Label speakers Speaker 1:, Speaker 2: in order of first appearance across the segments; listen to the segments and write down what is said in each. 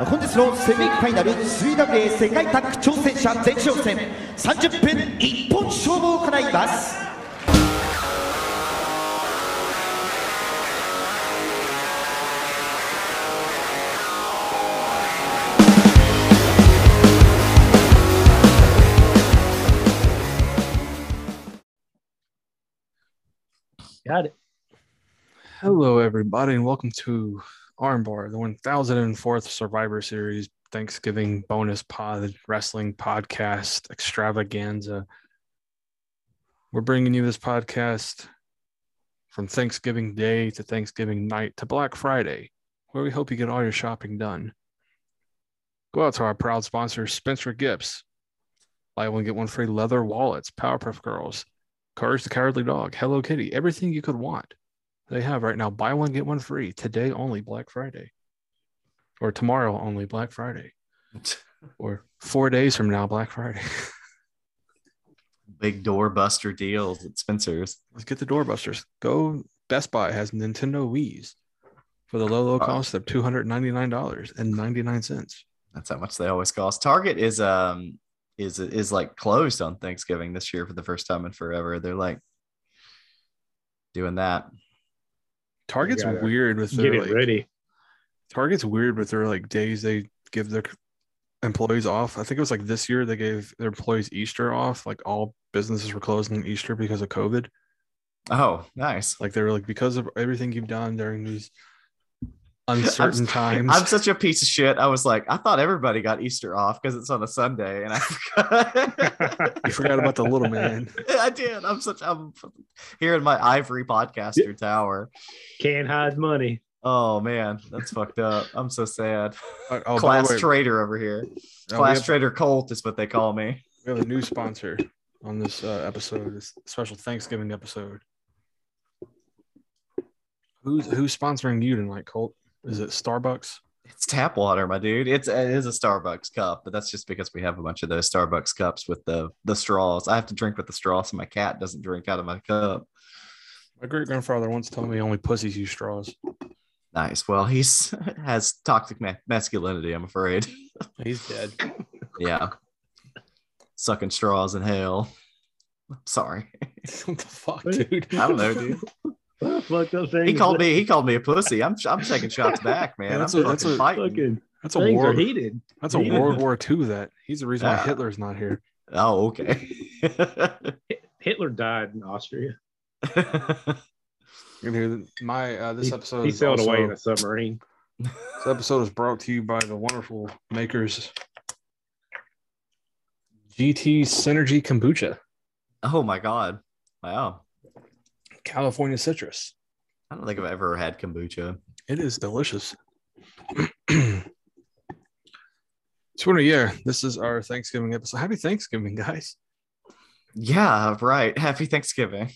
Speaker 1: 本日のセミファイナル水田で世界タッグ挑戦者全勝戦。30分一本勝負を行います。
Speaker 2: Got
Speaker 3: everybody, and welcome to Armbar, the 1004th Survivor Series Thanksgiving bonus pod wrestling podcast extravaganza. We're bringing you this podcast from Thanksgiving Day to Thanksgiving night to Black Friday, where we hope you get all your shopping done. Go out to our proud sponsor, Spencer Gifts. Buy one, get one free leather wallets, Powerpuff Girls, Courage the Cowardly Dog, Hello Kitty, everything you could want they have right now buy one get one free today only black friday or tomorrow only black friday or four days from now black friday
Speaker 4: Big doorbuster deals at Spencer's.
Speaker 3: let's get the doorbusters go best buy has nintendo wii's for the low low
Speaker 4: Wow.
Speaker 3: cost of $299.99
Speaker 4: That's how much they always cost. Target is um is is like closed on Thanksgiving this year for the first time in forever. They're like doing that.
Speaker 3: Target's weird with
Speaker 2: Get
Speaker 3: their
Speaker 2: it
Speaker 3: like,
Speaker 2: ready.
Speaker 3: target's weird with their like days they give their employees off i think it was like this year they gave their employees easter off like all businesses were closed on easter because of covid
Speaker 4: Oh, nice.
Speaker 3: Like they were like, because of everything you've done during these uncertain times.
Speaker 4: I'm such a piece of shit. I was like, I thought everybody got Easter off because it's on a Sunday, and I forgot.
Speaker 3: you forgot about the little man.
Speaker 4: I did. I'm such. I'm here in my ivory podcaster tower.
Speaker 2: Can't hide money.
Speaker 4: Oh man, that's fucked up. I'm so sad.
Speaker 3: Oh, oh,
Speaker 4: Class
Speaker 3: the
Speaker 4: trader over here.
Speaker 3: uh, we,
Speaker 4: Class
Speaker 3: have,
Speaker 4: trader Colt is what they call me.
Speaker 3: we have a new sponsor on this uh, episode, this special Thanksgiving episode. Who's who's sponsoring you tonight, Colt? Is it Starbucks?
Speaker 4: It's tap water, my dude. It's it is a Starbucks cup, but that's just because we have a bunch of those Starbucks cups with the the straws. I have to drink with the straw, so my cat doesn't drink out of my cup.
Speaker 3: My great grandfather once told me only pussies use straws.
Speaker 4: Nice. Well, he's has toxic ma- masculinity. I'm afraid.
Speaker 3: He's dead.
Speaker 4: yeah, sucking straws in hell. Sorry,
Speaker 3: what the fuck, dude?
Speaker 4: I don't know, dude.
Speaker 2: What the fuck those things?
Speaker 4: He called me. He called me a pussy. I'm I'm taking shots back, man.
Speaker 3: That's
Speaker 4: I'm
Speaker 3: a- that's a-
Speaker 4: fighting.
Speaker 2: Fucking
Speaker 3: That's a war.
Speaker 2: are heated.
Speaker 3: That's a
Speaker 2: heated.
Speaker 3: World War II. That he's the reason why
Speaker 4: Yeah.
Speaker 3: Hitler's not here.
Speaker 4: Oh, okay.
Speaker 2: Hitler died in Austria.
Speaker 3: You're gonna hear my uh, this
Speaker 2: He-
Speaker 3: episode.
Speaker 2: He
Speaker 3: is
Speaker 2: sailed
Speaker 3: also-
Speaker 2: away in a submarine.
Speaker 3: This episode is brought to you by the wonderful makers GT Synergy Kombucha,
Speaker 4: oh my god! Wow.
Speaker 3: California citrus.
Speaker 4: I don't think I've ever had kombucha.
Speaker 3: It is delicious. so yeah, this is our Thanksgiving episode. Happy Thanksgiving, guys.
Speaker 4: Yeah, right. Happy Thanksgiving.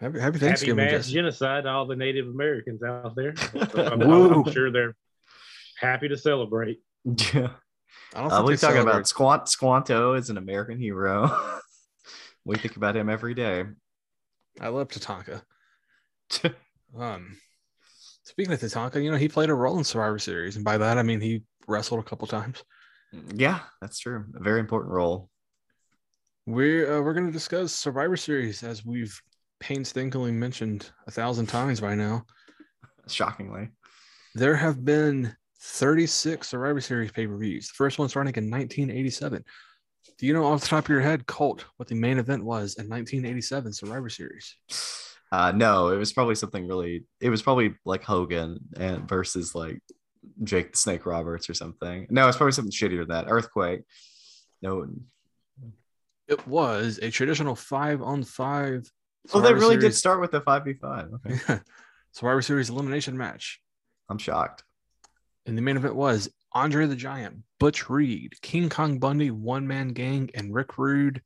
Speaker 3: Happy Happy
Speaker 2: Happy
Speaker 3: Thanksgiving.
Speaker 2: mass
Speaker 3: Jesse.
Speaker 2: genocide to all the Native Americans out there. I'm, I'm sure they're happy to celebrate.
Speaker 4: Yeah.
Speaker 3: I don't
Speaker 4: Uh,
Speaker 3: think
Speaker 4: we're
Speaker 3: they
Speaker 4: talking about
Speaker 3: celebrate-
Speaker 4: Squant Squanto is an American hero. we think about him every day.
Speaker 3: I love Tatanka. Um, speaking of Tatanka, you know he played a role in Survivor Series, and by that I mean he wrestled a couple times.
Speaker 4: yeah, that's true. A very important role.
Speaker 3: We're uh, we're going to discuss Survivor Series as we've painstakingly mentioned a thousand times by now.
Speaker 4: Shockingly.
Speaker 3: There have been 36 Survivor Series pay per views. The first one running in 1987. Do you know off the top of your head, Colt, what the main event was in 1987 Survivor Series?
Speaker 4: Uh, no, it was probably something really. It was probably like Hogan and versus like Jake the Snake Roberts or something. No, it's probably something shittier than that. Earthquake. No.
Speaker 3: It was a traditional five on five.
Speaker 4: Oh, they really did start with the five v five. Okay,
Speaker 3: Survivor Series elimination match.
Speaker 4: I'm shocked.
Speaker 3: And the main event was Andre the Giant, Butch Reed, King Kong Bundy, One Man Gang, and Rick Rude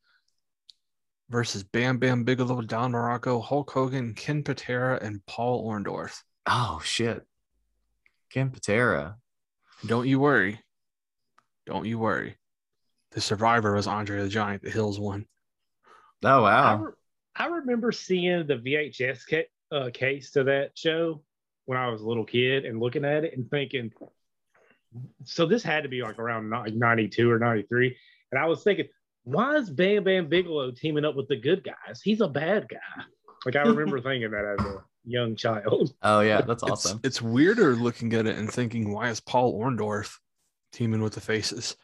Speaker 3: versus Bam Bam Bigelow, Don Muraco, Hulk Hogan, Ken Patera, and Paul Orndorff.
Speaker 4: Oh shit. Ken Patera.
Speaker 3: Don't you worry. Don't you worry. The survivor was Andre the Giant, the Hills one.
Speaker 4: Oh
Speaker 2: I,
Speaker 4: wow.
Speaker 2: re- I remember seeing the VHS ca- uh, case to that show when I was a little kid and looking at it and thinking, so this had to be like around 92 or 93. And I was thinking, why is Bam Bam Bigelow teaming up with the good guys? He's a bad guy. Like I remember thinking that as a young child.
Speaker 4: Oh yeah, that's awesome.
Speaker 3: It's, weirder looking at it and thinking, why is Paul Orndorff teaming with the faces?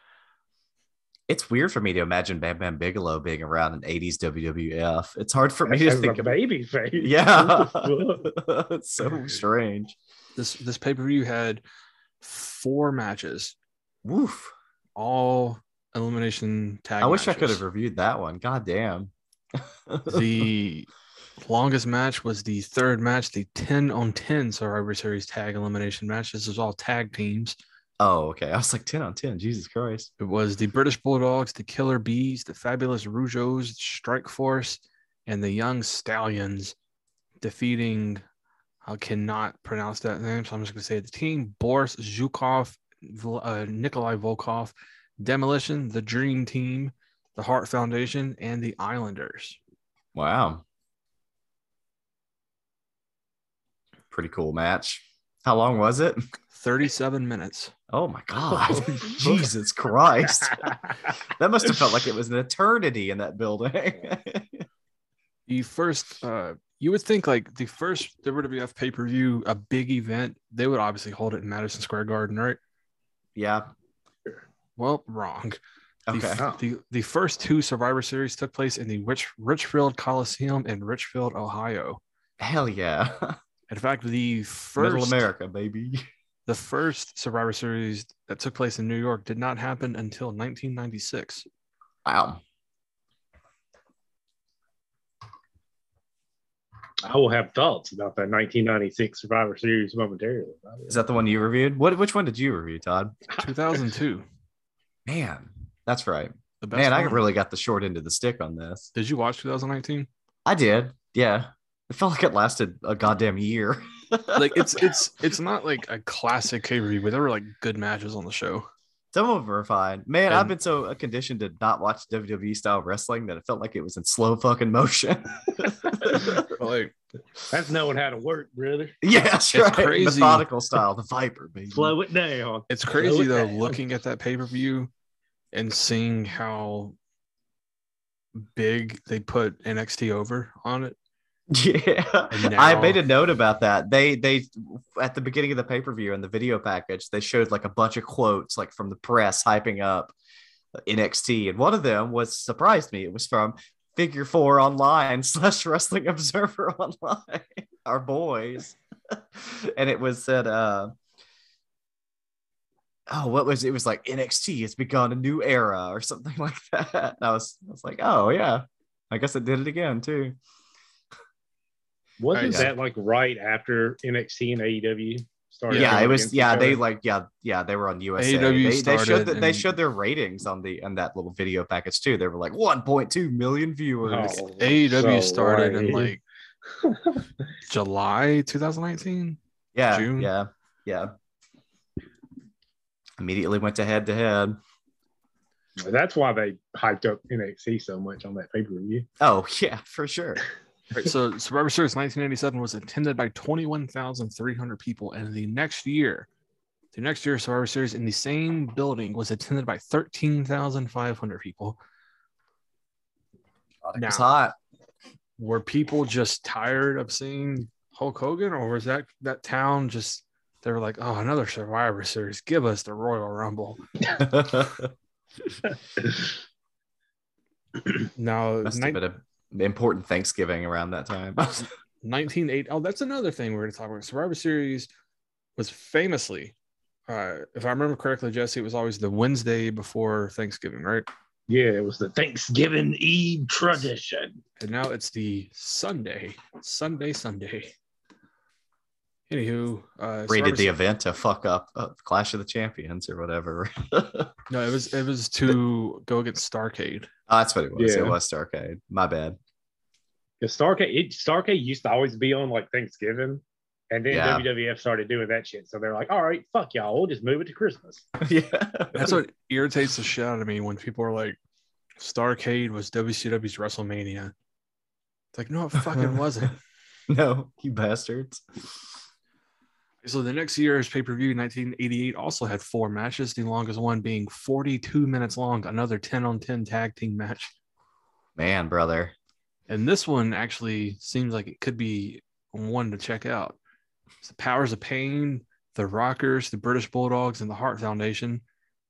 Speaker 4: It's weird for me to imagine Bam Bam Bigelow being around in 80s WWF. It's hard for me to
Speaker 2: As
Speaker 4: think
Speaker 2: a
Speaker 4: about.
Speaker 2: baby face.
Speaker 4: Yeah,
Speaker 2: What the fuck?
Speaker 4: it's so strange.
Speaker 3: This this pay per view had four matches,
Speaker 4: Woof.
Speaker 3: all elimination tag.
Speaker 4: I wish I could have reviewed that one. God damn.
Speaker 3: the longest match was the third match, the 10 on 10 Survivor Series tag elimination match. This was all tag teams.
Speaker 4: oh, okay. I was like 10 on 10. Jesus Christ.
Speaker 3: It was the British Bulldogs, the Killer Bees, the Fabulous Rougeaus, Strike Force, and the Young Stallions defeating, I cannot pronounce that name, so I'm just going to say the team Boris Zhukov, uh, Nikolai Volkov, Demolition, the Dream Team, the Heart Foundation, and the Islanders.
Speaker 4: Wow. Pretty cool match. How long was it?
Speaker 3: 37 minutes.
Speaker 4: Oh my God. Jesus Christ. That must have felt like it was an eternity in that building.
Speaker 3: The first, uh, you would think like the first WWF pay per view, a big event, they would obviously hold it in Madison Square Garden, right?
Speaker 4: yeah.
Speaker 3: Well, wrong. The,
Speaker 4: Okay.
Speaker 3: f- oh. the, the first two Survivor Series took place in the Rich, Richfield Coliseum in Richfield, Ohio.
Speaker 4: Hell yeah.
Speaker 3: In fact, the first
Speaker 4: Middle
Speaker 3: first
Speaker 4: America, baby.
Speaker 3: the first Survivor Series that took place in New York did not happen until 1996.
Speaker 4: Wow.
Speaker 2: I will have thoughts about that 1996 Survivor Series momentarily.
Speaker 4: Is that the one you reviewed? What which one did you review, Todd?
Speaker 3: 2002.
Speaker 4: Man, that's right.
Speaker 3: The best
Speaker 4: Man, I really got the short end of the stick on this.
Speaker 3: Did you watch 2019?
Speaker 4: I did. Yeah. It felt like it lasted a goddamn year.
Speaker 3: Like it's it's it's not like a classic pay per view, but there were like good matches on the show.
Speaker 4: Some of them are fine. Man, I've been so conditioned to not watch WWE style wrestling that it felt like it was in slow fucking motion.
Speaker 3: Like
Speaker 2: That's knowing how to work, brother.
Speaker 4: yeah, that's right.
Speaker 3: crazy.
Speaker 4: Methodical style, the Viper, baby.
Speaker 2: Slow it down.
Speaker 3: it's crazy
Speaker 2: it
Speaker 3: though
Speaker 2: down.
Speaker 3: looking at that pay per view and seeing how big they put NXT over on it.
Speaker 4: Yeah, I made a note about that. They they at the beginning of the pay per view and the video package, they showed like a bunch of quotes like from the press hyping up NXT, and one of them was surprised me. It was from Figure Four Online slash Wrestling Observer Online, our boys, and it was said, uh, "Oh, what was it? it was like NXT has begun a new era or something like that." And I was I was like, "Oh yeah, I guess it did it again too."
Speaker 2: Wasn't
Speaker 3: Right.
Speaker 2: that like right after NXT and AEW started?
Speaker 4: yeah, it was. yeah, they like. Yeah, yeah, they were on USA.
Speaker 3: AEW
Speaker 4: they, they
Speaker 3: started
Speaker 4: showed that they showed their ratings on the on that little video package too. They were like 1.2 million viewers.
Speaker 2: Oh,
Speaker 3: AEW
Speaker 2: so
Speaker 3: started in
Speaker 2: right.
Speaker 3: like July 2019.
Speaker 4: yeah,
Speaker 3: June.
Speaker 4: yeah, yeah. Immediately went to head to head.
Speaker 2: That's why they hyped up NXT so much on that pay per view.
Speaker 4: Oh yeah, for sure.
Speaker 3: Right, so Survivor Series 1987 was attended by 21,300 people, and the next year, the next year Survivor Series in the same building was attended by 13,500 people.
Speaker 4: It
Speaker 3: Now-
Speaker 4: hot.
Speaker 3: Were people just tired of seeing Hulk Hogan, or was that that town just they were like, oh, another Survivor Series, give us the Royal Rumble? Now,
Speaker 4: Must
Speaker 3: nine-
Speaker 4: have been an important Thanksgiving around that time.
Speaker 3: 1980. Oh, that's another thing we're going to talk about. Survivor Series was famously, uh, if I remember correctly, Jesse, it was always the Wednesday before Thanksgiving, right?
Speaker 2: Yeah, it was the Thanksgiving Eve tradition.
Speaker 3: And now it's the Sunday, Sunday, Sunday. Anywho, uh,
Speaker 4: Rated the event to fuck up uh, Clash of the Champions or whatever.
Speaker 3: no, it was it was to go against Starcade.
Speaker 4: Oh, that's what it was. It was Starcade. My bad.
Speaker 2: Because Starcade, it, Starcade used to always be on like Thanksgiving, and then
Speaker 4: Yeah.
Speaker 2: WWF started doing that shit. So they're like, "All right, fuck y'all, we'll just move it to Christmas."
Speaker 4: yeah.
Speaker 3: That's what irritates the shit out of me when people are like, Starcade was WCW's WrestleMania. It's like, no, it fucking wasn't.
Speaker 4: No, you bastards.
Speaker 3: So the next year's pay per view, 1988, also had four matches. The longest one being 42 minutes long, another 10 on 10 tag team match.
Speaker 4: Man, brother.
Speaker 3: And this one actually seems like it could be one to check out. It's the Powers of Pain, the Rockers, the British Bulldogs, and the Heart Foundation,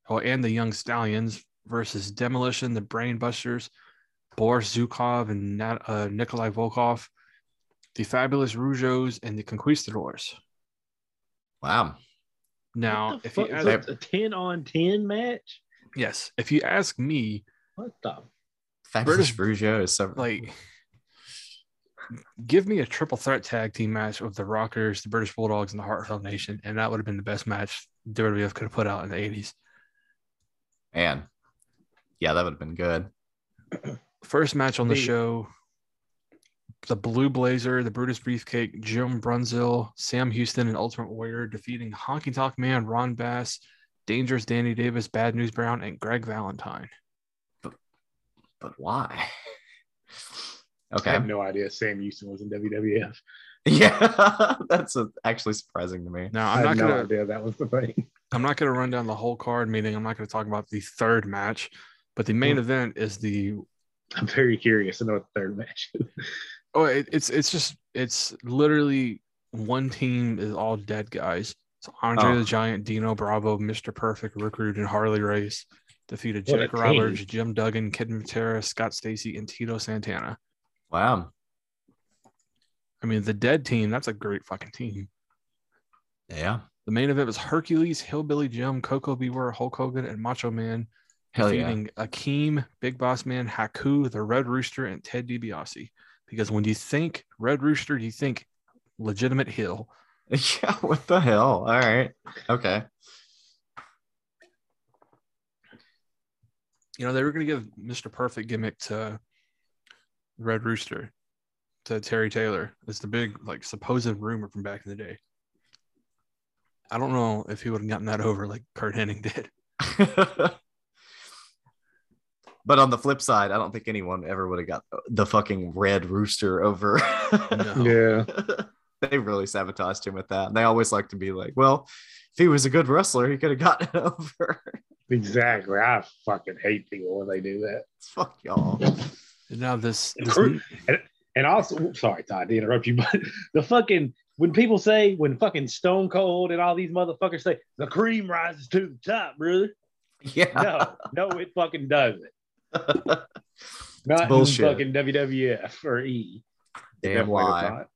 Speaker 3: oh, and the Young Stallions versus Demolition, the Brainbusters, Boris Zhukov, and Nat, uh, Nikolai Volkov, the Fabulous Rougeaus, and the Conquistadors.
Speaker 4: Wow.
Speaker 3: Now,
Speaker 2: What the
Speaker 3: if you
Speaker 2: fuck?
Speaker 3: ask,
Speaker 2: a 10 on 10 match?
Speaker 3: yes, if you ask me,
Speaker 2: What the?
Speaker 4: Fabulous
Speaker 3: British-
Speaker 4: Rougeau is so
Speaker 3: like give me a triple threat tag team match with the Rockers, the British Bulldogs, and the Heart Foundation, and that would have been the best match WWF could have put out in the 80s.
Speaker 4: man. Yeah, that would have been good.
Speaker 3: First match on the
Speaker 2: The-
Speaker 3: show the Blue Blazer, the Brutus Beefcake, Jim Brunzell, Sam Houston, and Ultimate Warrior defeating Honky Tonk Man, Ron Bass, Dangerous Danny Davis, Bad News Brown, and Greg Valentine.
Speaker 4: But why? Okay.
Speaker 2: I have no idea Sam Houston was in WWF.
Speaker 4: Yeah, that's uh actually surprising to me.
Speaker 3: Now
Speaker 2: I
Speaker 3: I'm
Speaker 2: had
Speaker 3: not
Speaker 2: no
Speaker 3: gonna
Speaker 2: idea that was the thing.
Speaker 3: I'm not gonna run down the whole card meeting. I'm not gonna talk about the third match, but the main
Speaker 2: Hmm.
Speaker 3: event is the
Speaker 2: I'm very curious to know what the third match is.
Speaker 3: Oh, it, it's it's just it's literally one team is all dead guys. So Andre
Speaker 4: Oh.
Speaker 3: the Giant, Dino Bravo, Mr. Perfect, Rick Rude, and Harley Race defeated
Speaker 2: What a
Speaker 3: Jake Roberts,
Speaker 2: team.
Speaker 3: Jim Duggan, Ken Patera, Scott Casey, and Tito Santana.
Speaker 4: Wow.
Speaker 3: I mean, the dead team, that's a great fucking team.
Speaker 4: Yeah.
Speaker 3: The main event was Hercules, Hillbilly Jim, Koko B. Ware, Hulk Hogan, and Macho Man
Speaker 4: Hell yeah.
Speaker 3: defeating Akeem, Big Boss Man, Haku, the Red Rooster, and Ted DiBiase. Because when you think Red Rooster, you think legitimate Hill.
Speaker 4: Yeah, what the hell? All right. Okay.
Speaker 3: You know, they were going to give Mr. Perfect gimmick to Red Rooster, to Terry Taylor. It's the big, like, supposed rumor from back in the day. I don't know if he would have gotten that over like Curt Hennig did.
Speaker 4: but on the flip side, I don't think anyone ever would have got the fucking red rooster over.
Speaker 2: Yeah.
Speaker 4: they really sabotaged him with that. And they always like to be like, well, if he was a good wrestler, he could have gotten it over.
Speaker 2: Exactly. I fucking hate people when they do that.
Speaker 4: Fuck y'all.
Speaker 3: And now this, this
Speaker 2: Cru- And also, sorry, Todd, to interrupt you, but the fucking when people say when fucking Stone Cold and all these motherfuckers say the cream rises to the top, brother.
Speaker 4: Yeah.
Speaker 2: No, no, it fucking doesn't. Not in
Speaker 4: bullshit.
Speaker 2: fucking WWF or E.
Speaker 4: Damn
Speaker 2: Definitely
Speaker 4: lie.
Speaker 2: not.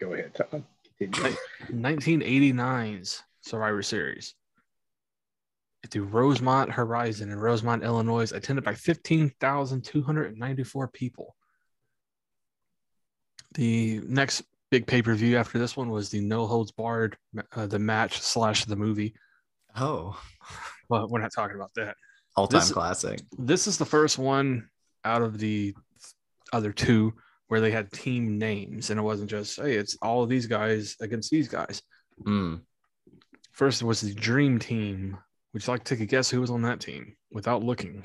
Speaker 2: Go ahead, Todd. Continue.
Speaker 3: 1989's Survivor Series the Rosemont Horizon in Rosemont, Illinois, attended by 15,294 people. The next big pay per view after this one was the No Holds Barred, uh, the match slash the movie.
Speaker 4: Oh,
Speaker 3: But we're not talking about that.
Speaker 4: all time classic.
Speaker 3: This is the first one out of the other two where they had team names, and it wasn't just hey, it's all of these guys against these guys.
Speaker 4: Mm.
Speaker 3: First was the Dream Team. Would you like to take a guess who was on that team without looking?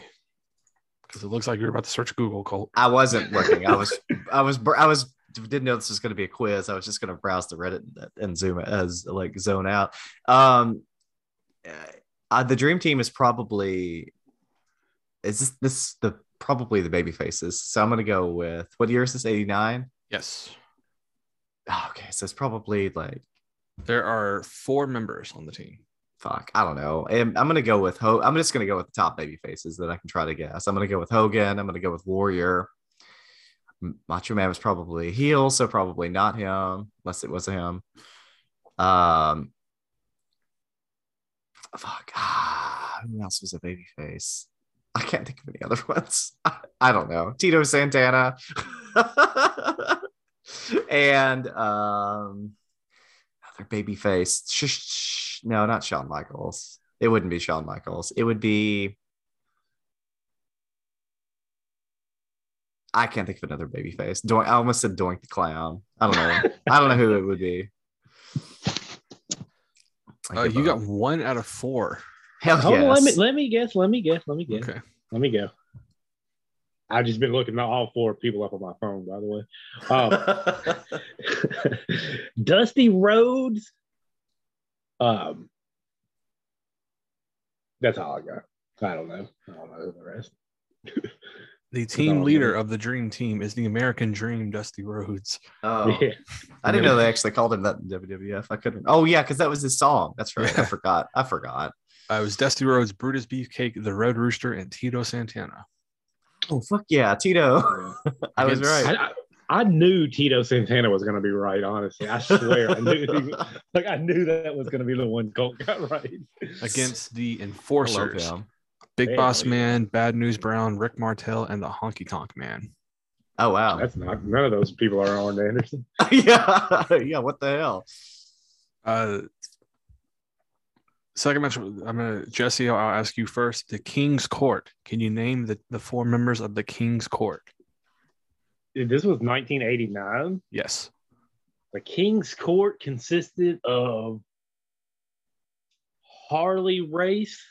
Speaker 3: Because it looks like you're about to search Google, Colt.
Speaker 4: I wasn't looking. I was, I was, I was, didn't know this was going to be a quiz. I was just going to browse the Reddit and zoom as like zone out. Um, uh, the dream team is probably, is this, this the, probably the baby faces. So I'm going to go with, what year is this? 89.
Speaker 3: Yes.
Speaker 4: okay. So it's probably like,
Speaker 3: There are four members on the team.
Speaker 4: Fuck, I don't know. I'm, I'm gonna go with Ho. I'm just gonna go with the top baby faces that I can try to guess. I'm gonna go with Hogan. I'm gonna go with Warrior. Macho Man was probably a heel, so probably not him, unless it was him. Um, fuck. Ah, who else was a baby face? I can't think of any other ones. I, I don't know. Tito Santana. and um another baby face. No, not Shawn Michaels. It wouldn't be Shawn Michaels. It would be. I can't think of another baby face. Doink, I almost said Doink the Clown. I don't know. I don't know who it would be. I
Speaker 3: Uh,
Speaker 4: give
Speaker 3: you got one out of four.
Speaker 4: hell
Speaker 2: Hold
Speaker 4: yes.
Speaker 2: on, let me let me guess. Let me guess. Let me guess.
Speaker 3: Okay.
Speaker 2: Let me go. I've just been looking at all four people up on my phone, by the way. Um, Dusty Rhodes, Um, that's all I got. I don't know. I don't know the rest.
Speaker 3: The team leader
Speaker 2: good.
Speaker 3: of the Dream Team is the American Dream, Dusty Rhodes.
Speaker 4: Oh,
Speaker 2: Yeah.
Speaker 4: I didn't know they actually called him that in WWF. I couldn't. Oh yeah, because that was his song. That's right. I forgot. I forgot.
Speaker 3: Uh, it was Dusty Rhodes, Brutus Beefcake, the Red Rooster, and Tito Santana.
Speaker 4: Oh fuck yeah, Tito. I was right.
Speaker 2: I, I, I knew Tito Santana was going to be right. Honestly, I swear, I knew. He, like I knew that was going to be the one Colt got right.
Speaker 3: Against the Enforcers. Big
Speaker 2: Hell
Speaker 3: Boss
Speaker 2: yeah.
Speaker 3: Man, Bad News Brown, Rick Martel, and the Honky Tonk Man.
Speaker 4: Oh wow.
Speaker 2: That's not. None of those people are Arn Anderson.
Speaker 4: yeah, yeah. What the hell?
Speaker 3: Uh, second match, I'm gonna Jesse. I'll ask you first. The King's Court. Can you name the, the four members of the King's Court?
Speaker 2: This was 1989.
Speaker 3: Yes.
Speaker 2: The King's Court consisted of Harley Race,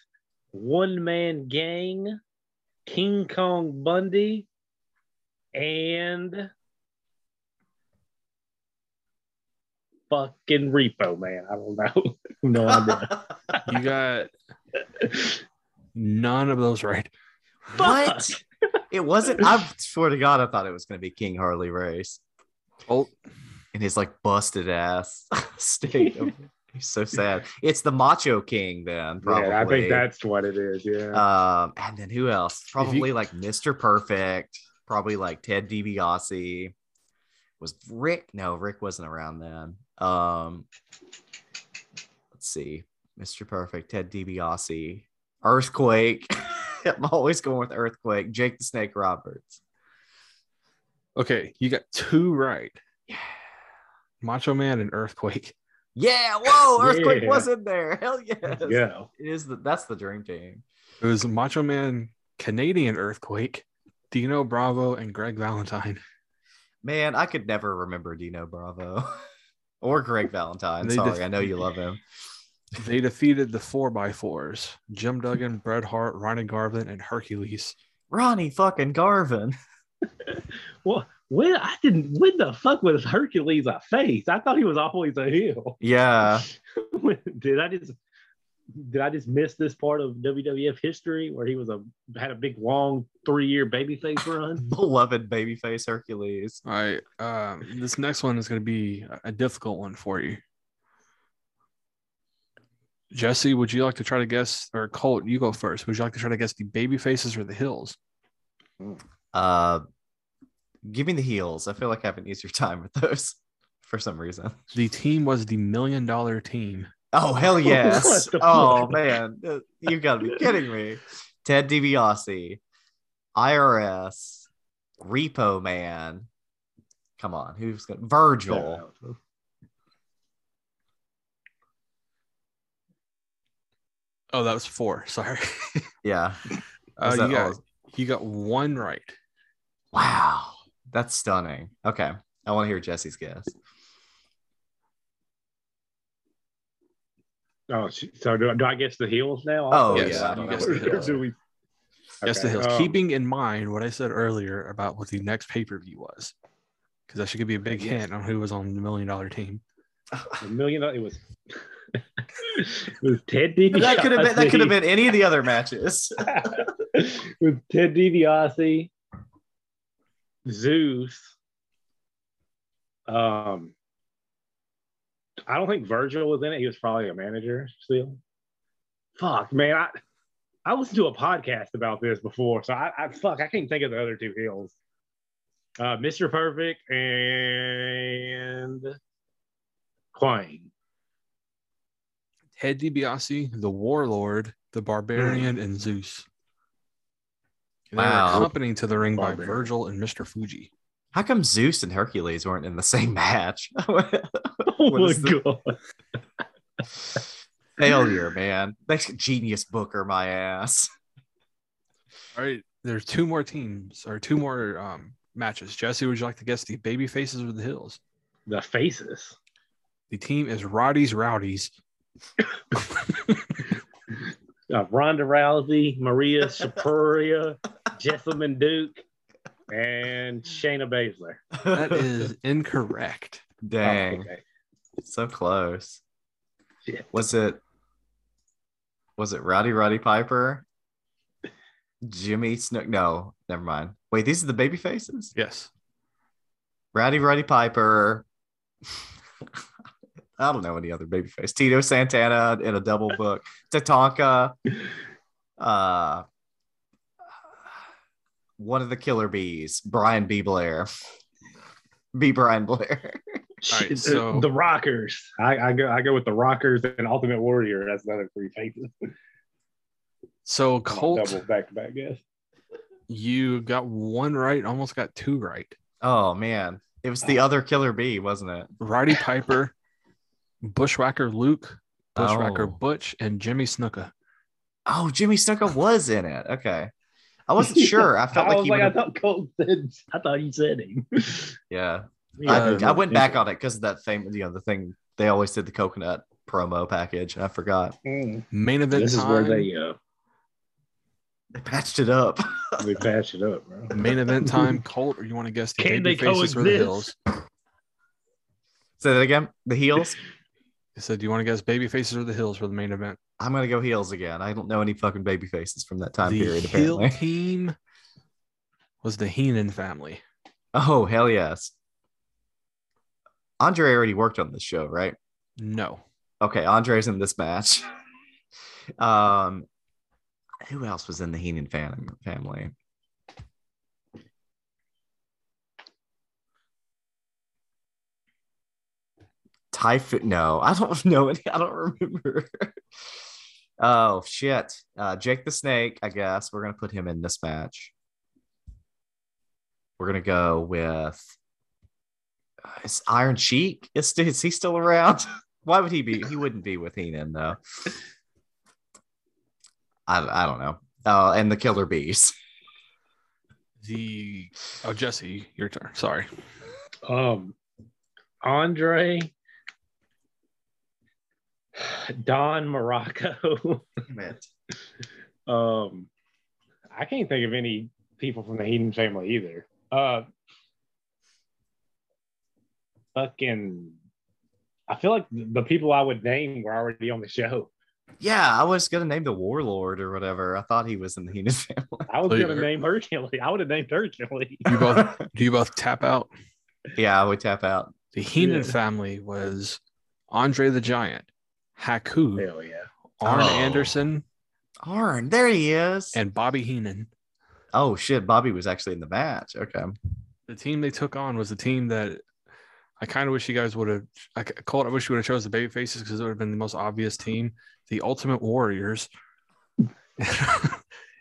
Speaker 2: One Man Gang, King Kong Bundy, and fucking Repo Man. I don't know. no idea.
Speaker 3: You got none of those right.
Speaker 4: what? It wasn't. I swear to God, I thought it was going to be King Harley Race
Speaker 3: Oh,
Speaker 4: in his like busted ass state. Of, he's so sad. It's the Macho King then, probably.
Speaker 2: Yeah, I think that's what it is. Yeah.
Speaker 4: Um, and then who else? Probably like Mr. Perfect. Probably like Ted DiBiase. Was Rick? No, Rick wasn't around then. Um, let's see, Mr. Perfect, Ted DiBiase, Earthquake. I'm always going with Earthquake. Jake the Snake Roberts.
Speaker 3: okay. You got two right. Yeah. Macho Man and Earthquake.
Speaker 4: Yeah, whoa, Earthquake
Speaker 2: Yeah.
Speaker 4: was in there. Hell yes.
Speaker 2: yeah.
Speaker 4: It is the that's the dream team.
Speaker 3: It was Macho Man, Canadian Earthquake, Dino Bravo, and Greg Valentine.
Speaker 4: Man, I could never remember Dino Bravo or Greg Valentine. Sorry, I know you love him.
Speaker 3: They defeated the 4x4s Jim Duggan, Bret Hart, Ronnie Garvin, and Hercules.
Speaker 4: Ronnie fucking Garvin.
Speaker 2: Well, when I didn't. When the fuck was Hercules a face? I thought he was always a heel.
Speaker 4: Yeah.
Speaker 2: did I just did I just miss this part of WWF history where he was a had a big long three year babyface run?
Speaker 4: Beloved babyface Hercules.
Speaker 3: All right. Um, this next one is going to be a- a difficult one for you. Jesse, would you like to try to guess, or Colt, you go first. Would you like to try to guess the baby faces or the hills?
Speaker 4: Uh give me the heels. I feel like I have an easier time with those for some reason.
Speaker 3: The team was the million dollar team.
Speaker 4: Oh hell yes. Oh man. You gotta be kidding me. Ted DiBiase, IRS, Repo Man. Come on, who's gonna Virgil?
Speaker 3: Oh, that was four. Sorry.
Speaker 4: Yeah.
Speaker 3: Uh, you, got,
Speaker 4: all?
Speaker 3: you got one right.
Speaker 4: Wow. That's stunning. Okay. I want to hear Jesse's guess.
Speaker 2: Oh, so do, do I guess the heels now?
Speaker 4: Oh,
Speaker 3: Yes,
Speaker 4: yeah. I
Speaker 3: you
Speaker 4: don't know
Speaker 3: guessed
Speaker 4: what
Speaker 3: the heels.
Speaker 2: Do we-
Speaker 3: Yes, the
Speaker 2: Okay,
Speaker 3: hills.
Speaker 2: um,
Speaker 3: Keeping in mind what I said earlier about what the next pay per view was, because that should give you a big hint on who was on the million dollar team.
Speaker 2: a million. dollar. It was. it was Ted DiBiase.
Speaker 4: That could have been that could have been any of the other matches.
Speaker 2: with Ted DiBiase, Zeus. Um, I don't think Virgil was in it. He was probably a manager still. Fuck, man. I I listened to a podcast about this before, so I, I fuck I can't think of the other two heels. Uh, Mr. Perfect and Quine.
Speaker 3: Ted DiBiase, the Warlord, the Barbarian, and Zeus. And They
Speaker 4: Wow.
Speaker 3: were accompanied to the ring by Virgil and Mr. Fuji.
Speaker 4: How come Zeus and Hercules weren't in the same match?
Speaker 2: Oh my
Speaker 4: the-
Speaker 2: god.
Speaker 4: Failure, man. That's a genius booker, my ass.
Speaker 3: All right, there's two more teams or two more um, matches. Jesse, would you like to guess the baby faces or the hills?
Speaker 2: The faces.
Speaker 3: The team is Roddy's Rowdies.
Speaker 2: Uh, Ronda Rousey, Marina Shafir, Jessamyn Duke, and Shayna Baszler.
Speaker 3: That is incorrect.
Speaker 4: Dang.
Speaker 2: Oh, okay.
Speaker 4: So close.
Speaker 2: Shit.
Speaker 4: Was it was it Rowdy Roddy Piper? Jimmy Snook? No, never mind. Wait, these are the baby faces?
Speaker 3: Yes.
Speaker 4: Rowdy Roddy Piper. I don't know any other baby face. Tito Santana in a double book. Tatanka. Uh one of the killer bees, Brian B. Blair. B. Brian Blair.
Speaker 3: All right, so-
Speaker 2: the Rockers. I, I go. I go with the Rockers and Ultimate Warrior. That's the other three faces.
Speaker 3: So Colt,
Speaker 2: Double back to back. Guess.
Speaker 3: you got one right, almost got two right.
Speaker 4: Oh man. It was the other killer bee, wasn't it?
Speaker 3: Roddy Piper, Bushwhacker Luke, Bushwhacker
Speaker 4: Oh.
Speaker 3: Butch, and Jimmy Snuka.
Speaker 4: Oh, Jimmy Snuka was in it. Okay. I wasn't sure. I felt
Speaker 2: I
Speaker 4: like
Speaker 2: was
Speaker 4: he
Speaker 2: like, I thought Colt said. I thought he said him.
Speaker 4: Yeah.
Speaker 3: Uh,
Speaker 4: I, I went back on it because of that thing, you know, the thing they always did the coconut promo package. I forgot.
Speaker 2: Mm.
Speaker 3: Main event
Speaker 2: This is
Speaker 3: time.
Speaker 2: where they uh
Speaker 4: They patched it up.
Speaker 2: they patch it up, bro.
Speaker 3: Main event time. Colt, or you want to guess the
Speaker 2: Can
Speaker 3: baby
Speaker 2: they
Speaker 3: faces or the
Speaker 2: coexist?
Speaker 3: hills?
Speaker 4: Say that again. The heels.
Speaker 3: I said, do you want to guess baby faces or the hills for the main event?
Speaker 4: I'm gonna go heels again. I don't know any fucking baby faces from that time
Speaker 3: the
Speaker 4: period.
Speaker 3: heel
Speaker 4: Apparently.
Speaker 3: team was the Heenan family.
Speaker 4: Oh hell yes. Andre already worked on this show, right?
Speaker 3: No.
Speaker 4: Okay, Andre's in this match. um, who else was in the Heenan fam- family? Typhoon? No, I don't know. Any, I don't remember. oh shit! Uh, Jake the Snake. I guess we're gonna put him in this match. We're gonna go with. Uh, is Iron Sheik? Is, is he still around? Why would he be? He wouldn't be with Heenan though. I, I don't know. Oh, and the Killer Bees.
Speaker 3: The oh Jesse, your turn. Sorry.
Speaker 2: Um, Andre, Don Muraco. um, I can't think of any people from the Heenan family either. Uh, fucking, I feel like the people I would name were already on the show.
Speaker 4: Yeah, I was gonna name the Warlord or whatever. I thought he was in the Heenan family.
Speaker 2: I was
Speaker 3: So
Speaker 2: gonna
Speaker 3: you're-
Speaker 2: name Hercules. I would have named Hercules.
Speaker 3: You both do you both tap out?
Speaker 4: yeah, I would tap out.
Speaker 3: The Heenan
Speaker 2: Yeah.
Speaker 3: family was Andre the Giant, Haku,
Speaker 2: Hell yeah.
Speaker 3: Arn
Speaker 4: Oh.
Speaker 3: Anderson,
Speaker 4: Arn, there he is.
Speaker 3: and Bobby Heenan.
Speaker 4: oh shit, Bobby was actually in the match. Okay.
Speaker 3: The team they took on was the team that I kind of wish you guys would have. I called. I wish you would have chose the baby faces because it would have been the most obvious team, the Ultimate Warriors. and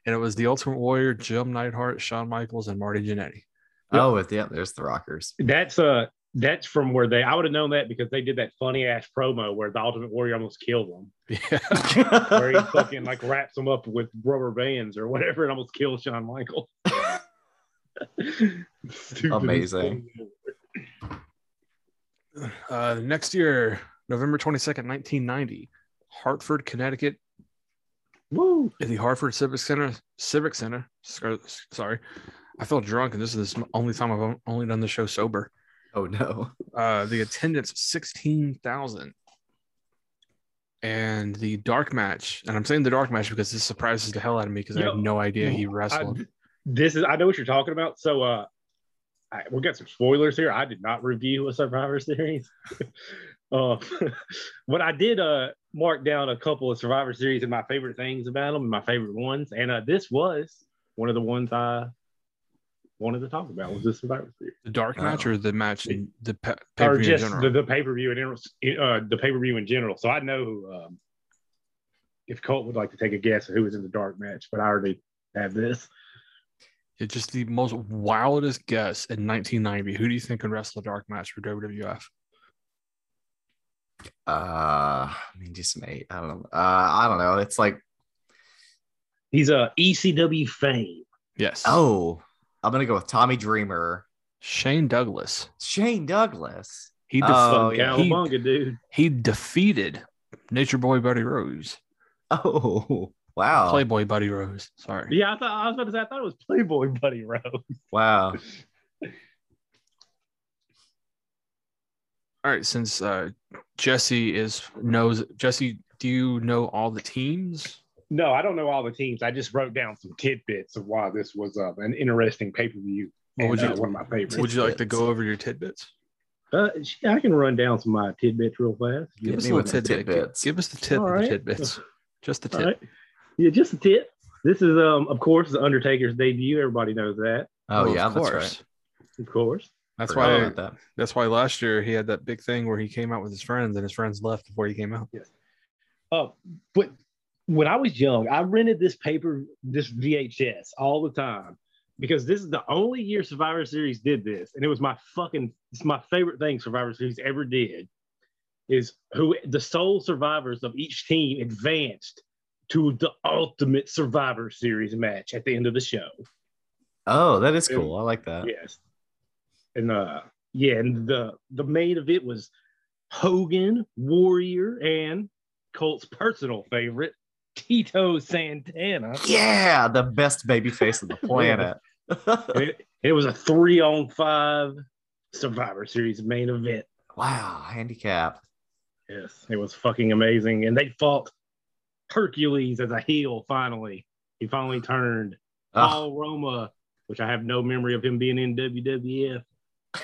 Speaker 3: it was the Ultimate Warrior, Jim Neidhart, Shawn Michaels, and Marty Jannetty.
Speaker 4: Oh, with yeah, there's the Rockers.
Speaker 2: That's uh that's from where they I would have known that because they did that funny ass promo where the Ultimate Warrior almost killed them.
Speaker 3: Yeah.
Speaker 2: Where he fucking like wraps them up with rubber bands or whatever and almost kills Shawn Michaels.
Speaker 4: Amazing.
Speaker 3: Uh, next year, November 22nd, 1990, Hartford, Connecticut.
Speaker 2: Woo!
Speaker 3: at the Hartford Civic Center. Civic Center. Sorry, I feel drunk, and this is the only time I've only done the show sober.
Speaker 4: Oh no.
Speaker 3: Uh, the attendance sixteen thousand, and the dark match. And I'm saying the dark match because this surprises the hell out of me because I
Speaker 2: Yo,
Speaker 3: had no idea he
Speaker 2: I,
Speaker 3: wrestled.
Speaker 2: this is I know what you're talking about. So uh I, we got some spoilers here. I did not review a Survivor Series. uh, but I did uh mark down a couple of Survivor Series and my favorite things about them my favorite ones. And uh, this was one of the ones I wanted to talk about was the Survivor Series.
Speaker 3: the dark match or the match in the pe-
Speaker 2: or
Speaker 3: pay-per-view in
Speaker 2: just
Speaker 3: general?
Speaker 2: the, the pay per view and uh, the pay per view in general. So I know um, if Colt would like to take a guess of who was in the dark match, but I already have this.
Speaker 3: It's just the most wildest guess in 1990. Who do you think could wrestle a dark match for WWF?
Speaker 4: Uh I mean just mate. I don't know. Uh I don't know. It's like
Speaker 2: He's a ECW fame.
Speaker 3: Yes.
Speaker 4: oh, I'm gonna go with Tommy Dreamer.
Speaker 3: Shane Douglas.
Speaker 4: Shane Douglas.
Speaker 3: He def-
Speaker 4: Oh, yeah.
Speaker 3: He-
Speaker 2: Cowabunga, dude.
Speaker 3: he defeated Nature Boy Buddy Rose,
Speaker 4: Oh wow.
Speaker 3: Playboy Buddy Rose. Sorry.
Speaker 2: Yeah, I thought I was about to say I thought it was Playboy Buddy Rose.
Speaker 4: Wow.
Speaker 3: All right, since uh, Jesse is knows Jesse, do you know all the teams?
Speaker 2: No, I don't know all the teams. I just wrote down some tidbits of why this was uh, an interesting pay per view.
Speaker 3: What would you
Speaker 2: one of my favorites?
Speaker 3: Would you like to go over your tidbits?
Speaker 2: Uh, I can run down some of my tidbits real fast.
Speaker 3: Give
Speaker 4: Hit
Speaker 3: us
Speaker 4: me
Speaker 3: a
Speaker 4: with
Speaker 3: little
Speaker 4: the
Speaker 3: tidbit.
Speaker 4: Tidbits.
Speaker 3: give us the tip
Speaker 2: All
Speaker 3: of the tidbits. Just the
Speaker 2: All
Speaker 3: tip.
Speaker 2: right. Yeah, just the tip. This is, um, of course, the Undertaker's debut. Everybody knows that,
Speaker 4: Oh,
Speaker 3: Well,
Speaker 4: yeah,
Speaker 3: of
Speaker 4: that's
Speaker 3: course.
Speaker 4: right.
Speaker 2: of course.
Speaker 3: That's
Speaker 4: Forgot
Speaker 3: why.
Speaker 4: about that.
Speaker 3: That's why last year he had that big thing where he came out with his friends, and his friends left before he came out. Yes.
Speaker 2: Uh, but when I was young, I rented this paper, this VHS all the time because this is the only year Survivor Series did this, and it was my fucking, it's my favorite thing Survivor Series ever did. Is who the sole survivors of each team advanced to the ultimate Survivor Series match at the end of the show.
Speaker 4: Oh, that is cool. I like that.
Speaker 2: Yes. And uh yeah, and the the main of it was Hogan, Warrior, and Colt's personal favorite, Tito Santana.
Speaker 4: Yeah, the best baby face on the planet.
Speaker 2: It, it was a three on five Survivor Series main event.
Speaker 4: wow, handicap.
Speaker 2: Yes, it was fucking amazing. And they fought Hercules as a heel finally. He finally turned.
Speaker 4: Oh,
Speaker 2: Paul Roma, which I have no memory of him being in WWF.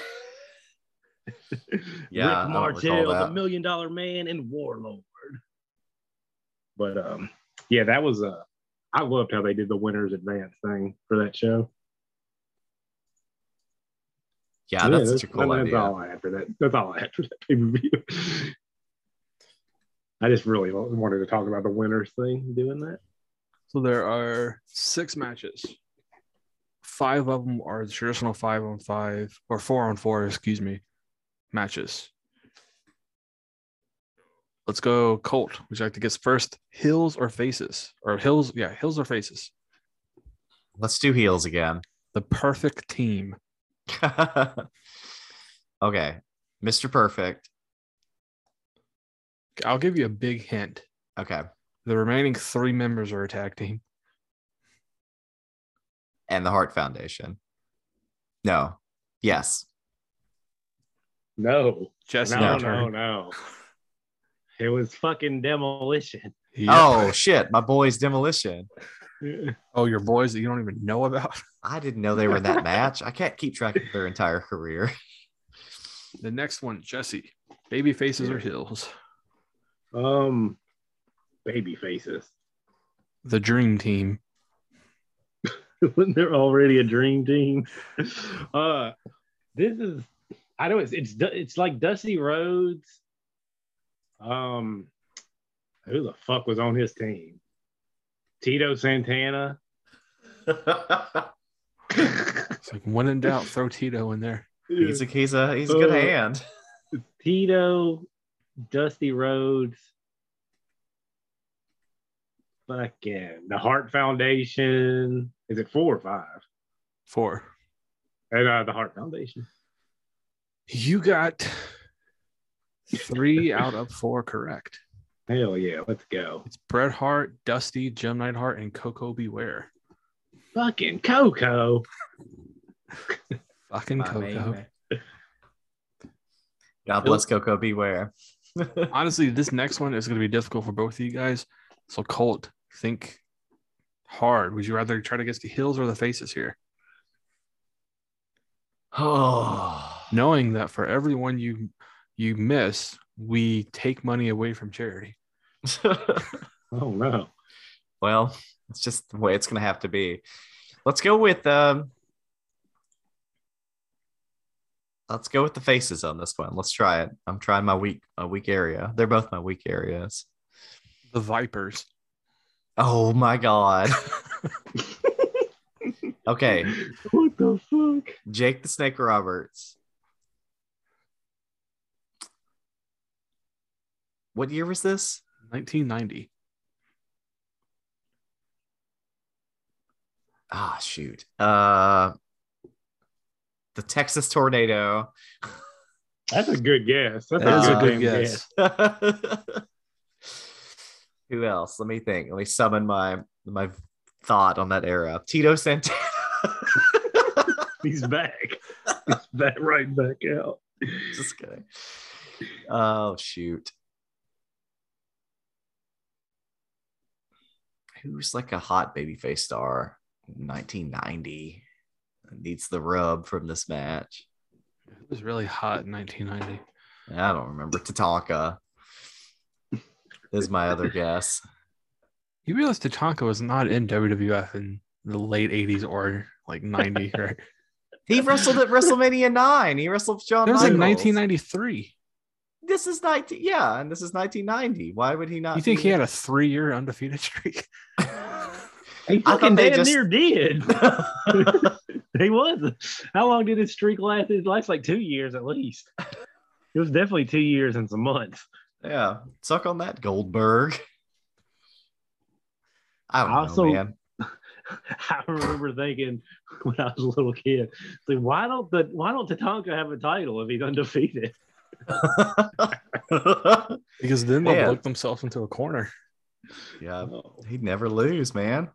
Speaker 4: Yeah,
Speaker 2: Rick Martel, the. Million Dollar Man, and Warlord. But um, yeah, that was uh, I loved how they did the winners advance thing for that show.
Speaker 4: yeah, that's such a
Speaker 2: I
Speaker 4: cool
Speaker 2: mean,
Speaker 4: idea.
Speaker 2: That's all I had for that. That's all I had for that pay per view. I just really wanted to talk about the winners thing, doing that.
Speaker 3: So there are six matches. Five of them are the traditional five on five or four on four, excuse me, matches. Let's go Colt. Would you like to guess first? Hills or faces? Or hills? Yeah, hills or faces.
Speaker 4: Let's do heels again.
Speaker 3: The perfect team.
Speaker 4: okay, Mr. Perfect.
Speaker 3: I'll give you a big hint.
Speaker 4: Okay,
Speaker 3: The remaining three members are a tag team.
Speaker 4: and the Heart Foundation. No, yes.
Speaker 2: No,
Speaker 3: Jesse,
Speaker 2: no, no, no. It was fucking demolition.
Speaker 3: Yep.
Speaker 4: Oh shit, my boys Demolition.
Speaker 3: oh, your boys that you don't even know about.
Speaker 4: I didn't know they were in that match. I can't keep track of their entire career.
Speaker 3: The next one, Jesse. Baby faces or hills?
Speaker 2: Um, baby faces.
Speaker 3: The dream team.
Speaker 2: Wasn't there already a dream team? Uh, this is I know it's it's it's like Dusty Rhodes. Um, who the fuck was on his team? Tito Santana.
Speaker 3: It's like when in doubt, throw Tito in there.
Speaker 4: he's a he's a he's a good
Speaker 2: Uh,
Speaker 4: hand.
Speaker 2: Tito, Dusty Rhodes, fucking the Heart Foundation. Is it four or five?
Speaker 3: Four.
Speaker 2: And uh, the Heart Foundation.
Speaker 3: You got three out of four correct.
Speaker 2: Hell yeah, let's go.
Speaker 3: It's Bret Hart, Dusty, Jim Neidhart, and Koko B. Ware.
Speaker 2: Fucking Coco.
Speaker 3: Fucking
Speaker 4: My main
Speaker 3: Coco.
Speaker 4: man. God bless Coco. Beware.
Speaker 3: Honestly, this next one is going to be difficult for both of you guys. So, Colt, think hard. Would you rather try to guess the heels or the faces here?
Speaker 4: Oh,
Speaker 3: Knowing that for everyone you you miss, we take money away from charity.
Speaker 2: Oh no.
Speaker 4: well, it's just the way it's gonna have to be. Let's go with um. Let's go with the faces on this one. Let's try it. I'm trying my weak a weak area. They're both my weak areas.
Speaker 3: The Vipers.
Speaker 4: Oh my god. okay,
Speaker 2: What the fuck?
Speaker 4: Jake the Snake Roberts. What year was this?
Speaker 3: 1990.
Speaker 4: Ah, shoot. Uh, the Texas tornado.
Speaker 2: That's a good guess. That's
Speaker 3: That is
Speaker 4: Uh,
Speaker 3: a good
Speaker 2: damn
Speaker 3: guess.
Speaker 4: Who else? Let me think. Let me summon my my thought on that era. Tito Santana.
Speaker 2: He's back. He's back right back out.
Speaker 4: Just kidding. Oh shoot. Who's like a hot babyface star? 1990 needs the rub from this match.
Speaker 3: It was really hot in 1990.
Speaker 4: I don't remember. Tatanka is my other guess.
Speaker 3: You realize Tatanka was not in WWF in the late 80s or like 90, right?
Speaker 4: He wrestled at WrestleMania 9. He wrestled John
Speaker 3: That was in
Speaker 4: Michaels.
Speaker 3: 1993.
Speaker 4: This is 19. Yeah, and this is 1990. Why would he not?
Speaker 3: You think
Speaker 4: be-
Speaker 3: he had a three year undefeated streak?
Speaker 2: He
Speaker 4: thought
Speaker 2: fucking
Speaker 4: they
Speaker 2: damn
Speaker 4: just-
Speaker 2: near did. he was. How long did his streak last? It lasts like two years at least. It was definitely two years and some months.
Speaker 4: yeah, suck on that, Goldberg. I don't
Speaker 2: Also-
Speaker 4: know, man.
Speaker 2: I remember thinking when I was a little kid, like, why don't the why don't Tatanka have a title if he's undefeated?
Speaker 3: Because then they'll
Speaker 4: Yeah.
Speaker 3: book themselves into a corner.
Speaker 4: yeah,
Speaker 2: Oh,
Speaker 4: he'd never lose, man.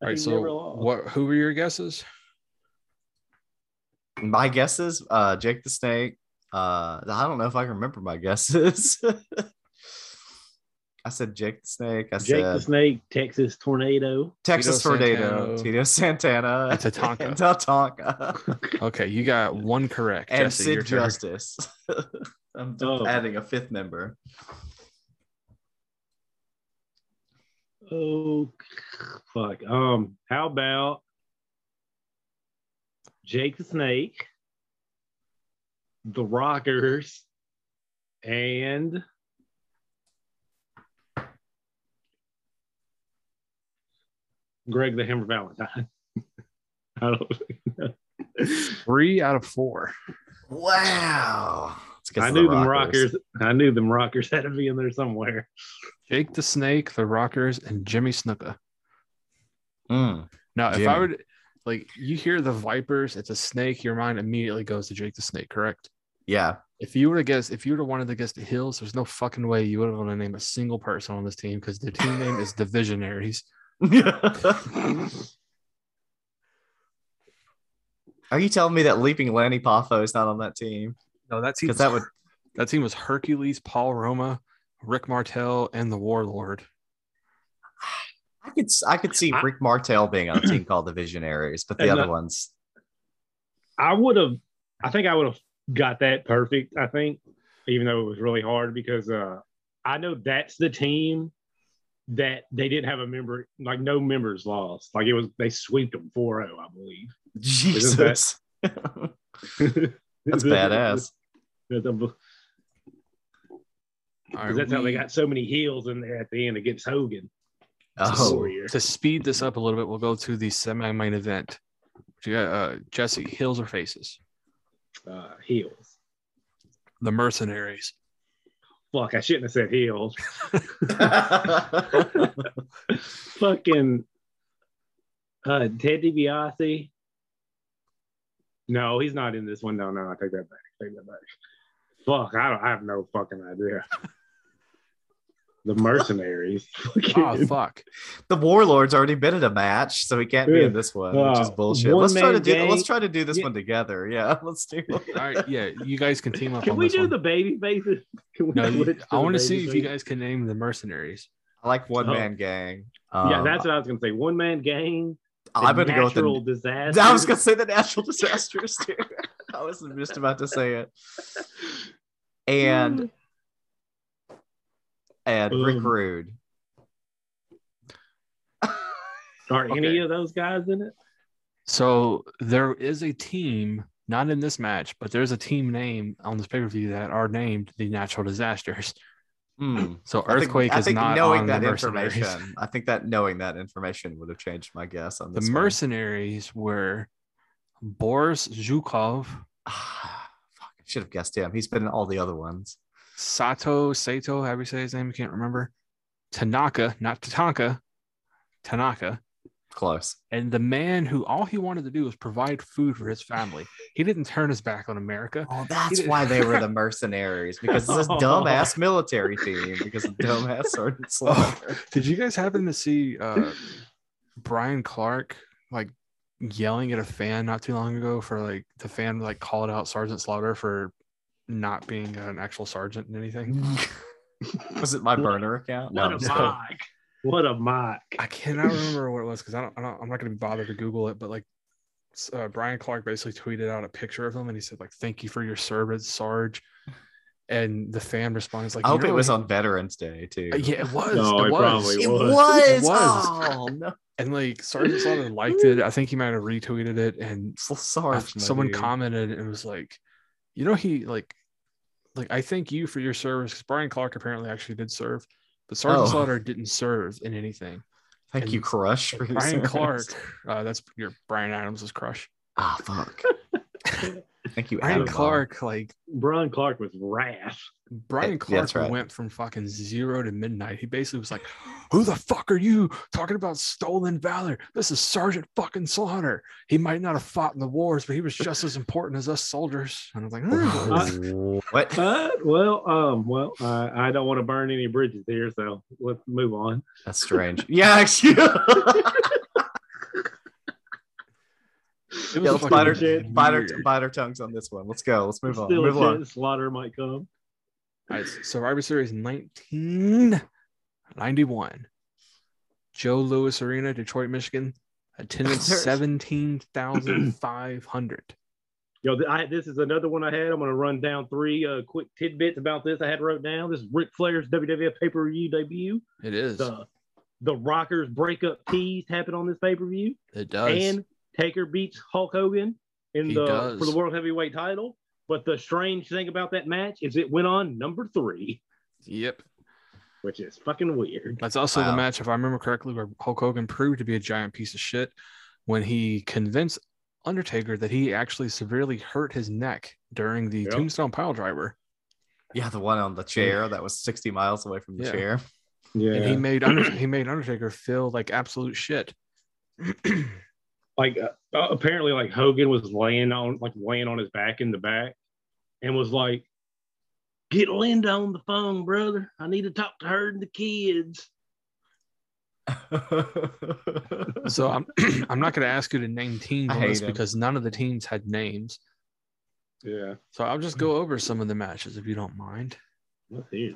Speaker 3: All right,
Speaker 2: he
Speaker 3: so what? Who were your guesses?
Speaker 4: My guesses, uh, Jake the Snake. Uh, I don't know if I can remember my guesses. I said Jake the Snake. I
Speaker 2: Jake
Speaker 4: said
Speaker 2: the Snake, Texas Tornado.
Speaker 4: Texas
Speaker 3: Tito
Speaker 4: Tornado,
Speaker 3: Santana.
Speaker 4: Tito Santana,
Speaker 3: And Tatanka.
Speaker 4: and Tatanka,
Speaker 3: Okay, you got one correct.
Speaker 4: and
Speaker 3: Jesse,
Speaker 4: Sid. Justice. I'm
Speaker 2: Oh.
Speaker 4: adding a fifth member.
Speaker 2: Oh fuck. Um, how about Jake the Snake, the Rockers, and Greg the Hammer Valentine. I don't
Speaker 3: Three out of four.
Speaker 4: Wow.
Speaker 2: I knew
Speaker 4: the
Speaker 2: them rockers. I knew them rockers had to be in there somewhere.
Speaker 3: Jake the Snake, the Rockers, and Jimmy Snuka.
Speaker 4: Mm.
Speaker 3: Now, if I would like you hear the Vipers, it's a snake, your mind immediately goes to Jake the Snake, correct?
Speaker 4: Yeah.
Speaker 3: If you were to guess, if you would have wanted to guess the heels, there's no fucking way you would have wanted to name a single person on this team because the team name is the Visionaries.
Speaker 4: Are you telling me that Leaping Lanny Poffo is not on that team?
Speaker 3: No, that team
Speaker 4: Because that would
Speaker 3: that team was Hercules, Paul Roma, Rick Martel, and the Warlord.
Speaker 4: I could I could see
Speaker 2: I-
Speaker 4: Rick Martel being on a team called the Visionaries, but the other
Speaker 2: the-
Speaker 4: ones,
Speaker 2: I would have, I think I would have got that perfect. I think, even though it was really hard because uh, I know that's the team that they didn't have a member, like no members lost. Like it was, they swept them 4 0, I believe.
Speaker 4: Jesus, that's badass.
Speaker 2: Because
Speaker 3: All right,
Speaker 2: that's how they got so many heels in there at the end against Hogan.
Speaker 4: Oh,
Speaker 2: Warrior.
Speaker 3: to speed this up a little bit, we'll go to the semi-main event. Uh, Jesse, Heels or Faces?
Speaker 2: Uh, heels.
Speaker 3: The Mercenaries.
Speaker 2: Fuck, I shouldn't have said heels. Fucking uh, Ted DiBiase. No, he's not in this one. No, no, I take that back. Take that back. Fuck, I don't. I have no fucking idea. The mercenaries.
Speaker 3: Oh fuck!
Speaker 4: the Warlord's already been in a match, so he can't be in this one, which is
Speaker 2: Uh,
Speaker 4: bullshit. Let's try to do
Speaker 2: gang.
Speaker 4: let's try to do this
Speaker 2: Yeah.
Speaker 4: one together. Yeah, let's do. It.
Speaker 3: All right, yeah, you guys can team up.
Speaker 2: Can
Speaker 3: on
Speaker 2: we
Speaker 3: this
Speaker 2: do
Speaker 3: one.
Speaker 2: the baby faces? Can we
Speaker 3: No, I want to
Speaker 2: baby
Speaker 3: see if you guys can name the Mercenaries.
Speaker 4: I like one
Speaker 2: Oh.
Speaker 4: man gang.
Speaker 2: Yeah,
Speaker 4: Um,
Speaker 2: that's what I was gonna say. One man gang.
Speaker 4: I'm gonna go with
Speaker 2: natural disaster.
Speaker 4: I was gonna say the natural disasters too. I was just about to say it. And and Rick
Speaker 2: Um,
Speaker 4: Rude.
Speaker 2: Are any of those guys in it?
Speaker 3: So there is a team, not in this match, but there's a team name on this pay per view that are named the Natural Disasters.
Speaker 4: Hmm.
Speaker 3: So
Speaker 4: I think-
Speaker 3: Earthquake
Speaker 4: I
Speaker 3: is
Speaker 4: think
Speaker 3: not
Speaker 4: knowing
Speaker 3: on
Speaker 4: that
Speaker 3: the
Speaker 4: information. I think that knowing that information would have changed my guess on
Speaker 3: The
Speaker 4: one.
Speaker 3: Mercenaries were Boris Zhukov,
Speaker 4: Ah, fuck, I should have guessed him. He's been in all the other ones.
Speaker 3: Sato Sato, how do you say his name? I can't remember. Tanaka, not Tatanka, Tanaka.
Speaker 4: Close.
Speaker 3: And the man who all he wanted to do was provide food for his family. He didn't turn his back on America.
Speaker 4: Oh, that's why they were the mercenaries because it's this dumbass military team because of dumbass Sergeant Slaughter.
Speaker 3: Did you guys happen to see uh, Brian Clark like yelling at a fan not too long ago for like the fan like called out Sergeant Slaughter for not being an actual sergeant in anything.
Speaker 4: Was it my burner account?
Speaker 2: What
Speaker 4: I'm
Speaker 2: a
Speaker 4: just
Speaker 2: mock. What a mock.
Speaker 3: I cannot remember what it was because I don't, I don't. I'm not going to be bothered to Google it. But like, uh, Brian Clark basically tweeted out a picture of him and he said like, "Thank you for your service, Sarge." And the fan responds like,
Speaker 4: I hope it was on Veterans Day too.
Speaker 3: Uh, Yeah, it was.
Speaker 2: No,
Speaker 3: it
Speaker 2: it
Speaker 3: was.
Speaker 2: probably
Speaker 4: It
Speaker 2: was.
Speaker 4: was.
Speaker 3: It was.
Speaker 4: Oh no,
Speaker 3: And like Sergeant Slaughter liked it. I think he might have retweeted it, and
Speaker 4: So
Speaker 3: I-
Speaker 4: Sarge.
Speaker 3: someone
Speaker 4: dude.
Speaker 3: commented and was like, you know, he like, like I thank you for your service because Brian Clark apparently actually did serve, but Sergeant
Speaker 4: Oh.
Speaker 3: Slaughter didn't serve in anything.
Speaker 4: Thank
Speaker 3: and
Speaker 4: you, Crush. For your
Speaker 3: Brian
Speaker 4: service.
Speaker 3: Clark, uh, that's your Brian Adams' crush.
Speaker 4: Ah, fuck. Thank you,
Speaker 3: Brian
Speaker 4: Adam.
Speaker 3: Clark, like
Speaker 2: Brian Clark was rash.
Speaker 3: Brian Clark
Speaker 4: that's right.
Speaker 3: went from fucking zero to midnight. He basically was like, "Who the fuck are you talking about stolen valor? This is Sergeant fucking Slaughter. He might not have fought in the wars, but he was just as important as us soldiers." And I was like, "Hmm."
Speaker 4: what?
Speaker 2: Uh, well, um, well, uh, I don't want to burn any bridges here, so let's move on.
Speaker 4: That's strange. Yeah, actually.
Speaker 3: It
Speaker 4: yeah,
Speaker 3: was
Speaker 4: let's
Speaker 3: fucking
Speaker 4: bite our, bite, our, bite our tongues on this one. Let's go. Let's move on. Move on.
Speaker 2: Slaughter might come.
Speaker 3: All right, Survivor Series 1991. Joe Louis Arena, Detroit, Michigan. Attendance
Speaker 4: There's-
Speaker 3: 17,500.
Speaker 2: Yo, I, this is another one I had. I'm going to run down three uh, quick tidbits about this. I had wrote down. This is Ric Flair's WWF pay per view debut.
Speaker 3: It is.
Speaker 2: The the Rockers breakup tease happened on this pay per view,
Speaker 3: It does.
Speaker 2: and Taker beats Hulk Hogan in
Speaker 3: He
Speaker 2: the
Speaker 3: does.
Speaker 2: for the World Heavyweight Title. But the strange thing about that match is it went on number three,
Speaker 3: yep.
Speaker 2: Which is fucking weird.
Speaker 3: That's also the match, if I remember correctly, where Hulk Hogan proved to be a giant piece of shit when he convinced Undertaker that he actually severely hurt his neck during the
Speaker 2: Yep.
Speaker 3: Tombstone Pile Driver.
Speaker 4: Yeah, the one on the chair that was 60 miles away from the
Speaker 3: Yeah.
Speaker 4: chair.
Speaker 2: Yeah,
Speaker 3: And he made Under- he made Undertaker feel like absolute shit.
Speaker 2: like uh, apparently like Hogan was laying on like laying on his back in the back and was like, "Get Linda on the phone, brother. I need to talk to her and the kids."
Speaker 3: So I'm I'm not going to ask you to name teams
Speaker 4: I
Speaker 3: on this because none of the teams had names.
Speaker 2: Yeah,
Speaker 3: So I'll just go over some of the matches if you don't mind.
Speaker 2: let's hear.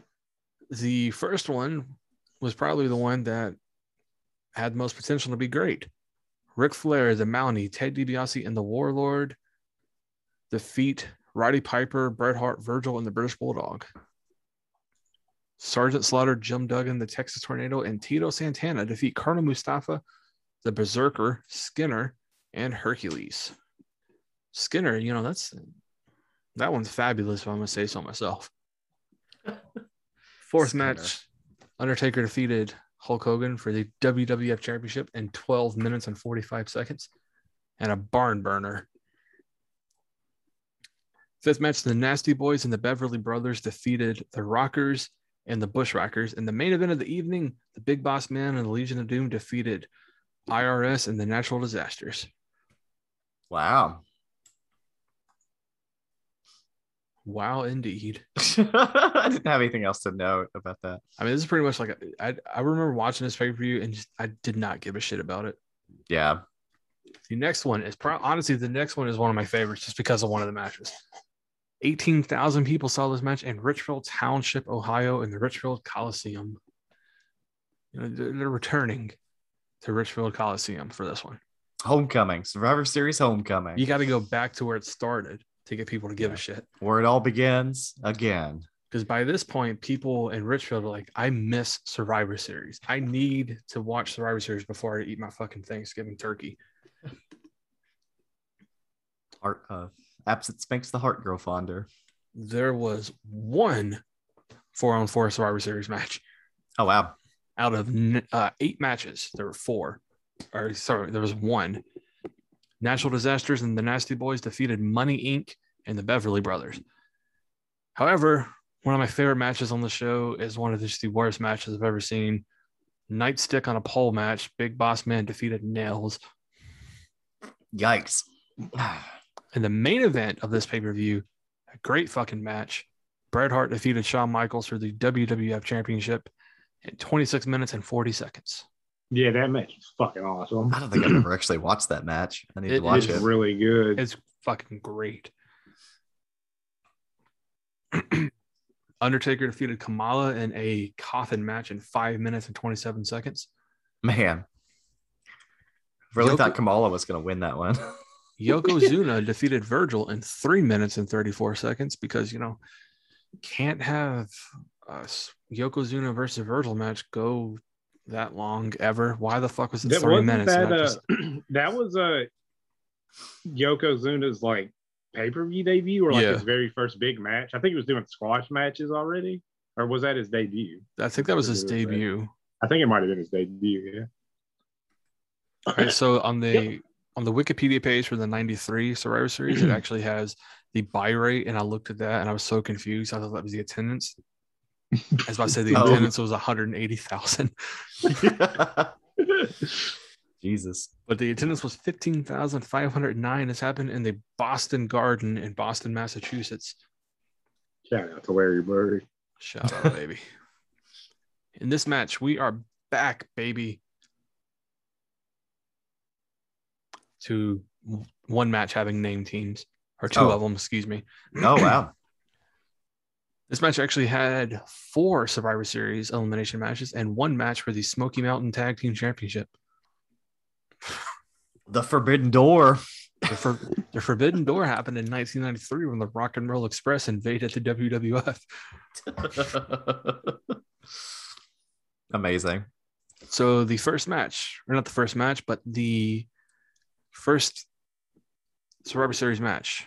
Speaker 3: The first one was probably the one that had most potential to be great. Ric Flair, the Mountie, Ted DiBiase, and the Warlord defeat Roddy Piper, Bret Hart, Virgil, and the British Bulldog. Sergeant Slaughter, Jim Duggan, the Texas Tornado, and Tito Santana defeat Colonel Mustafa, the Berserker, Skinner, and Hercules. Skinner, you know, that's that one's fabulous if I'm gonna say so myself. Fourth
Speaker 4: Skinner.
Speaker 3: match, Undertaker defeated Hulk Hogan for the WWF Championship in 12 minutes and 45 seconds, and a barn burner. Fifth match, the Nasty Boys and the Beverly Brothers defeated the Rockers and the Bushwhackers. In the main event of the evening, the Big Boss Man and the Legion of Doom defeated IRS and the Natural Disasters.
Speaker 4: wow.
Speaker 3: Wow, indeed.
Speaker 4: I didn't have anything else to note about that.
Speaker 3: I mean, this is pretty much like a- I, I remember watching this pay per view and just, I did not give a shit about it.
Speaker 4: Yeah.
Speaker 3: The next one is pro- honestly the next one is one of my favorites just because of one of the matches. 18,000 people saw this match in Richfield Township, Ohio, in the Richfield Coliseum. You know, they're, they're returning to Richfield Coliseum for this one.
Speaker 4: Homecoming. Survivor Series Homecoming.
Speaker 3: You got to go back to where it started to get people to give a shit.
Speaker 4: Where it all begins again.
Speaker 3: Because by this point, people in Richfield are like, I miss Survivor Series. I need to watch Survivor Series before I eat my fucking Thanksgiving turkey.
Speaker 4: Heart uh absence makes the heart grow fonder.
Speaker 3: There was one four on four Survivor Series match.
Speaker 4: Oh wow.
Speaker 3: out of uh, eight matches, there were four. Or sorry, there was one. Natural Disasters and the Nasty Boys defeated Money Inc. and the Beverly Brothers. However, one of my favorite matches on the show is one of just the worst matches I've ever seen. Nightstick on a pole match. Big Boss Man defeated Nails.
Speaker 4: Yikes.
Speaker 3: In the main event of this pay per view, a great fucking match. Bret Hart defeated Shawn Michaels for the WWF Championship in 26 minutes and 40 seconds.
Speaker 2: Yeah, that match is fucking awesome.
Speaker 4: I don't think I've ever actually watched that match. I need
Speaker 3: It
Speaker 4: to watch it.
Speaker 2: It's
Speaker 4: it.
Speaker 2: really good.
Speaker 3: It's fucking great. Undertaker defeated Kamala in a coffin match in five minutes and 27 seconds.
Speaker 4: Man. Really
Speaker 3: Yoko-
Speaker 4: thought Kamala was going to win that one.
Speaker 3: Yokozuna defeated Virgil in three minutes and 34 seconds because, you know, can't have a Yokozuna versus Virgil match go that long ever. Why the fuck was it
Speaker 2: That
Speaker 3: three minutes?
Speaker 2: that uh,
Speaker 3: just-
Speaker 2: that was uh Yokozuna's like pay-per-view debut or like
Speaker 3: Yeah.
Speaker 2: his very first big match. I think he was doing squash matches already. Or was that his debut?
Speaker 3: I think that was his
Speaker 2: it was that.
Speaker 3: debut.
Speaker 2: I think it might have been his debut, yeah.
Speaker 3: All right, so on the on the Wikipedia page for the 93 Survivor Series, it actually has the buy rate, and I looked at that and I was so confused. I thought that was the attendance. I was about to say the
Speaker 4: Oh.
Speaker 3: attendance was 180,000,
Speaker 4: Jesus.
Speaker 3: but the attendance was 15,509. This happened in the Boston Garden in Boston, Massachusetts.
Speaker 2: Shout out to Larry Bird.
Speaker 3: Shout out, baby. In this match, we are back, baby, to one match having name teams, or two
Speaker 4: Oh.
Speaker 3: of them, excuse me.
Speaker 4: Oh, wow.
Speaker 3: This match actually had four Survivor Series elimination matches and one match for the Smoky Mountain Tag Team Championship.
Speaker 4: The Forbidden Door.
Speaker 3: The, for, the Forbidden Door happened in 1993 when the Rock and Roll Express invaded the WWF.
Speaker 4: Amazing.
Speaker 3: So the first match, or not the first match, but the first Survivor Series match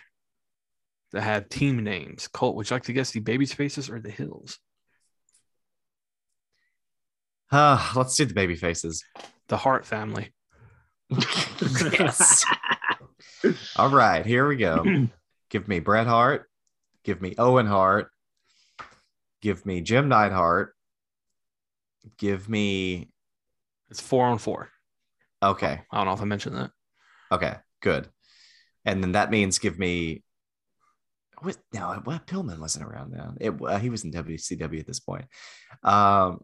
Speaker 3: that had team names. Colt, would you like to guess the Baby's Faces or the Heels?
Speaker 4: Uh, let's do the baby faces.
Speaker 3: The Hart family.
Speaker 4: yes. All right, here we go. Give me Bret Hart. Give me Owen Hart. Give me Jim Neidhart. Give me.
Speaker 3: It's four on four.
Speaker 4: Okay.
Speaker 3: I don't know if I mentioned that.
Speaker 4: Okay. Good. And then that means give me. What? No, what? Pillman wasn't around then. It, uh, he was in WCW at this point. Um,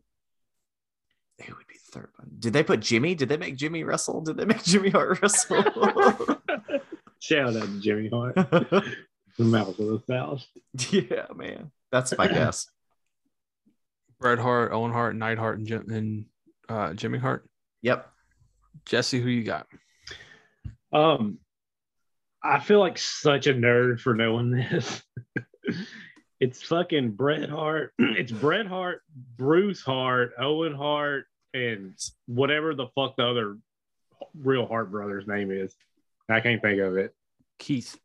Speaker 4: who would be the third one? Did they put Jimmy? Did they make Jimmy wrestle? Did they make Jimmy Hart wrestle?
Speaker 2: Shout out to Jimmy Hart. the mouth of the South.
Speaker 4: yeah, man. That's my guess.
Speaker 3: Bret Hart, Owen Hart, Neidhart, and, Jim, and uh, Jimmy Hart.
Speaker 4: Yep.
Speaker 3: Jesse, who you got?
Speaker 2: Um, I feel like such a nerd for knowing this. it's fucking Bret Hart. It's Bret Hart, Bruce Hart, Owen Hart, and whatever the fuck the other real Hart brother's name is. I can't think of it.
Speaker 3: Keith.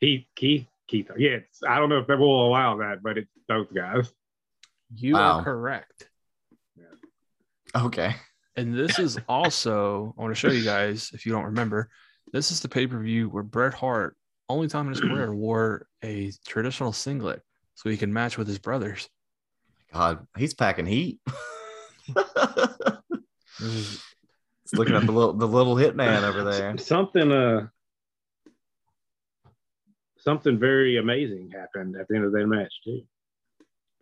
Speaker 2: Keith, Keith, Keith. Yeah, it's, I don't know if they will allow that, but it's those guys.
Speaker 3: You
Speaker 4: Wow.
Speaker 3: are correct.
Speaker 4: Okay.
Speaker 3: And this is also, I want to show you guys, if you don't remember, this is the pay per view where Bret Hart, only time in his career, wore a traditional singlet so he can match with his brothers.
Speaker 4: God, he's packing heat.
Speaker 3: This
Speaker 4: He's looking at the little the little hitman over there.
Speaker 2: Something, uh, something very amazing happened at the end of that match too.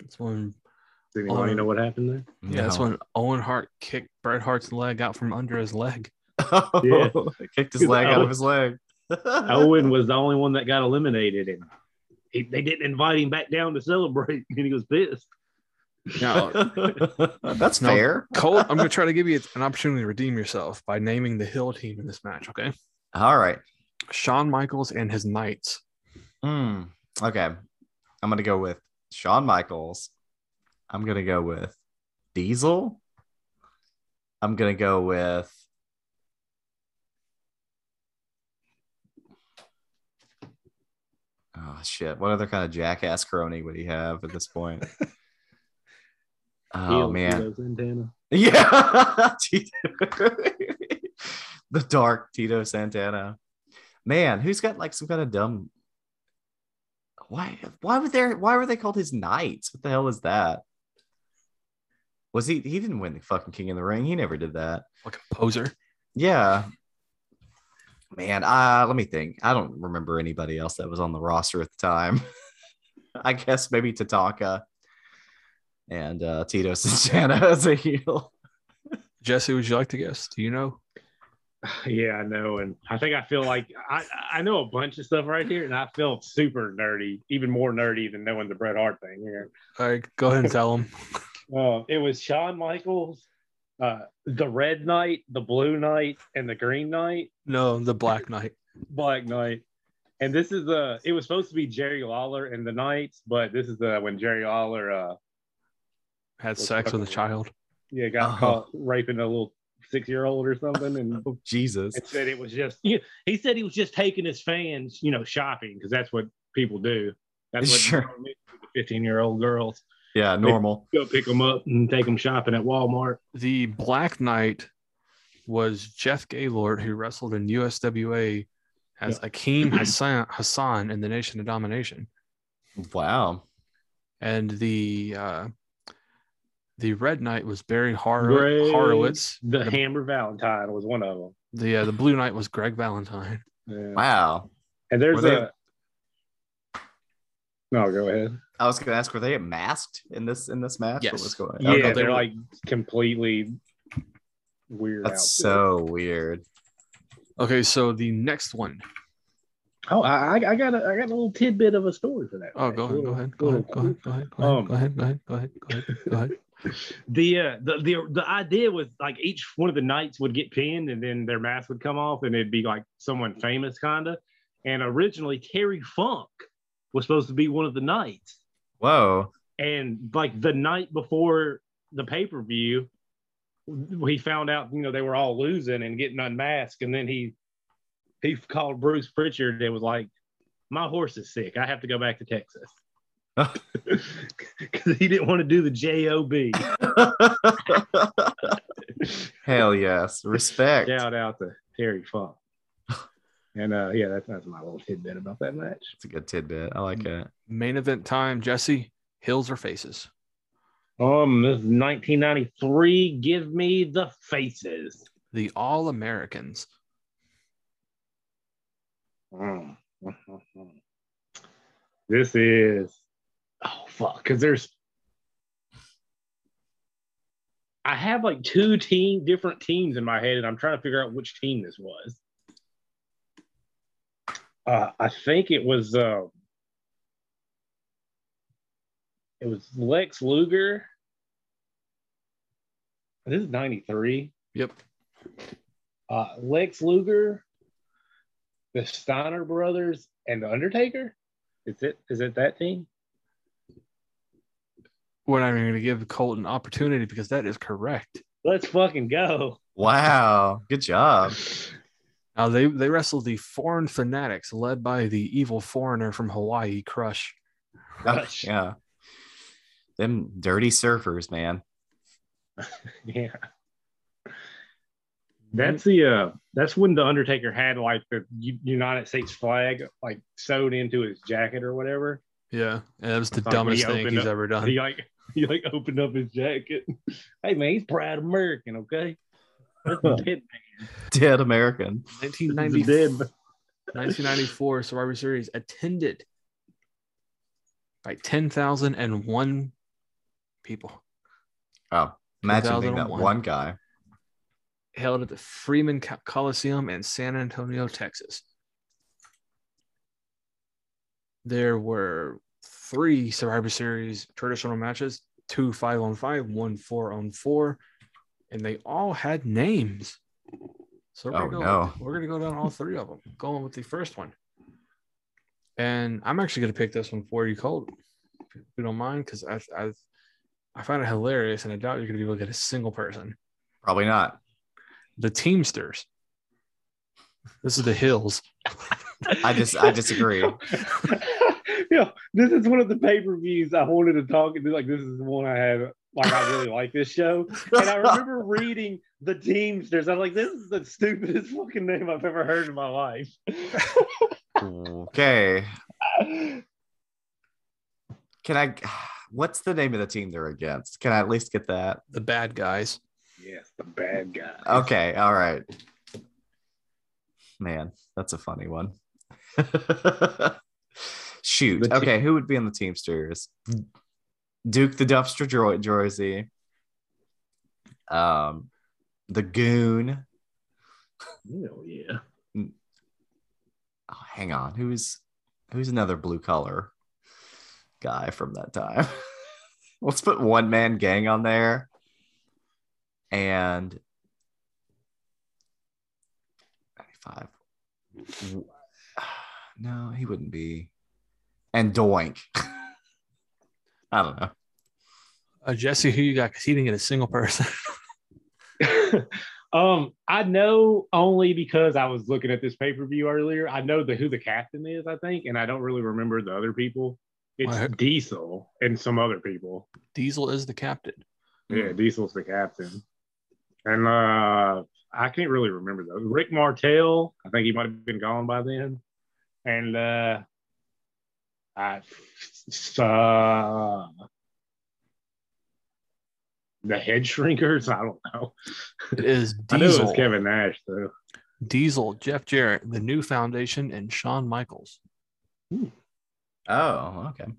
Speaker 3: That's when,
Speaker 2: Does anybody
Speaker 3: Oh.
Speaker 2: know what happened there?
Speaker 3: yeah, that's when Owen Hart kicked Bret Hart's leg out from under his leg.
Speaker 2: Yeah.
Speaker 4: kicked his leg out of his leg.
Speaker 2: Owen was the only one that got eliminated, and he, they didn't invite him back down to celebrate, and he was pissed.
Speaker 3: Now,
Speaker 4: That's
Speaker 3: No.
Speaker 4: fair.
Speaker 3: Cole, I'm going to try to give you an opportunity to redeem yourself by naming the Heel team in this match, okay?
Speaker 4: All right.
Speaker 3: Shawn Michaels and his Knights.
Speaker 4: Hmm. Okay. I'm gonna go with Shawn Michaels. I'm gonna go with Diesel. I'm gonna go with Oh shit. What other kind of jackass crony would he have at this point? oh
Speaker 2: Heel
Speaker 4: man.
Speaker 2: Tito Santana.
Speaker 4: Yeah. The dark Tito Santana. Man, who's got like some kind of dumb why why were there why were they called his knights? What the hell is that? Was he he didn't win the fucking king in the ring. He never did that.
Speaker 3: Like a poser.
Speaker 4: Yeah. Man, uh let me think. I don't remember anybody else that was on the roster at the time. I guess maybe Tatanka and uh Tito Santana as a heel.
Speaker 3: Jesse, would you like to guess? Do you know?
Speaker 2: Yeah, I know, and I think I feel like I I know a bunch of stuff right here, and I feel super nerdy, even more nerdy than knowing the Bret Hart thing here.
Speaker 3: All right, go ahead and tell them.
Speaker 2: Uh, it was Shawn Michaels, uh, the Red Knight, the Blue Knight, and the Green Knight,
Speaker 3: No, the Black Knight.
Speaker 2: Black Knight. And this is uh it was supposed to be Jerry Lawler and the Knights, but this is uh when Jerry Lawler uh
Speaker 3: Had sex with a child.
Speaker 2: yeah got
Speaker 4: Oh.
Speaker 2: caught raping a little six year old or something and
Speaker 4: Oh, Jesus.
Speaker 2: and said it was just you know, he said he was just taking his fans, you know, shopping because that's what people do. That's what
Speaker 4: Sure.
Speaker 2: 15 year old girls
Speaker 4: Yeah, normal.
Speaker 2: go pick them up and take them shopping at Walmart.
Speaker 3: The Black Knight was Jeff Gaylord, who wrestled in USWA as Akeem Hassan, Hassan in the Nation of Domination.
Speaker 4: Wow.
Speaker 3: And the uh, the Red Knight was Barry Hor-
Speaker 2: Greg-
Speaker 3: Horowitz.
Speaker 2: The
Speaker 3: The,
Speaker 2: Hammer Valentine was one of them.
Speaker 3: the, uh, the Blue Knight was Greg Valentine.
Speaker 2: Yeah.
Speaker 4: Wow.
Speaker 2: And there's
Speaker 4: Were
Speaker 2: a no, go ahead.
Speaker 4: I was gonna ask, were they masked in this in this match?
Speaker 3: Yes.
Speaker 4: What was going
Speaker 2: Yeah,
Speaker 4: Okay.
Speaker 3: they
Speaker 2: they're like completely weird.
Speaker 4: That's
Speaker 2: outfits.
Speaker 4: so weird.
Speaker 3: Okay, so the next one.
Speaker 2: Oh, I, I I got a I got a little tidbit of a story for that.
Speaker 3: Oh, go ahead, go ahead, go ahead, go ahead, go ahead, go ahead,
Speaker 2: Um,
Speaker 3: go ahead, go ahead, go ahead, go ahead, go ahead.
Speaker 2: The uh the, the the idea was like each one of the knights would get pinned and then their mask would come off and it'd be like someone famous kinda. And originally Terry Funk was supposed to be one of the knights.
Speaker 4: Whoa.
Speaker 2: And like the night before the pay-per-view, he found out, you know, they were all losing and getting unmasked. And then he he called Bruce Pritchard and was like, My horse is sick. I have to go back to Texas. Because he didn't want to do the job.
Speaker 4: Hell yes. Respect.
Speaker 2: Shout out to Terry Funk. And uh, yeah, that's that's my little tidbit about that match.
Speaker 4: It's a good tidbit. I like it.
Speaker 3: Main event time, Jesse. Heels or faces?
Speaker 2: Um, this is 1993. Give me the faces.
Speaker 3: The All Americans.
Speaker 2: Mm. This is oh fuck because there's I have like two team different teams in my head and I'm trying to figure out which team this was. Uh, I think it was uh, it was Lex Luger. This is 93.
Speaker 3: Yep.
Speaker 2: Uh, Lex Luger, the Steiner brothers, and the Undertaker. Is it is it that team?
Speaker 3: We're not even going to give Colt an opportunity because that is correct.
Speaker 2: Let's fucking go.
Speaker 4: Wow. Good job.
Speaker 3: Now they they wrestled the Foreign Fanatics, led by the evil foreigner from Hawaii, Crush.
Speaker 2: Crush.
Speaker 4: yeah. Them dirty surfers, man.
Speaker 2: Yeah. That's the uh that's when the Undertaker had like the U- United States flag like sewed into his jacket or whatever.
Speaker 3: Yeah, and that was the
Speaker 2: Like when
Speaker 3: dumbest
Speaker 2: he
Speaker 3: thing he's
Speaker 2: up-
Speaker 3: ever done.
Speaker 2: He like he like opened up his jacket. Hey man, he's proud American, okay? That's the dead
Speaker 4: Dead American.
Speaker 2: man.
Speaker 3: 1990,
Speaker 2: The dead
Speaker 3: 1994 Survivor Series attended by 10,001 people.
Speaker 4: Oh, imagine being that one guy.
Speaker 3: Held at the Freeman Coliseum in San Antonio, Texas. There were three Survivor Series traditional matches, two five on five, one four on four, and they all had names. So we're,
Speaker 4: Oh,
Speaker 3: gonna, go,
Speaker 4: no.
Speaker 3: we're gonna go down all three of them. Going with the first one. And I'm actually gonna pick this one for you, Colt, if you don't mind, because I I I find it hilarious, and I doubt you're gonna be able to get a single person.
Speaker 4: Probably not.
Speaker 3: The Teamsters. This is the Heels.
Speaker 4: I just I disagree.
Speaker 2: yeah, this is one of the pay per views I wanted to talk and like this is the one I had like I really like this show. And I remember reading the Teamsters. I'm like, this is the stupidest fucking name I've ever heard in my life.
Speaker 4: Okay. Can I what's the name of the team they're against? Can I at least get that?
Speaker 3: The bad guys.
Speaker 2: yes, the bad guys.
Speaker 4: Okay, all right. Man, that's a funny one. Shoot.
Speaker 2: Te-
Speaker 4: okay, who would be on the Teamsters? Duke the Dumpster Dro- Droese. Um, the Goon.
Speaker 2: Hell yeah.
Speaker 4: Oh, hang on. Who's who's another blue collar guy from that time? Let's put one man gang on there. And 95. No, he wouldn't be. And Doink. I don't know.
Speaker 3: Uh, Jesse, who you got? Because he didn't get a single person.
Speaker 2: um, I know only because I was looking at this pay per view earlier. I know the who the captain is, I think, and I don't really remember the other people. It's
Speaker 3: What?
Speaker 2: Diesel and some other people.
Speaker 3: Diesel is the captain.
Speaker 2: Yeah, Diesel's the captain, and uh, I can't really remember those. Rick Martel, I think he might have been gone by then, and uh, I, uh, the head shrinkers. I don't know.
Speaker 3: It is
Speaker 2: I knew it was Kevin Nash though.
Speaker 3: Diesel, Jeff Jarrett, the New Foundation, and Shawn Michaels. Hmm.
Speaker 4: Oh, okay.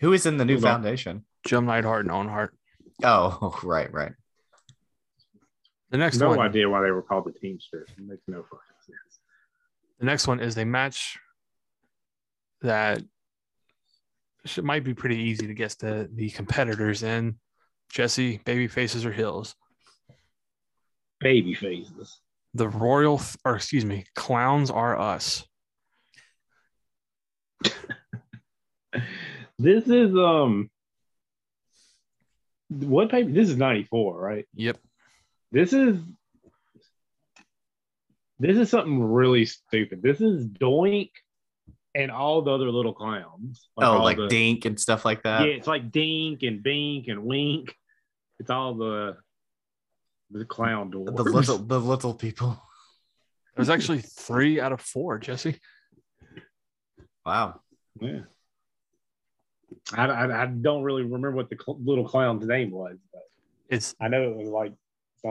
Speaker 4: Who is in the new
Speaker 2: Hold on.
Speaker 4: foundation?
Speaker 3: Jim Neidhart and Owen Hart.
Speaker 4: Oh, right, right.
Speaker 3: The next
Speaker 2: no
Speaker 3: one, No
Speaker 2: idea why they were called the Teamsters. It makes no fucking sense.
Speaker 3: the next one is a match that should, might be pretty easy to guess the the competitors in. Jesse, baby faces or heels.
Speaker 2: Baby faces.
Speaker 3: The Royal, or excuse me, Clowns Are Us.
Speaker 2: This is um, what paper? This is ninety four, right?
Speaker 3: Yep.
Speaker 2: This is this is something really stupid. This is Doink and all the other little clowns.
Speaker 4: oh, like
Speaker 2: the-
Speaker 4: Dink and stuff like that.
Speaker 2: yeah, it's like Dink and Bink and Wink. It's all the the clown
Speaker 4: doors.
Speaker 2: The
Speaker 4: little, the little people.
Speaker 3: There's actually three out of four, Jesse.
Speaker 4: Wow.
Speaker 2: Yeah. I, I, I don't really remember what the cl- little clown's name was, but
Speaker 3: It's
Speaker 2: I know it was like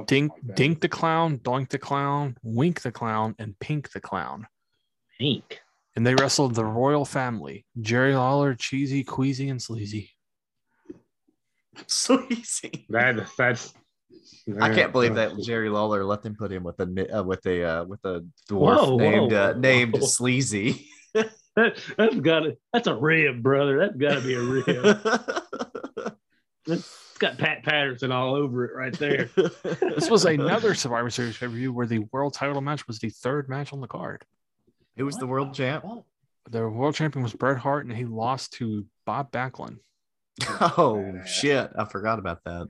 Speaker 3: Dink,
Speaker 2: like.
Speaker 3: Dink the Clown, Doink the Clown, Wink the Clown, and Pink the Clown.
Speaker 2: Pink.
Speaker 3: And they wrestled the Royal Family Jerry Lawler, Cheesy, Queasy, and Sleazy.
Speaker 4: So easy.
Speaker 2: That that's.
Speaker 4: I can't believe that Jerry Lawler let them put him with a uh, with a uh, with a dwarf
Speaker 2: Whoa, whoa,
Speaker 4: named uh,
Speaker 2: whoa.
Speaker 4: named Sleazy.
Speaker 2: That, that's got to That's a rib, brother. That's got to be a rib. it's got Pat Patterson all over it right there.
Speaker 3: This was another Survivor Series pay per view where the world title match was the third match on the card.
Speaker 4: Who was the world champ?
Speaker 3: The world champion was Bret Hart, and he lost to Bob Backlund.
Speaker 4: Oh shit! I forgot about that.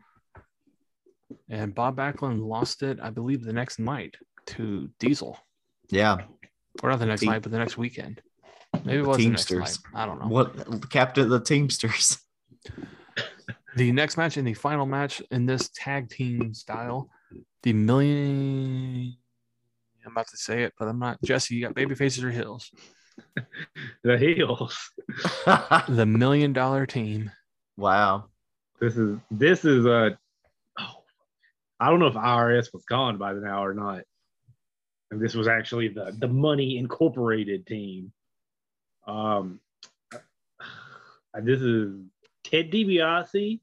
Speaker 3: And Bob Backlund lost it, I believe, the next night to Diesel.
Speaker 4: Yeah.
Speaker 3: Or not the next
Speaker 4: Te-
Speaker 3: night, but the next weekend. Maybe it
Speaker 4: The
Speaker 3: was the next
Speaker 4: Teamsters.
Speaker 3: night. I don't know.
Speaker 4: What Captain of the Teamsters?
Speaker 3: The next match and the final match in this tag team style, the million. I'm about to say it, but I'm not. Jesse, you got baby faces or heels?
Speaker 2: The heels.
Speaker 3: The million dollar team.
Speaker 4: wow.
Speaker 2: This is this is a. Oh, I don't know if IRS was gone by the now or not. And this was actually the the Money Incorporated team. Um, this is Ted DiBiase,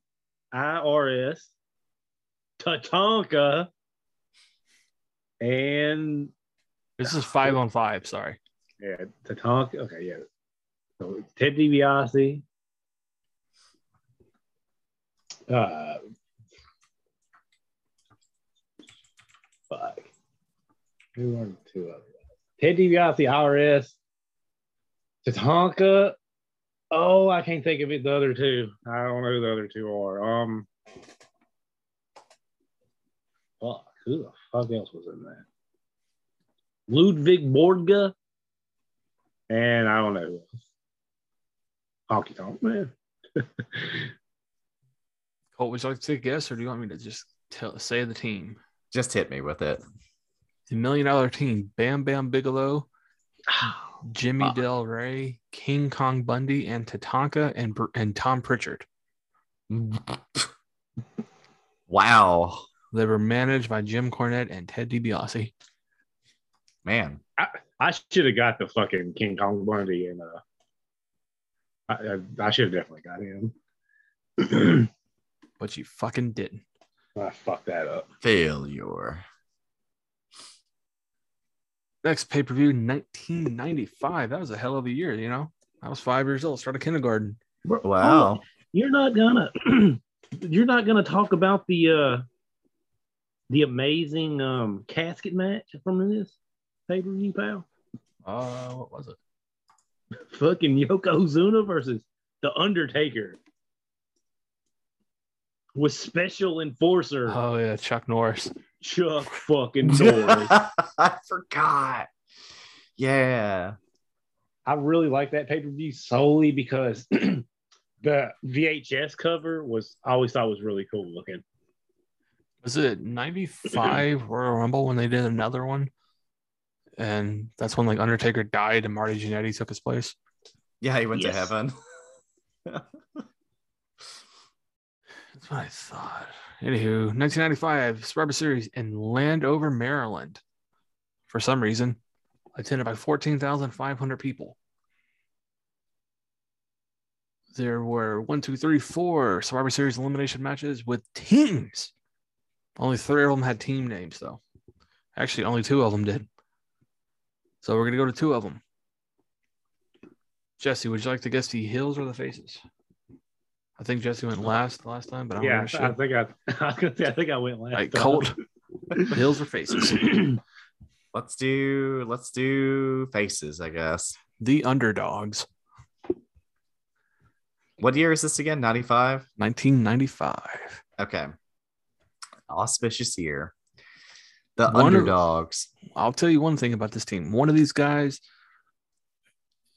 Speaker 2: IRS, Tatanka, and
Speaker 3: This is five on five. Sorry.
Speaker 2: yeah, Tatanka. Okay, yeah. So Ted DiBiase. Uh, fuck. Who are the two of them? Ted DiBiase, IRS. Tatanka. Oh, I can't think of it. The other two. I don't know who the other two are. Um. Fuck. Who the fuck else was in that? Ludwig Borga. And I don't know who else. Honky Tonk Man.
Speaker 3: Colt, would you like to take a guess, or do you want me to just tell say the team?
Speaker 4: Just hit me with it.
Speaker 3: The million dollar team: Bam Bam Bigelow, Jimmy
Speaker 4: Fuck.
Speaker 3: Del Rey, King Kong Bundy, and Tatanka, and and Tom Pritchard.
Speaker 4: wow,
Speaker 3: They were managed by Jim Cornette and Ted DiBiase.
Speaker 4: man.
Speaker 2: I should have got the fucking King Kong Bundy and uh I, I, I should have definitely got him.
Speaker 3: But you fucking didn't.
Speaker 2: I fucked that up.
Speaker 4: Failure.
Speaker 3: Next pay per view, 1995. That was a hell of a year, you know? I was five years old, started kindergarten.
Speaker 2: Bro,
Speaker 4: Wow.
Speaker 2: you're not gonna you're not gonna talk about the uh the amazing um casket match from this pay-per-view pal
Speaker 3: Uh, what was it?
Speaker 2: fucking yokozuna versus the undertaker with special enforcer
Speaker 3: Oh yeah, Chuck Norris.
Speaker 2: chuck fucking norris
Speaker 4: I forgot. Yeah.
Speaker 2: i really like that pay-per-view solely because the vhs cover was i always thought was really cool looking
Speaker 3: Was it 95 Royal Rumble when they did another one? And that's when like Undertaker died and Marty Jannetty took his place.
Speaker 4: Yeah, he went to heaven.
Speaker 3: That's what I thought. Anywho, 1995 Survivor Series in Landover, Maryland. For some reason, attended by 14,500 people. There were one, two, three, four Survivor Series elimination matches with teams. Only three of them had team names, though. Actually, only two of them did. So we're going to go to two of them. Jesse, would you like to guess the heels or the faces? I think Jesse went last last time, but I'm
Speaker 2: yeah I,
Speaker 3: sure.
Speaker 2: I think I, I, was gonna say, I think i went last
Speaker 3: Like
Speaker 2: time.
Speaker 3: Colt, heels or faces?
Speaker 4: Let's do let's do faces, I guess.
Speaker 3: The underdogs,
Speaker 4: What year is this again? 95?
Speaker 3: 1995.
Speaker 4: Okay. Auspicious year. The
Speaker 3: One of-
Speaker 4: underdogs.
Speaker 3: I'll tell you one thing about this team. One of these guys,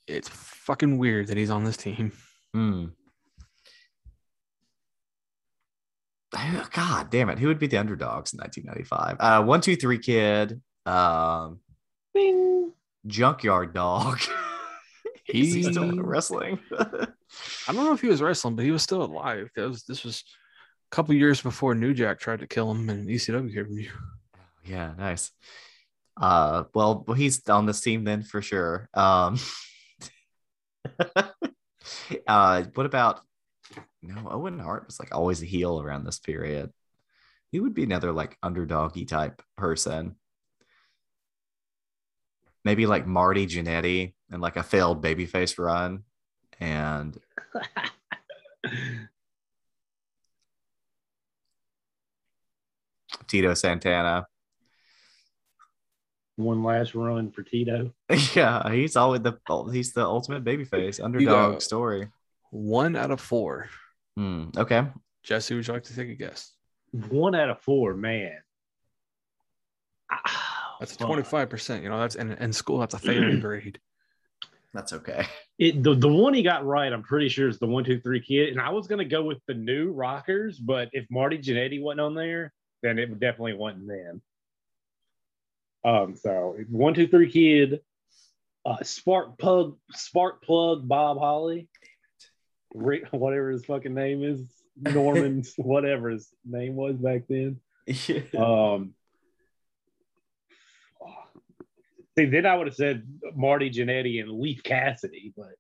Speaker 3: it's fucking weird that he's on this team.
Speaker 4: Hmm. God damn it. Who would be the underdogs in 1995? Uh, one, two, three kid. Um,
Speaker 2: Bing.
Speaker 4: junkyard dog. Is he still wrestling?
Speaker 3: I don't know if he was wrestling, but he was still alive. That was this was a couple years before New Jack tried to kill him in ECW pay per view.
Speaker 4: yeah, nice. Uh, well, well, he's on this team then for sure. Um, uh, what about no? Owen Hart was like always a heel around this period. He would be another like underdoggy type person. Maybe like Marty Jannetty and like a failed babyface run, and Tito Santana.
Speaker 2: one last run for tito
Speaker 4: Yeah, he's always the he's the ultimate babyface underdog
Speaker 3: go.
Speaker 4: story.
Speaker 3: One out of four.
Speaker 4: Hmm, okay.
Speaker 3: Jesse, would you like to take a guess?
Speaker 2: one out of four man
Speaker 3: That's twenty five percent. You know, that's in, in school. That's a failing grade.
Speaker 4: That's okay.
Speaker 2: it the, the one he got right, I'm pretty sure is the one, two, three kid. And I was gonna go with the new rockers, but if Marty Jannetty wasn't on there, then it definitely wasn't then. Um, so one, two, three kid, uh Spark Plug, Spark Plug Bob Holly, Rick, whatever his fucking name is, Norman, whatever his name was back then. Um, see, then I would have said Marty Jannetty and Leif Cassidy, but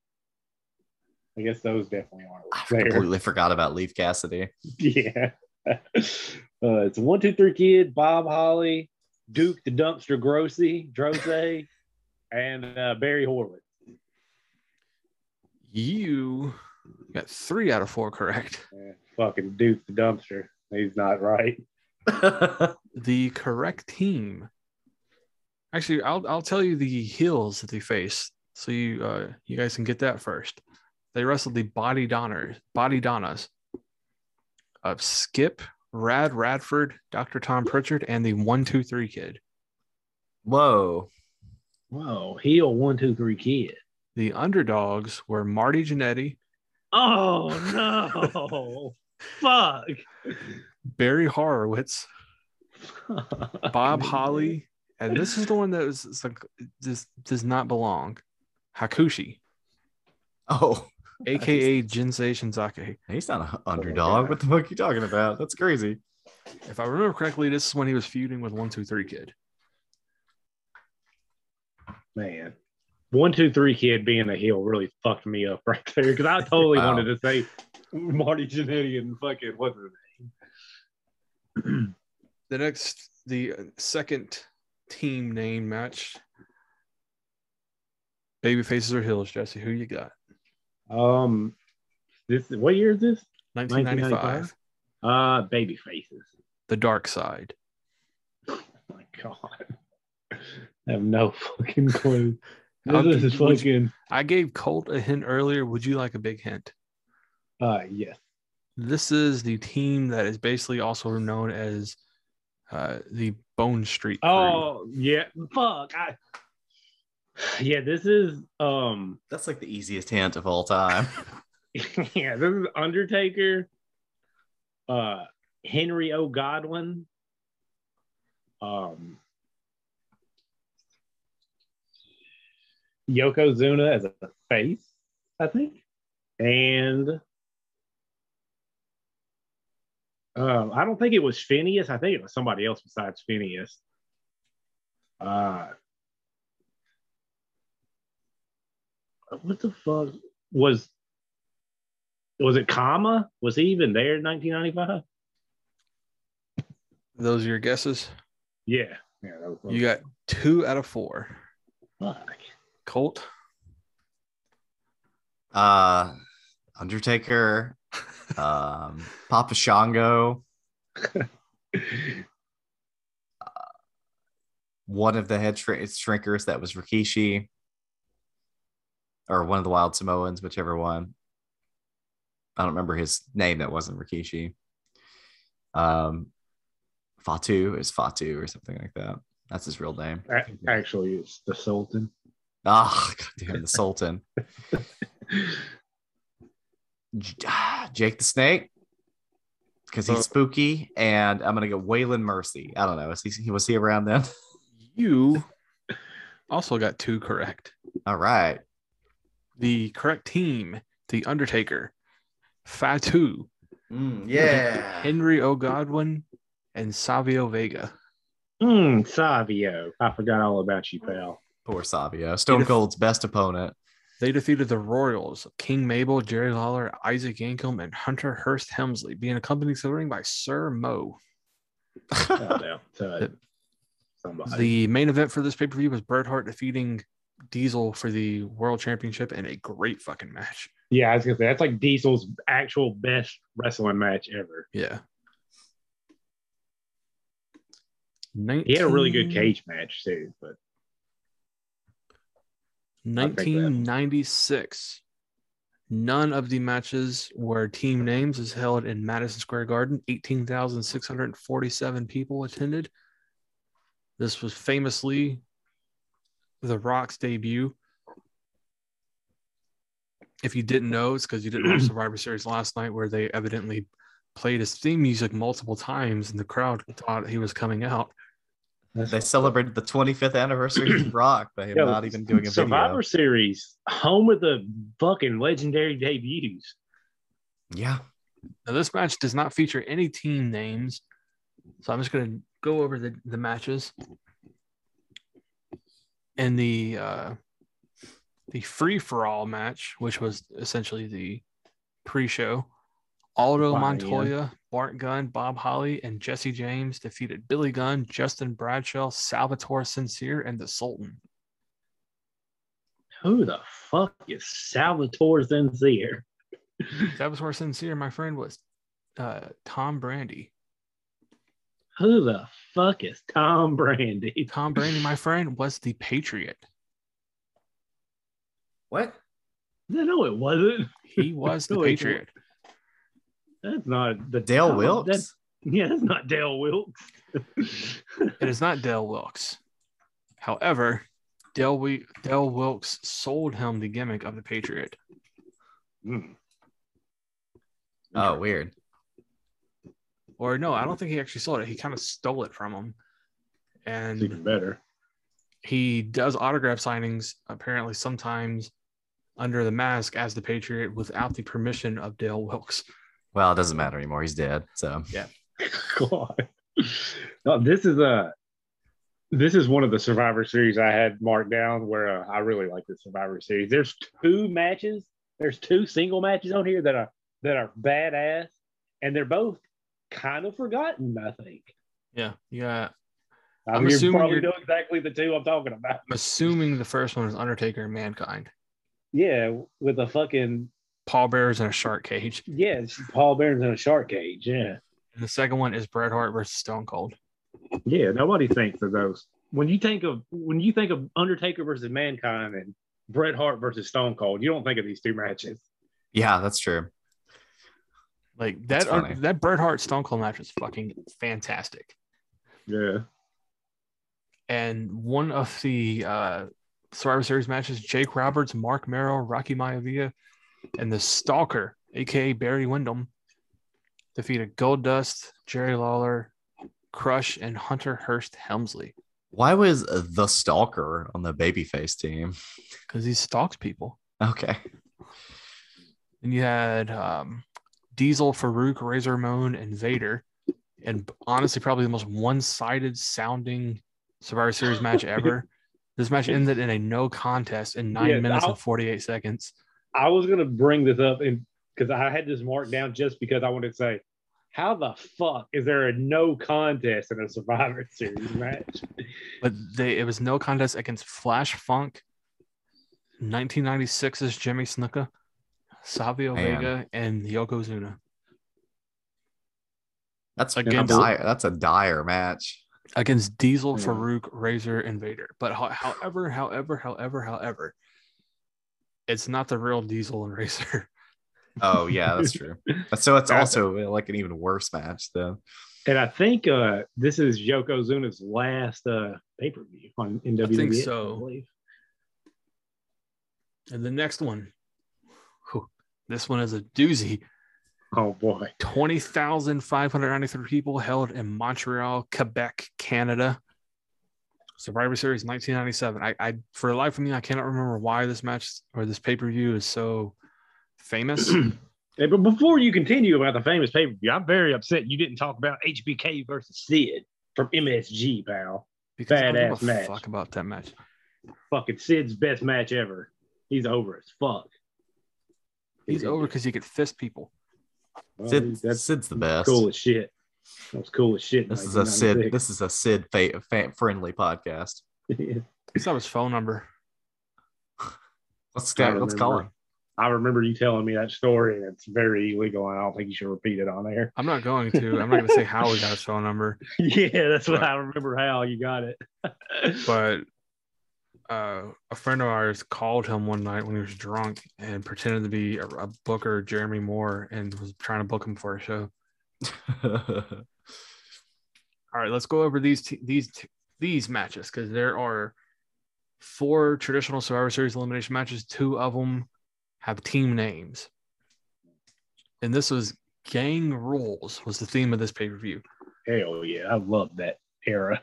Speaker 2: I guess those definitely aren't there.
Speaker 4: completely forgot about Leif Cassidy.
Speaker 2: Yeah. Uh, it's one, two, three kid, Bob Holly, Duke the Dumpster Grossi, Droese, and uh, Barry Horowitz.
Speaker 3: You got three out of four correct.
Speaker 2: Yeah, fucking Duke the Dumpster. He's not right.
Speaker 3: The correct team. Actually, I'll I'll tell you the heels that they faced, so you uh you guys can get that first. They wrestled the Body Donners, Body Donnas of Skip, Rad Radford, Dr. Tom Pritchard, and the One Two Three Kid.
Speaker 4: Whoa.
Speaker 2: Whoa, heel one, two, three kid.
Speaker 3: The underdogs were Marty Jannetty,
Speaker 2: Oh no. Fuck.
Speaker 3: Barry Horowitz, Bob Holly, and this is the one that was like this does not belong. Hakushi,
Speaker 4: Oh,
Speaker 3: aka Jinsei Shinzaki.
Speaker 4: he's not an underdog.
Speaker 2: God.
Speaker 4: what the fuck are you talking about? That's crazy.
Speaker 3: If I remember correctly, this is when he was feuding with One Two Three Kid.
Speaker 2: Man. One, two, three kid being a heel really fucked me up right there because I totally
Speaker 4: Wow.
Speaker 2: wanted to say Marty Jannetty and fucking what's his name?
Speaker 3: The next, the uh, second team name match Baby faces or heels, Jesse? Who you got?
Speaker 2: Um, this what year is this?
Speaker 3: 1995.
Speaker 2: Uh, baby faces.
Speaker 3: The Dark Side.
Speaker 2: Oh my god, I have no fucking clue. This is fucking.
Speaker 3: I gave Colt a hint earlier. Would you like a big hint?
Speaker 2: Uh, yes.
Speaker 3: This is the team that is basically also known as uh, the Bone Street. Crew.
Speaker 2: Oh yeah, fuck. I. Yeah, this is um.
Speaker 4: That's like the easiest hint of all time.
Speaker 2: yeah, this is Undertaker. Uh, Henry O. Godwinn. Um. Yokozuna as a face, I think, and um, I don't think it was Phineas. I think it was somebody else besides Phineas. Uh, what the fuck was was it Kama? Was he even there in 1995?
Speaker 3: Those are your guesses.
Speaker 2: Yeah, yeah, that was
Speaker 3: You got two out of four.
Speaker 2: fuck.
Speaker 3: Colt.
Speaker 4: Uh, Undertaker, um, Papa Shango, one of the head shrinkers that was Rikishi, or one of the Wild Samoans, whichever one. I don't remember his name. That wasn't Rikishi. Um, Fatu is Fatu or something like that. That's his real name.
Speaker 2: Actually, it's the Sultan.
Speaker 4: Ah, goddamn, the Sultan. Jake the Snake, because he's
Speaker 3: Uh,
Speaker 4: spooky, and I'm gonna go Waylon Mercy. I don't know. Is he was he around then?
Speaker 3: You also got two correct.
Speaker 4: All right.
Speaker 3: The correct team, The Undertaker, Fatu,
Speaker 4: Mm,
Speaker 3: Henry O. Godwinn, and Savio Vega.
Speaker 2: Hmm, Savio. I forgot all about you, pal.
Speaker 4: Poor Savio, Stone
Speaker 3: def-
Speaker 4: Cold's best opponent.
Speaker 3: They defeated the Royals, King Mabel, Jerry Lawler, Isaac Yankem, and Hunter Hearst Helmsley, being accompanied to the ring by Sir Mo.
Speaker 2: Oh, no. So.
Speaker 3: The main event for this pay per view was Bret Hart defeating Diesel for the World Championship in a great fucking match.
Speaker 2: yeah, I was gonna say that's like Diesel's actual best wrestling match ever.
Speaker 3: Yeah.
Speaker 2: He had a really good cage match too, but
Speaker 3: 1996. None of the matches were team names is held in Madison Square Garden. 18,647 people attended. This was famously The Rock's debut. If you didn't know, it's because you didn't watch Survivor Series last night, where they evidently played his theme music multiple times and the crowd thought he was coming out.
Speaker 4: They celebrated the 25th anniversary of Rock by him
Speaker 2: Yeah,
Speaker 4: not even doing a
Speaker 2: Survivor
Speaker 4: video.
Speaker 2: Series, home of the fucking legendary debuts.
Speaker 4: Yeah.
Speaker 3: Now, this match does not feature any team names. So I'm just going to go over the, the matches. In the uh, the free for all match, which was essentially the pre show, Aldo Montoya, Bart Gunn, Bob Holly, and Jesse James defeated Billy Gunn, Justin Bradshaw, Salvatore Sincere, and the Sultan.
Speaker 2: Who the fuck is Salvatore Sincere?
Speaker 3: Salvatore Sincere, my friend, was uh, Tom Brandi.
Speaker 2: Who the fuck is Tom Brandi?
Speaker 3: Tom Brandi, my friend, was the Patriot.
Speaker 4: What?
Speaker 2: No, it wasn't.
Speaker 3: He was the
Speaker 2: No, he
Speaker 3: Patriot.
Speaker 2: That's not the
Speaker 4: Dale
Speaker 2: Tom-
Speaker 4: Wilkes?
Speaker 2: That's, yeah, that's not Dale Wilkes.
Speaker 3: It is not Dale Wilkes. However, Dale, we- Dale Wilkes sold him the gimmick of the Patriot.
Speaker 2: Hmm.
Speaker 4: Oh, weird.
Speaker 3: Or no, I don't think he actually sold it. He kind of stole it from him.
Speaker 2: It's even better.
Speaker 3: he does autograph signings apparently sometimes under the mask as the Patriot without the permission of Dale Wilkes.
Speaker 4: Well, it doesn't matter anymore. He's dead. So yeah.
Speaker 2: God. No, this is a this is one of the Survivor Series I had marked down where uh, I really like the Survivor Series. There's two matches. There's two single matches on here that are that are badass, and they're both kind of forgotten. I think.
Speaker 3: Yeah, yeah. got
Speaker 2: I
Speaker 3: I'm
Speaker 2: mean,
Speaker 3: assuming
Speaker 2: probably
Speaker 3: you're-
Speaker 2: know exactly the two I'm talking about.
Speaker 3: I'm assuming the first one is Undertaker and Mankind.
Speaker 2: Yeah, with a fucking
Speaker 3: Paul Bearer's in a shark cage.
Speaker 2: yeah, it's Paul Bearer's in a shark cage. Yeah,
Speaker 3: And the second one is Bret Hart versus Stone Cold.
Speaker 2: yeah. Nobody thinks of those when you think of when you think of Undertaker versus Mankind and Bret Hart versus Stone Cold. You don't think of these two matches.
Speaker 4: Yeah, that's true.
Speaker 3: Like that
Speaker 4: funny.
Speaker 3: that Bret Hart Stone Cold match was fucking fantastic.
Speaker 2: Yeah,
Speaker 3: And one of the uh, Survivor Series matches, Jake Roberts, Marc Mero, Rocky Maivia, and the Stalker, aka Barry Windham, defeated Gold Dust, Jerry Lawler, Crush, and Hunter Hearst Helmsley
Speaker 4: Why was the stalker on the babyface team?
Speaker 3: because he stalks people.
Speaker 4: Okay.
Speaker 3: And you had um, Diesel, Farouk, Razor Ramon, and Vader. And honestly, probably the most one sided sounding Survivor Series match ever. This match ended in a no contest in nine
Speaker 2: Yeah,
Speaker 3: minutes
Speaker 2: I'll-
Speaker 3: and 48 seconds.
Speaker 2: I was gonna bring this up and because I had this marked down just because I wanted to say, how the fuck is there a no contest in a Survivor Series match?
Speaker 3: But they it was no contest against Flash Funk, 1996's Jimmy Snuka, Savio
Speaker 4: Man.
Speaker 3: Vega, and Yokozuna.
Speaker 4: That's a
Speaker 3: Against-
Speaker 4: dire, that's a dire match.
Speaker 3: against Diesel,
Speaker 2: Yeah.
Speaker 3: Farouk, Razor, and Vader. But ho- however, however, however, however, it's not the real Diesel and Razor.
Speaker 4: Oh yeah, that's true. So it's also like an even worse match though.
Speaker 2: And I think uh, this is Yokozuna's last uh, pay per view on in WWE.
Speaker 3: think so.
Speaker 2: believe.
Speaker 3: And the next one, whew, this one is a doozy.
Speaker 2: Oh boy,
Speaker 3: 20,593 people held in Montreal, Quebec, Canada. Survivor Series 1997. I, I for the life of me, I cannot remember why this match or this pay per view is so famous.
Speaker 2: Hey, but before you continue about the famous pay per view, I'm very upset you didn't talk about HBK versus Sid from MSG, pal.
Speaker 3: Because
Speaker 2: Badass match.
Speaker 3: fuck about that match.
Speaker 2: Fucking Sid's best match ever. He's over as fuck.
Speaker 3: He's over because he could fist people.
Speaker 2: Well,
Speaker 4: Sid,
Speaker 2: that's
Speaker 4: Sid's the best.
Speaker 2: cool as shit. That's cool as shit.
Speaker 4: This is a Sid. This is a Sid fa- fa- friendly podcast.
Speaker 3: Let's have his phone number.
Speaker 4: Let's
Speaker 2: I
Speaker 4: go. Let's call him.
Speaker 2: I remember you telling me that story, and it's very illegal, and I don't think you should repeat it on air.
Speaker 3: I'm not going to. I'm not going to say how we got his phone number,
Speaker 2: yeah, that's what I remember. How you got it?
Speaker 3: but uh, a friend of ours called him one night when he was drunk and pretended to be a, a booker, Jeremy Moore, and was trying to book him for a show. All right, let's go over these t- these t- these matches because there are four traditional Survivor Series elimination matches. Two of them have team names, and this was Gang Rules was the theme of this pay per view.
Speaker 2: Hell yeah, I love that era.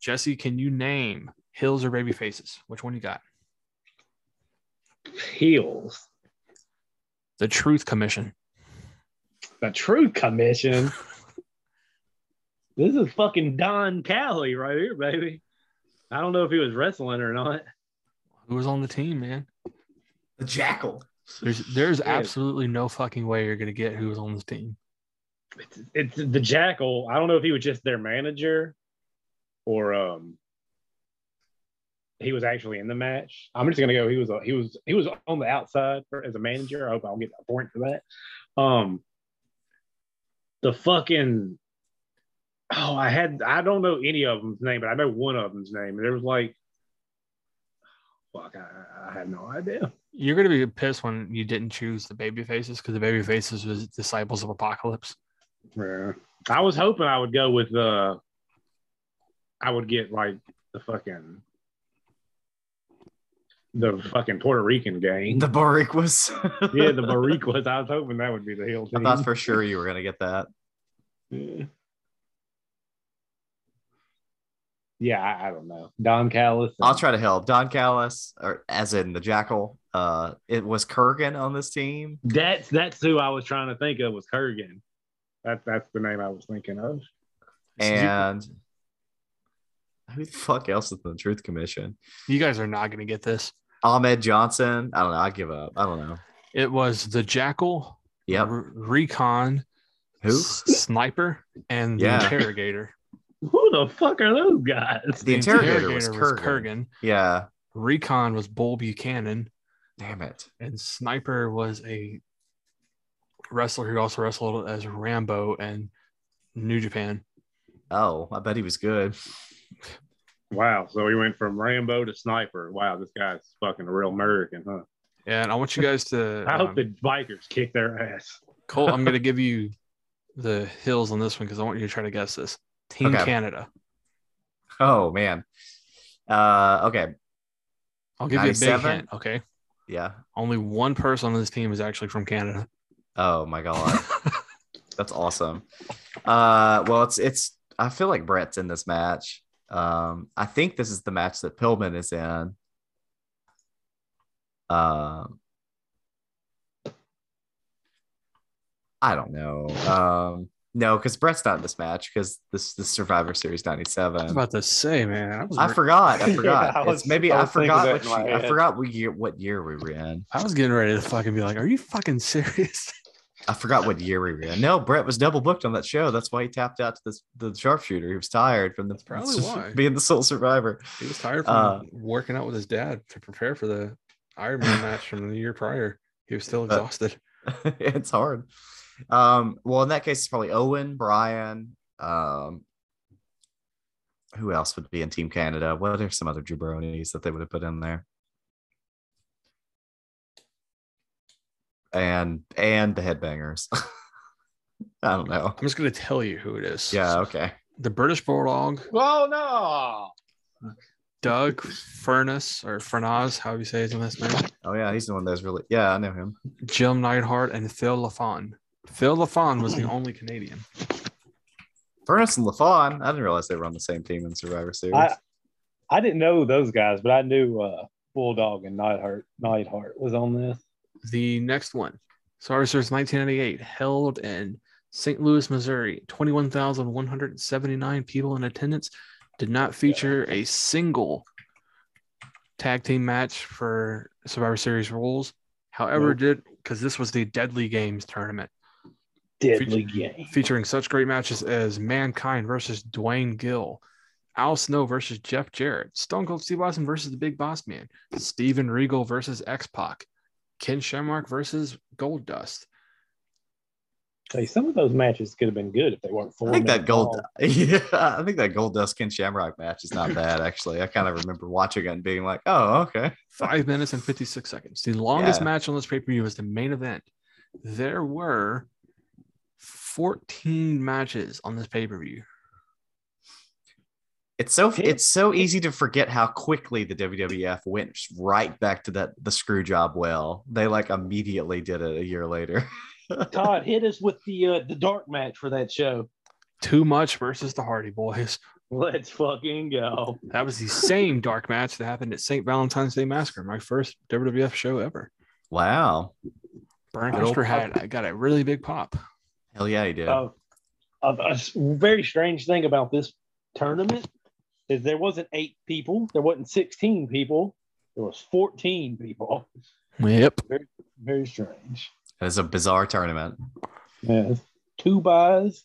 Speaker 3: Jesse, can you name heels or baby faces? Which one you got?
Speaker 2: Heels,
Speaker 3: The Truth Commission.
Speaker 2: the Truth Commission. this is fucking Don Callis right here, baby. I don't know if he was wrestling or not.
Speaker 3: Who was on the team, man?
Speaker 4: the Jackal.
Speaker 3: There's there's absolutely no fucking way you're gonna get who was on this team.
Speaker 2: It's, it's the Jackal. I don't know if he was just their manager or um he was actually in the match. I'm just gonna go. He was he was he was on the outside for, as a manager. I hope I'll get a point for that. Um, the fucking oh, I had I don't know any of them's name, but I know one of them's name. And There was like fuck, I, I had no idea.
Speaker 3: You're gonna be pissed when you didn't choose the baby faces because the baby faces was Disciples of Apocalypse.
Speaker 2: Yeah. I was hoping I would go with uh I would get like the fucking the fucking Puerto Rican gang.
Speaker 4: The Boricuas.
Speaker 2: yeah, the Boricuas. I was hoping that would be the heel
Speaker 4: I thought for sure you were gonna get that.
Speaker 2: yeah. Yeah, I, I don't know. Don Callis.
Speaker 4: I'll try to help. Don Callis, or as in the Jackal. Uh, it was Kurgan on this team.
Speaker 2: That's that's who I was trying to think of was Kurgan. That's that's the name I was thinking of.
Speaker 4: And who the fuck else is the Truth Commission?
Speaker 3: You guys are not gonna get this.
Speaker 4: Ahmed Johnson. I don't know. I give up. I don't know.
Speaker 3: It was the Jackal,
Speaker 4: Yep.
Speaker 3: R- Recon,
Speaker 4: Who?
Speaker 3: S- Sniper, and the
Speaker 4: Yeah.
Speaker 3: Interrogator.
Speaker 2: Who the fuck are those guys?
Speaker 4: The interrogator was Kurgan.
Speaker 3: Kurgan.
Speaker 4: Yeah.
Speaker 3: Recon was Bull Buchanan.
Speaker 4: Damn it.
Speaker 3: And Sniper was a wrestler who also wrestled as Rambo and New Japan.
Speaker 4: Oh, I bet he was good.
Speaker 2: Wow. So he went from Rambo to Sniper. Wow, this guy's fucking a real American, huh?
Speaker 3: And I want you guys to.
Speaker 2: I hope
Speaker 3: um,
Speaker 2: the bikers kick their ass.
Speaker 3: Cole, I'm going to give you the heels on this one because I want you to try to guess this. Team
Speaker 4: Okay.
Speaker 3: Canada.
Speaker 4: Oh man. Uh okay.
Speaker 3: I'll give you a big hint. Okay.
Speaker 4: Yeah.
Speaker 3: Only one person on this team is actually from Canada.
Speaker 4: Oh my god. That's awesome. Uh well it's it's I feel like Bret's in this match. Um I think this is the match that Pillman is in. Um I don't know. Um no, because Bret's not in this match because this this Survivor Series '97.
Speaker 3: I was
Speaker 4: 97.
Speaker 3: about to say, man. I was,
Speaker 4: I forgot. I forgot.
Speaker 2: I was-
Speaker 4: maybe
Speaker 2: I
Speaker 4: I, forgot what year, I forgot what year what year we were in.
Speaker 3: I was getting ready to fucking be like, "Are you fucking serious?"
Speaker 4: I forgot what year we were in. No, Bret was double booked on that show. That's why he tapped out to this, the sharpshooter. He was tired from the
Speaker 3: probably why.
Speaker 4: being the sole survivor.
Speaker 3: He was tired from
Speaker 4: Uh,
Speaker 3: working out with his dad to prepare for the Iron Man match from the year prior. He was still exhausted.
Speaker 4: it's hard. Um, well, in that case, it's probably Owen, Brian. Um, who else would be in Team Canada? What are some other jabronis that they would have put in there? And and the headbangers. I don't know.
Speaker 3: I'm just gonna tell you who it is.
Speaker 4: Yeah, okay.
Speaker 3: the British Bulldog,
Speaker 2: Oh no!
Speaker 3: Doug Furness or Furnaz, however you say his last name,
Speaker 4: Oh yeah, he's the one that's really yeah, I know him.
Speaker 3: Jim Neidhart, and Phil LaFon. Phil LaFon was the only Canadian.
Speaker 4: Furnace and LaFon. I didn't realize they were on the same team in Survivor Series.
Speaker 2: I I didn't know those guys, but I knew uh, Bulldog and Neidhart. Neidhart was on this.
Speaker 3: The next one, Survivor Series 1998, held in St. Louis, Missouri. 21,179 people in attendance. Did not feature a single tag team match for Survivor Series rules. However,
Speaker 2: Nope.
Speaker 3: did because this was the Deadly Games tournament,
Speaker 2: Deadly game.
Speaker 3: featuring such great matches as Mankind versus Duane Gill, Al Snow versus Jeff Jarrett, Stone Cold Steve Austin versus the Big Boss Man, Steven Regal versus X Pac, Ken Shamrock versus Gold Dust.
Speaker 2: Say some of those matches could have been good if they weren't four.
Speaker 4: I think that
Speaker 2: minutes
Speaker 4: gold, yeah, I think that Gold Dust Ken Shamrock match is not bad. Actually, I kind of remember watching it and being like, "Oh, okay."
Speaker 3: Five minutes and 56 seconds. The longest
Speaker 4: Yeah.
Speaker 3: match on this pay per view was the main event. There were 14 matches on this pay per view.
Speaker 4: It's so
Speaker 2: Yeah.
Speaker 4: it's so easy to forget how quickly the WWF went right back to that the screw job. Well, they like immediately did it a year later.
Speaker 2: Todd hit us with the uh, the dark match for that show.
Speaker 3: Too much versus the Hardy Boys.
Speaker 2: Let's fucking go.
Speaker 3: That was the same dark match that happened at St. Valentine's Day Massacre, my first WWF show ever.
Speaker 4: wow,
Speaker 3: Brian
Speaker 4: Good
Speaker 3: had I got a really big pop.
Speaker 4: hell yeah, he did.
Speaker 2: Uh, a, a s- very strange thing about this tournament is there wasn't eight people, there wasn't 16 people, there was 14 people.
Speaker 3: Yep.
Speaker 2: Very very strange.
Speaker 4: It was a bizarre tournament.
Speaker 2: Yeah, two buys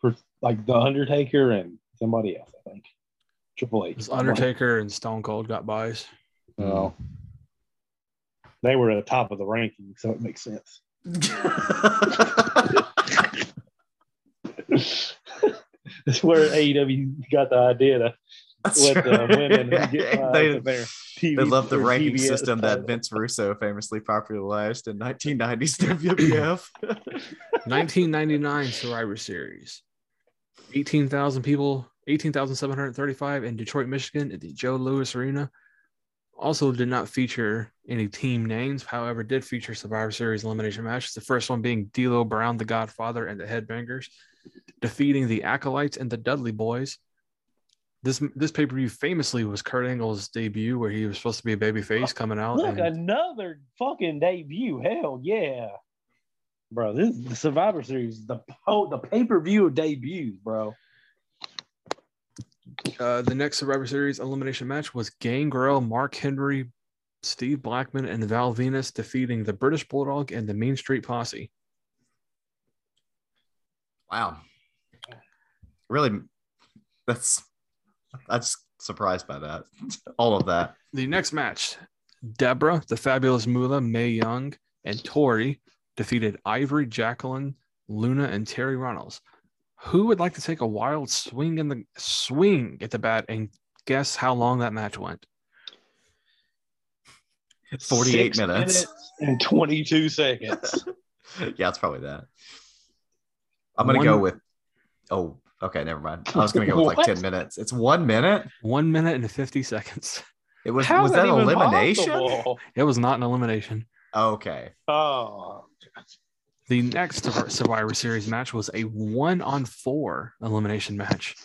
Speaker 2: for like the Undertaker and somebody else, I think. Triple H.
Speaker 3: It Undertaker and Stone Cold got buys.
Speaker 2: Well, they were at the top of the ranking, so it makes sense. That's where AEW got the idea to
Speaker 4: That's
Speaker 2: let the
Speaker 4: right.
Speaker 2: women get buys
Speaker 4: they,
Speaker 2: of their TV
Speaker 4: they love the ranking
Speaker 2: TBS
Speaker 4: system that. Vince Russo famously popularized in 1990s WWF.
Speaker 3: 1999 Survivor Series. 18,000 people, 18,735 in Detroit, Michigan at the Joe Louis Arena. Also did not feature any team names, however, did feature Survivor Series elimination matches. The first one being D'Lo Brown, the Godfather, and the Headbangers, defeating the Acolytes and the Dudley Boys. This this pay per view famously was Kurt Angle's debut, where he was supposed to be a babyface coming out.
Speaker 2: Look,
Speaker 3: and-
Speaker 2: another fucking debut. Hell yeah. Bro, this is the Survivor Series, the po- the pay-per-view of debuts, bro.
Speaker 3: Uh, the next Survivor Series elimination match was Gangrel, Mark Henry, Steve Blackman, and Val Venis defeating the British Bulldog and the Mean Street Posse.
Speaker 4: Wow. really, that's I'm surprised by that. All of that.
Speaker 3: The next match, Debra, the fabulous Moolah, Mae Young, and Tori defeated Ivory, Jacqueline, Luna, and Terri Runnels. Who would like to take a wild swing in the swing at the bat and guess how long that match went?
Speaker 4: 48
Speaker 2: Six
Speaker 4: minutes.
Speaker 2: and 22 seconds.
Speaker 4: yeah, it's probably that. I'm gonna
Speaker 3: One-
Speaker 4: go with. Oh, okay, never mind. I was gonna go with like
Speaker 2: What?
Speaker 4: 10 minutes. It's one minute.
Speaker 3: One minute and 50 seconds.
Speaker 4: It was
Speaker 2: How
Speaker 4: was
Speaker 2: is
Speaker 4: that elimination?
Speaker 2: possible?
Speaker 3: It was not an elimination.
Speaker 4: Okay.
Speaker 2: Oh,
Speaker 3: The next Survivor- Survivor Series match was a one on four elimination match.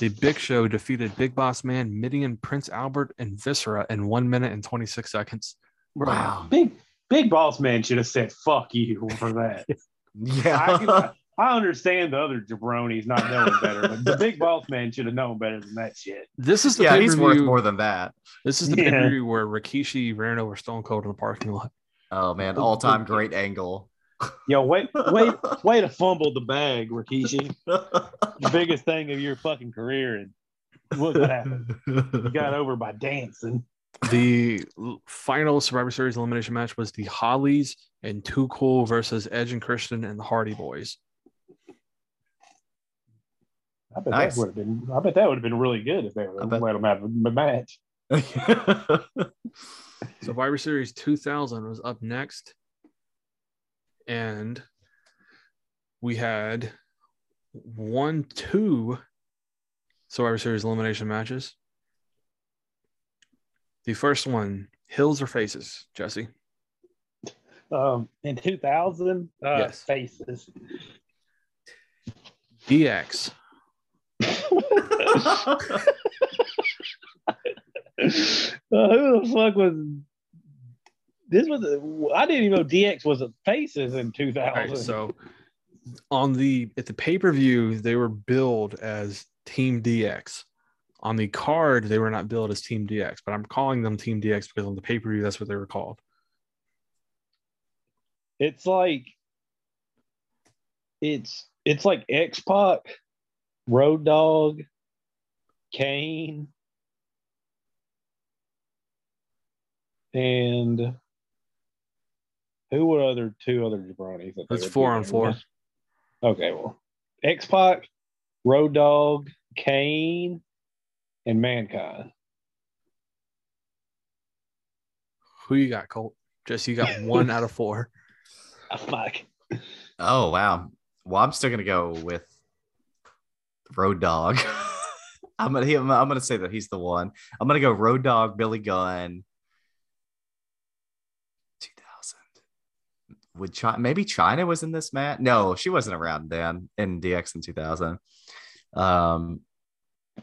Speaker 3: The Big Show defeated Big Boss Man, Mideon, Prince Albert, and Viscera in one minute and 26 seconds.
Speaker 4: Wow.
Speaker 2: big big boss man should have said "fuck you" for that.
Speaker 4: Yeah.
Speaker 2: can, I understand the other jabronis not knowing better, but the big boss man should have known better than that shit.
Speaker 3: This is the
Speaker 4: yeah, he's worth more than that.
Speaker 3: This is the
Speaker 2: Yeah.
Speaker 3: pay-per-view where Rikishi ran over Stone Cold in the parking lot.
Speaker 4: Oh man, all time great angle.
Speaker 2: Yo, wait, wait, way to fumble the bag, Rikishi. The biggest thing of your fucking career, and look what happened. You got over by dancing.
Speaker 3: The final Survivor Series elimination match was the Hollys and Too Cool versus Edge and Christian and the Hardy Boys.
Speaker 2: I bet
Speaker 4: Nice.
Speaker 2: that would have been. I bet that would have been really good if they would have let them have a match.
Speaker 3: so Survivor Series 2000 was up next. And we had one, two Survivor Series elimination matches. The first one, Heels or Faces, Jesse?
Speaker 2: Um, in 2000, uh,
Speaker 3: Yes.
Speaker 2: faces.
Speaker 3: DX.
Speaker 2: Who the fuck was this? Was I didn't even know DX was a faces in 2000.
Speaker 3: All right, so on the at the pay-per-view, they were billed as Team DX. On the card, they were not billed as Team DX, but I'm calling them Team DX because on the pay-per-view, that's what they were called.
Speaker 2: it's like it's it's like X Pac, Road Dogg, Kane, and who were other two other jabronis? that
Speaker 3: That's four on four.
Speaker 2: with? Okay, well, X Pac, Road Dogg, Kane, and Mankind.
Speaker 3: Who you got, Colt? Just you got one out of four.
Speaker 2: I'm like,
Speaker 4: oh wow. Well, I'm still gonna go with Road Dogg. I'm gonna he- I'm gonna say that he's the one. I'm gonna go Road Dogg, Billy Gunn. 2000. Would Chyna maybe Chyna was in this match? No, she wasn't around then in DX in 2000. Um,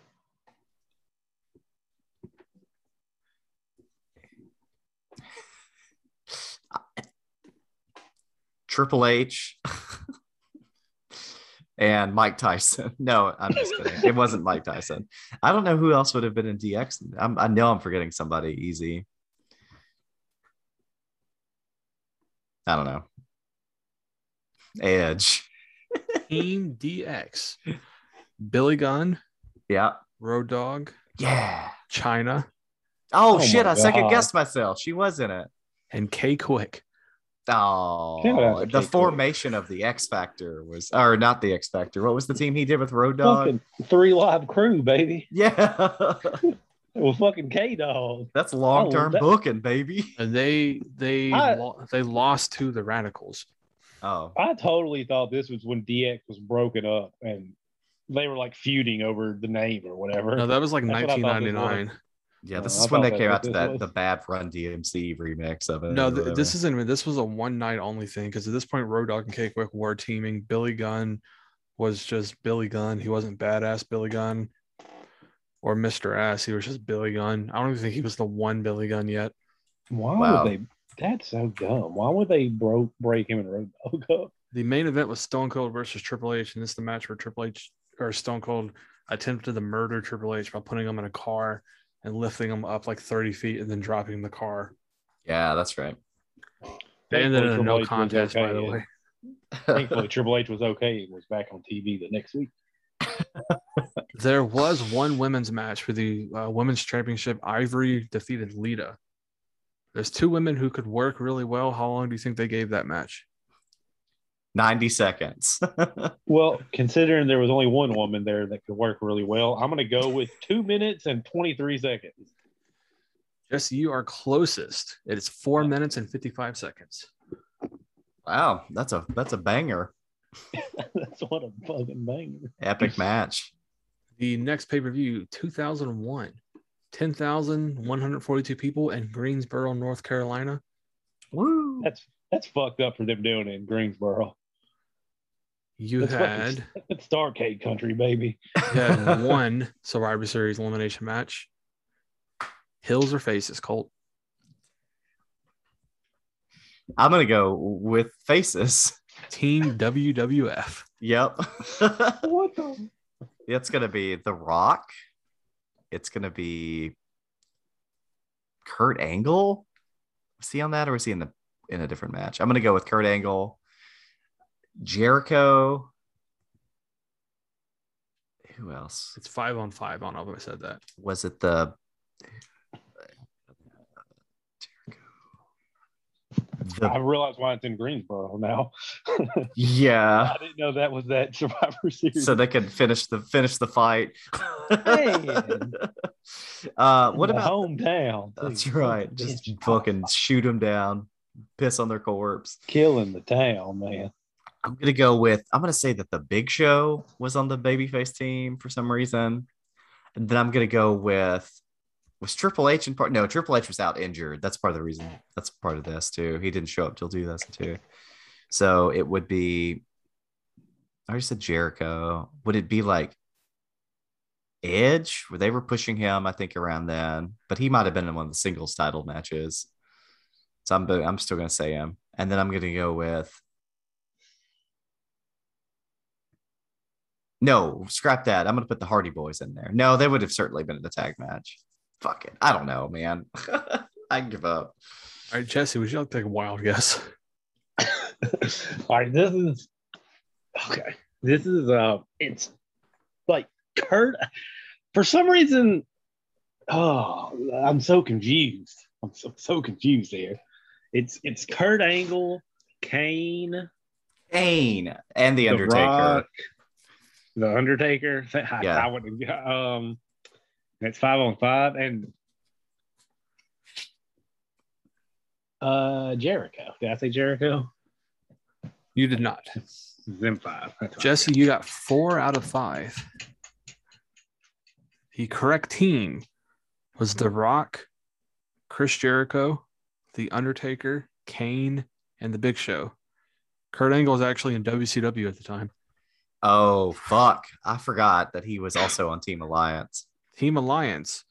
Speaker 4: Triple H and Mike Tyson. No, I'm just kidding. It wasn't Mike Tyson. I don't know who else would have been in DX. I'm, I know I'm forgetting somebody easy. I don't know. Edge.
Speaker 3: Team DX. Billy Gunn,
Speaker 4: Yeah.
Speaker 3: Road Dogg,
Speaker 4: Yeah.
Speaker 3: Chyna,
Speaker 4: Oh,
Speaker 2: Oh
Speaker 4: shit.
Speaker 2: my
Speaker 4: I second guessed myself. She was in it.
Speaker 3: and K-Kwik.
Speaker 4: Oh,
Speaker 2: Shout out to
Speaker 4: the
Speaker 2: Kate
Speaker 4: formation of the X Factor was, or not the X Factor. What was the team he did with Road Dogg?
Speaker 2: fucking 3 Live Kru, baby.
Speaker 4: Yeah.
Speaker 2: Well, fucking K Dog.
Speaker 4: That's long term
Speaker 2: that-
Speaker 4: booking, baby.
Speaker 3: And they they
Speaker 2: I-
Speaker 3: lo- they lost to the Radicalz.
Speaker 4: Oh,
Speaker 2: I totally thought this was when DX was broken up and they were like feuding over the name or whatever.
Speaker 3: No, that was like
Speaker 2: That's what I thought this
Speaker 3: 1999.
Speaker 4: Yeah.
Speaker 2: Uh,
Speaker 4: This
Speaker 2: I
Speaker 4: is when they came out to that
Speaker 2: was.
Speaker 4: the Bad Run DMC remix of it.
Speaker 3: No, th- this isn't. This was a one night only thing because at this point, Road Dogg and K-Kwik were teaming. Billy Gunn was just Billy Gunn. He wasn't badass Billy Gunn or Mr. Ass. He was just Billy Gunn. I don't even think he was the one Billy Gunn yet.
Speaker 2: Why
Speaker 4: Wow.
Speaker 2: would they? That's so dumb. Why would they broke break him and Road Dogg up?
Speaker 3: The main event was Stone Cold versus Triple H, and this is the match where Triple H or Stone Cold attempted to murder Triple H by putting him in a car and lifting him up like 30 feet and then dropping the car.
Speaker 4: Yeah, that's right.
Speaker 3: They ended in a no
Speaker 2: H was
Speaker 3: contest, by the
Speaker 2: okay,
Speaker 3: way.
Speaker 2: Thankfully, Triple H was okay and was back on TV the next week.
Speaker 3: There was one women's match for the uh, women's championship. Ivory defeated Lita. There's two women who could work really well. How long do you think they gave that match?
Speaker 4: 90 seconds.
Speaker 2: Well, considering there was only one woman there that could work really well, I'm going to go with two minutes and 23 seconds.
Speaker 3: Jesse, you are closest. It is four minutes and 55 seconds.
Speaker 4: wow, that's a that's a banger.
Speaker 2: That's what a fucking banger.
Speaker 4: Epic match.
Speaker 3: The next pay per view, 2001, 10,142 people in Greensboro, North Carolina.
Speaker 4: Woo.
Speaker 2: That's that's fucked up for them doing it in Greensboro.
Speaker 3: You
Speaker 2: That's
Speaker 3: had,
Speaker 2: fucking it's Starcade country, baby.
Speaker 3: you had one Survivor Series elimination match. Heels or faces, Colt?
Speaker 4: I'm gonna go with faces.
Speaker 3: Team WWF.
Speaker 4: Yep.
Speaker 2: What the?
Speaker 4: it's gonna be The Rock. It's gonna be Kurt Angle. Was he on that or was he in the in a different match? I'm gonna go with Kurt Angle, Jericho. Who else?
Speaker 3: It's five on five. I don't know if I said that.
Speaker 4: Was it the
Speaker 2: I
Speaker 4: the
Speaker 2: realize why it's in Greensboro now.
Speaker 4: yeah.
Speaker 2: I didn't know that was that Survivor Series.
Speaker 4: So they could finish the finish the fight.
Speaker 2: Man.
Speaker 4: uh, what
Speaker 2: the
Speaker 4: about
Speaker 2: hometown?
Speaker 4: That's
Speaker 2: Please,
Speaker 4: right. Just fucking shoot them down, piss on their corpse.
Speaker 2: killing the town, man.
Speaker 4: I'm gonna go with. I'm gonna say that the Big Show was on the babyface team for some reason, and then I'm gonna go with. Was Triple H in part? No, Triple H was out injured. That's part of the reason. That's part of this too. He didn't show up till 2002, so it would be. I already said Jericho. Would it be like Edge? Where they were pushing him, I think around then, but he might have been in one of the singles title matches. So I'm, I'm still gonna say him, and then I'm gonna go with. No, scrap that. I'm gonna put the Hardy Boys in there. No, they would have certainly been in the tag match. Fuck it. I don't know, man. I give up.
Speaker 3: All right, Jesse, would you like to take a wild guess?
Speaker 2: All right, this is okay. This is uh it's like Kurt for some reason. Oh, I'm so confused. I'm so, so confused there. It's it's Kurt Angle, Kane,
Speaker 4: Kane and the
Speaker 2: The
Speaker 4: Undertaker.
Speaker 2: Rock, the Undertaker. I,
Speaker 4: Yeah.
Speaker 2: I would um it's five on five and uh Jericho. Did I say Jericho?
Speaker 3: You did not.
Speaker 2: Them five.
Speaker 3: Jesse, you got four out of five. The correct team was The Rock, Chris Jericho, The Undertaker, Kane, and The Big Show. Kurt Angle was actually in WCW at the time.
Speaker 4: Oh fuck! I forgot that he was also on Team Alliance.
Speaker 3: Team Alliance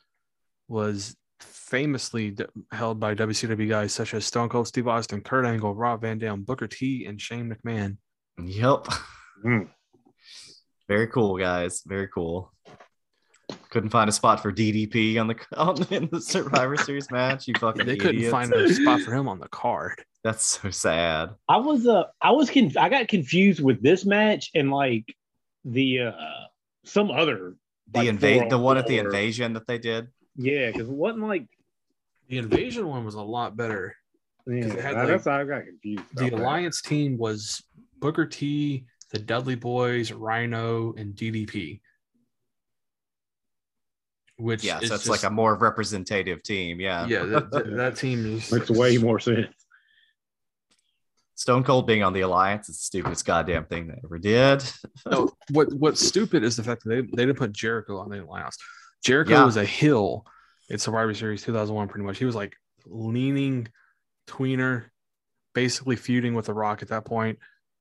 Speaker 3: was famously d- held by WCW guys such as Stone Cold Steve Austin, Kurt Angle, Rob Van Dam, Booker T, and Shane McMahon.
Speaker 4: Yep.
Speaker 2: Mm.
Speaker 4: Very cool, guys. Very cool. Couldn't find a spot for DDP on the on, in the Survivor Series match. You fucking
Speaker 3: They couldn't find a spot for him on the card.
Speaker 4: That's so sad.
Speaker 2: I was uh I was conf- I got confused with this match and like the uh some other
Speaker 4: The
Speaker 2: like,
Speaker 4: invade, the one at the
Speaker 2: four-
Speaker 4: invasion that they did.
Speaker 2: Yeah, because it wasn't like
Speaker 3: The invasion one was a lot better.
Speaker 2: yeah,
Speaker 3: it had,
Speaker 2: that's how I got confused.
Speaker 3: The
Speaker 2: about that.
Speaker 3: Alliance team was Booker T, the Dudley Boys, Rhino, and DDP. Which
Speaker 4: Yeah,
Speaker 3: is
Speaker 4: so it's
Speaker 3: just-
Speaker 4: like a more representative team. Yeah.
Speaker 3: yeah that, that, that team is
Speaker 2: makes way more sense.
Speaker 4: Stone Cold being on the Alliance is the stupidest goddamn thing they ever did.
Speaker 3: no, what what's stupid is the fact that they, they didn't put Jericho on the Alliance. Jericho
Speaker 4: Yeah.
Speaker 3: was a heel in Survivor Series 2001, pretty much. He was like leaning tweener, basically feuding with The Rock at that point.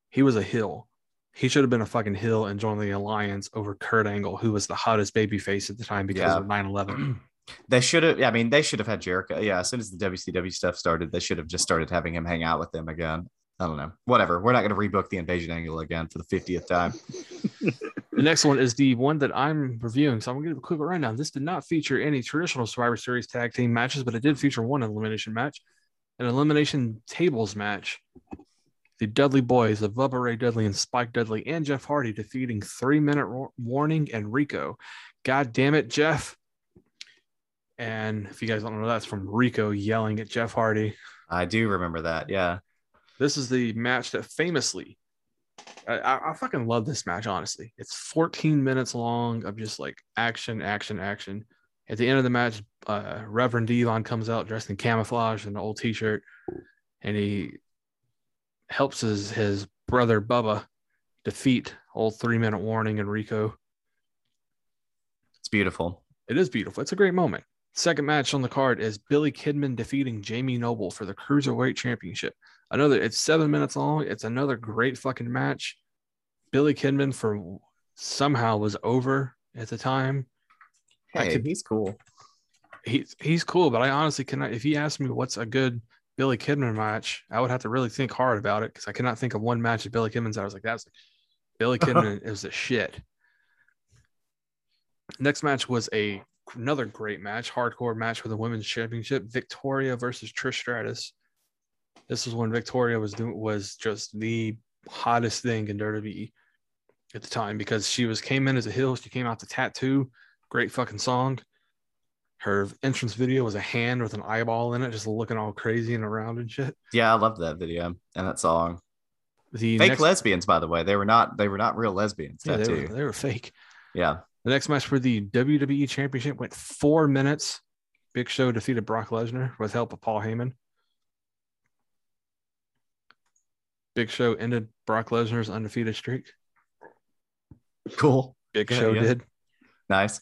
Speaker 3: He was a heel. He should have been a fucking heel and joined the Alliance over Kurt Angle, who was the hottest babyface at the time because
Speaker 4: Yeah.
Speaker 3: of 9 11.
Speaker 4: They should have. I mean, they should have had Jericho. Yeah, as soon as the WCW stuff started, they should have just started having him hang out with them again. I don't know. Whatever. We're not going to rebook the invasion angle again for the 50th time.
Speaker 3: The next one is the one that I'm reviewing. So I'm going to give a quick rundown. This did not feature any traditional Survivor Series tag team matches, but it did feature one elimination match, an elimination tables match. The Dudley Boys of Bubba Ray Dudley and Spike Dudley and Jeff Hardy defeating Three Minute Warning and Rico. God damn it, Jeff. And if you guys don't know, that's from Rico yelling at Jeff Hardy.
Speaker 4: I do remember that. Yeah.
Speaker 3: This is the match that famously, I, I, fucking love this match, honestly. It's 14 minutes long of just like action, action, action. At the end of the match, uh, Reverend D-Von comes out dressed in camouflage and an old t shirt, and he helps his, his brother Bubba defeat old three minute warning and Rico.
Speaker 4: It's beautiful.
Speaker 3: It is beautiful. It's a great moment. Second match on the card is Billy Kidman defeating Jamie Noble for the Cruiserweight Championship. Another, it's seven minutes long. It's another great fucking match. Billy Kidman for somehow was over at the time.
Speaker 4: Hey,
Speaker 3: could-
Speaker 4: he's cool.
Speaker 3: He's he's cool, but I honestly cannot. If he asked me what's a good Billy Kidman match, I would have to really think hard about it because I cannot think of one match of Billy Kidman's. I was like, that's Billy Kidman is the shit. Next match was a another great match, hardcore match for the women's championship. Victoria versus Trish Stratus. This was when Victoria was doing was just the hottest thing in WWE at the time because she was came in as a heel. She came out to tattoo. Great fucking song. Her entrance video was a hand with an eyeball in it, just looking all crazy and around and shit.
Speaker 4: Yeah, I loved that video and that song.
Speaker 3: The
Speaker 4: Fake
Speaker 3: next,
Speaker 4: lesbians, by the way. They were not. They were not real lesbians.
Speaker 3: yeah, they, were, they were fake.
Speaker 4: Yeah.
Speaker 3: The next match for the WWE Championship went four minutes. Big Show defeated Brock Lesnar with help of Paul Heyman. Big Show ended Brock Lesnar's undefeated streak.
Speaker 4: Cool.
Speaker 3: Big
Speaker 4: Yeah,
Speaker 3: Show
Speaker 4: yeah.
Speaker 3: did.
Speaker 4: Nice.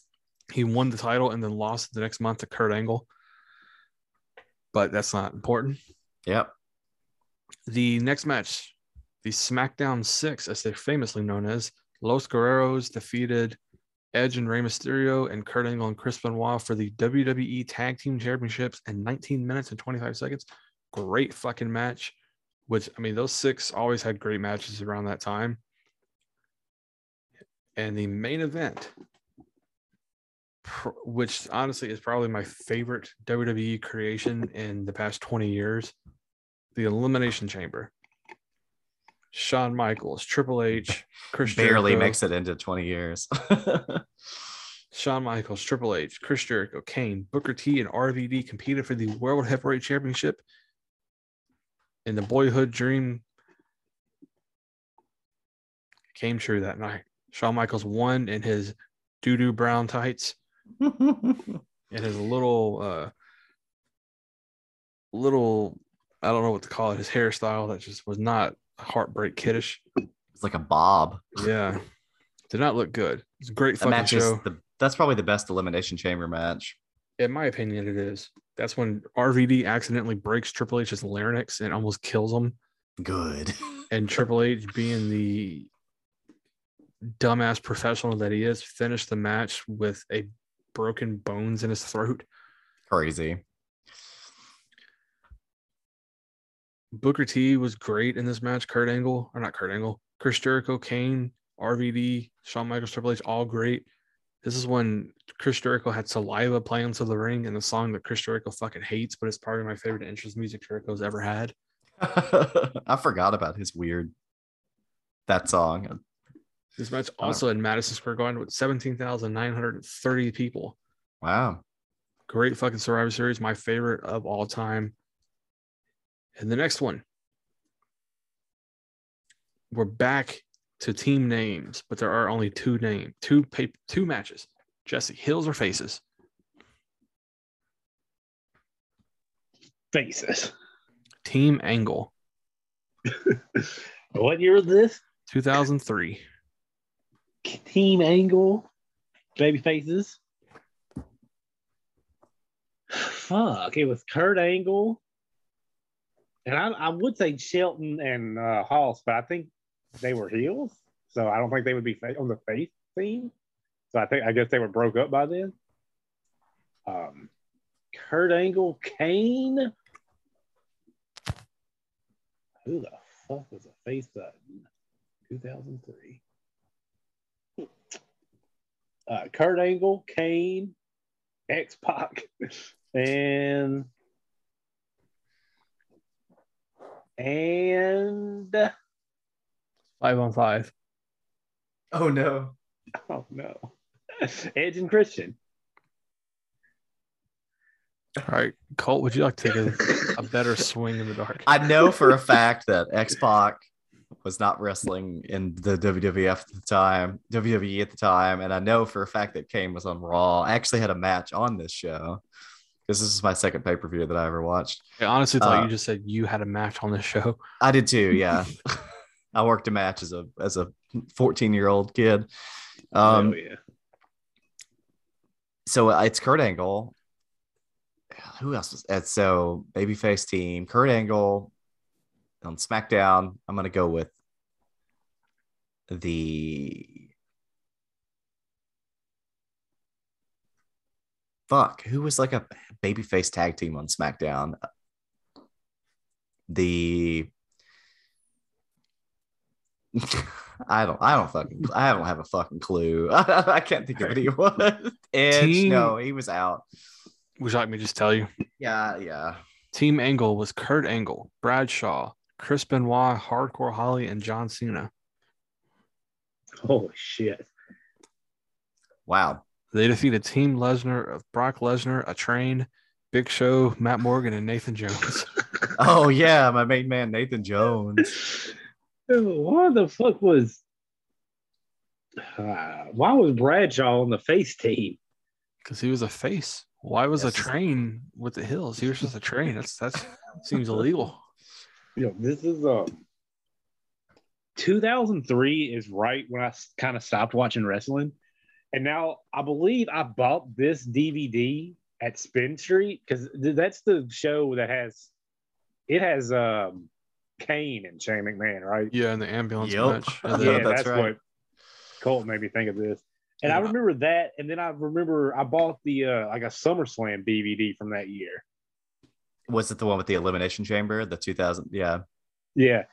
Speaker 3: He won the title and then lost the next month to Kurt Angle. But that's not important.
Speaker 4: Yep.
Speaker 3: The next match, the SmackDown Six, as they're famously known as, Los Guerreros defeated Edge and Rey Mysterio and Kurt Angle and Chris Benoit for the WWE Tag Team Championships in 19 minutes and 25 seconds. Great fucking match. Which I mean, those six always had great matches around that time. And the main event, pr- which honestly is probably my favorite WWE creation in the past 20 years, the Elimination Chamber. Shawn Michaels, Triple H, Chris
Speaker 4: Barely
Speaker 3: Jericho,
Speaker 4: makes it into 20 years.
Speaker 3: Shawn Michaels, Triple H, Chris Jericho, Kane, Booker T, and RVD competed for the World Heavyweight Championship. And the boyhood dream came true that night. Shawn Michaels won in his doo doo brown tights and his little, uh, little, I don't know what to call it, his hairstyle that just was not heartbreak kiddish.
Speaker 4: it's like a bob.
Speaker 3: Yeah. Did not look good. It's a great
Speaker 4: That
Speaker 3: fucking show.
Speaker 4: the. That's probably the best elimination chamber match.
Speaker 3: in my opinion, it is. That's when RVD accidentally breaks Triple H's larynx and almost kills him.
Speaker 4: Good.
Speaker 3: And Triple H, being the dumbass professional that he is, finished the match with a broken bones in his throat.
Speaker 4: Crazy.
Speaker 3: Booker T was great in this match. Kurt Angle, or not Kurt Angle, Chris Jericho, Kane, RVD, Shawn Michaels, Triple H, all great. This is when Chris Jericho had saliva playing to the ring and the song that Chris Jericho fucking hates, but it's probably my favorite entrance music Jericho's ever had.
Speaker 4: I forgot about his weird that song.
Speaker 3: This match also in Madison Square Garden with 17,930 people.
Speaker 4: Wow.
Speaker 3: Great fucking Survivor Series, my favorite of all time. And the next one, we're back to team names, but there are only two name, two pay, two matches. Jesse, heels or faces?
Speaker 2: Faces.
Speaker 3: Team Angle,
Speaker 2: What year is this?
Speaker 3: 2003.
Speaker 2: Team Angle, baby faces. Fuck, it was Kurt Angle, and I, I would say Shelton and uh, Haas, but I think they were heels, so I don't think they would be on the face team. So I think I guess they were broke up by then. Um, Kurt Angle, Kane. Who the fuck was a face button? 2003 uh, Kurt Angle, Kane, X Pac, and and
Speaker 3: Five on five.
Speaker 4: Oh no.
Speaker 2: oh no, Edge and Christian.
Speaker 3: All right, Colt, would you like to take a, a better swing in the dark?
Speaker 4: I know for a fact that X Pac was not wrestling in the WWF at the time, WWE at the time, and I know for a fact that Kane was on Raw. I actually had a match on this show. Because this is my second pay per view that I ever watched.
Speaker 3: I honestly thought
Speaker 4: Uh,
Speaker 3: you just said you had a match on this show.
Speaker 4: I did too. Yeah, I worked a match as a as a 14 year old kid. Um,
Speaker 2: oh yeah.
Speaker 4: so uh, it's Kurt Angle. Who else was and so babyface team? Kurt Angle on SmackDown. I'm gonna go with the fuck. Who was like a babyface tag team on SmackDown? The I don't I don't fucking I don't have a fucking clue. I can't think of anyone. Edge,
Speaker 3: Team-
Speaker 4: no, he was out.
Speaker 3: Would you like me to just tell you?
Speaker 4: Yeah, yeah.
Speaker 3: Team Angle was Kurt Angle, Bradshaw, Chris Benoit, Hardcore Holly, and John Cena.
Speaker 2: Holy shit.
Speaker 4: Wow.
Speaker 3: They defeated Team Lesnar of Brock Lesnar, A Train, Big Show, Matt Morgan, and Nathan Jones.
Speaker 4: Oh yeah, my main man Nathan Jones.
Speaker 2: Why the fuck was uh, why was Bradshaw on the face team?
Speaker 3: Because he was a face. Why was
Speaker 4: Yes.
Speaker 3: a train with the heels? He was just a train. That's that seems illegal.
Speaker 2: You know, this is uh 2003 is right when I kind of stopped watching wrestling. And now I believe I bought this DVD at Spin Street because that's the show that has it has um Kane and Shane McMahon, right?
Speaker 3: Yeah, in the ambulance
Speaker 4: Yep.
Speaker 3: match. And
Speaker 2: yeah,
Speaker 4: that's
Speaker 2: that's,
Speaker 4: right.
Speaker 2: what Colt made me think of this. And I remember that, and then I remember I bought the uh like a SummerSlam DVD from that year.
Speaker 4: Was it the one with the elimination chamber? The 2000? Yeah.
Speaker 2: Yeah,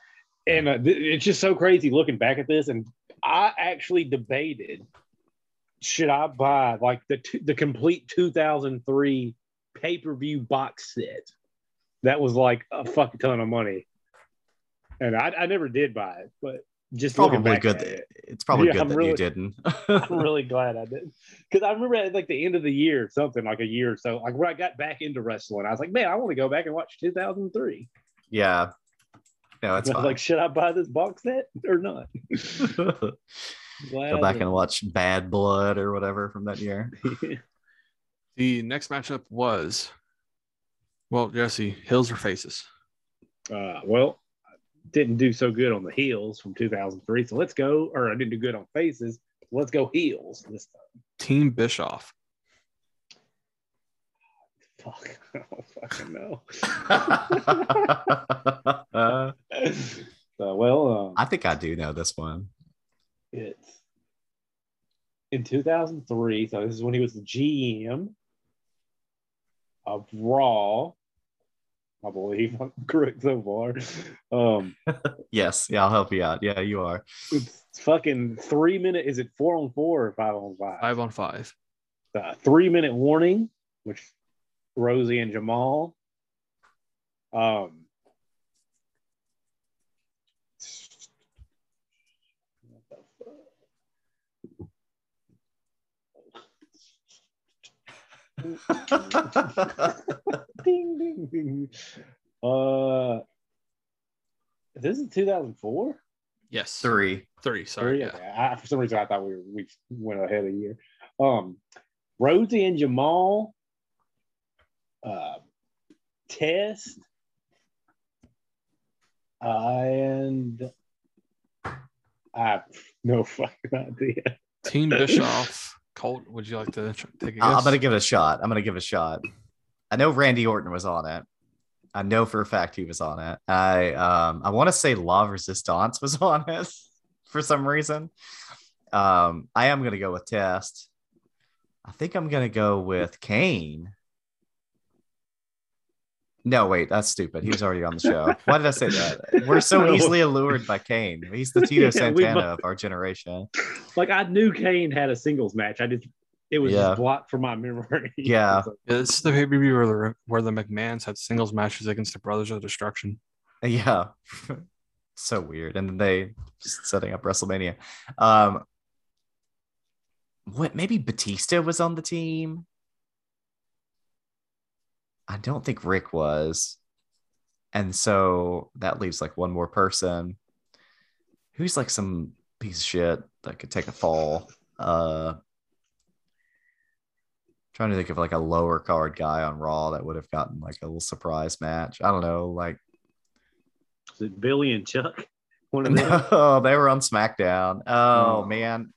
Speaker 2: and uh, th- it's just so crazy looking back at this, and I actually debated should I buy like the t- the complete 2003 pay per view box set that was like a fuck ton of money, and I, I never did buy it, but just looking
Speaker 4: Probably
Speaker 2: back
Speaker 4: good.
Speaker 2: at
Speaker 4: That,
Speaker 2: it,
Speaker 4: it's probably
Speaker 2: Yeah,
Speaker 4: good
Speaker 2: I'm
Speaker 4: that
Speaker 2: really-
Speaker 4: you didn't.
Speaker 2: I'm really glad I did because I remember at like the end of the year, something like a year or so, like when I got back into wrestling, I was like, man, I want to go back and watch 2003.
Speaker 4: yeah. No, it's
Speaker 2: I was
Speaker 4: fine.
Speaker 2: like, should I buy this box set or not?
Speaker 4: Go back and watch Bad Blood or whatever from that year.
Speaker 3: the next matchup was, well, Jesse, heels or faces?
Speaker 2: uh, well, I didn't do so good on the heels from 2003. So let's go, or I didn't do good on faces. Let's go heels this time.
Speaker 3: Team Bischoff.
Speaker 2: Fuck. I don't fucking know.
Speaker 4: Uh,
Speaker 2: so, well, um,
Speaker 4: I think I do know this one.
Speaker 2: it's in 2003. So this is when he was the GM of Raw. I believe I'm correct so far. Um,
Speaker 4: Yes. Yeah, I'll help you out. Yeah, you are.
Speaker 2: it's fucking three minute. Is it four on four or five on five?
Speaker 3: Five on five.
Speaker 2: uh, three minute warning, which Rosey and Jamal. Um, ding, ding, ding. Uh, this is 2004.
Speaker 3: Yes.
Speaker 4: Three.
Speaker 3: Three. Sorry.
Speaker 2: Three?
Speaker 3: Yeah.
Speaker 2: Okay. I, for some reason, I thought we were, we went ahead a year. Um, Rosey and Jamal, uh, Test, uh, and I have no fucking idea.
Speaker 3: Team Bischoff. Colt, would you like to take a guess?
Speaker 4: I'm gonna give it a shot. I'm gonna give it a shot. I know Randy Orton was on it. I know for a fact he was on it. I um I want to say La Resistance was on it for some reason. Um, I am gonna go with Test. I think I'm gonna go with Kane. No, wait, that's stupid. He was already on the show. Why did I say that? We're so easily allured by Kane. He's the Tito
Speaker 2: Yeah,
Speaker 4: Santana
Speaker 2: both-
Speaker 4: of our generation.
Speaker 2: Like I knew Kane had a singles match. I just it was
Speaker 4: Yeah.
Speaker 2: just blocked from my memory.
Speaker 4: Yeah.
Speaker 2: So,
Speaker 3: Yeah, this is the pay per view where the where the McMahons had singles matches against the Brothers of Destruction.
Speaker 4: Yeah. so weird. And then they just setting up WrestleMania. Um what maybe Batista was on the team? I don't think Rick was. And so that leaves like one more person who's like some piece of shit that could take a fall. Uh trying to think of like a lower card guy on Raw that would have gotten like a little surprise match. I don't know, like
Speaker 2: Is it Billy and Chuck? One of them.
Speaker 4: no, they were on SmackDown. Oh
Speaker 2: Oh.
Speaker 4: man,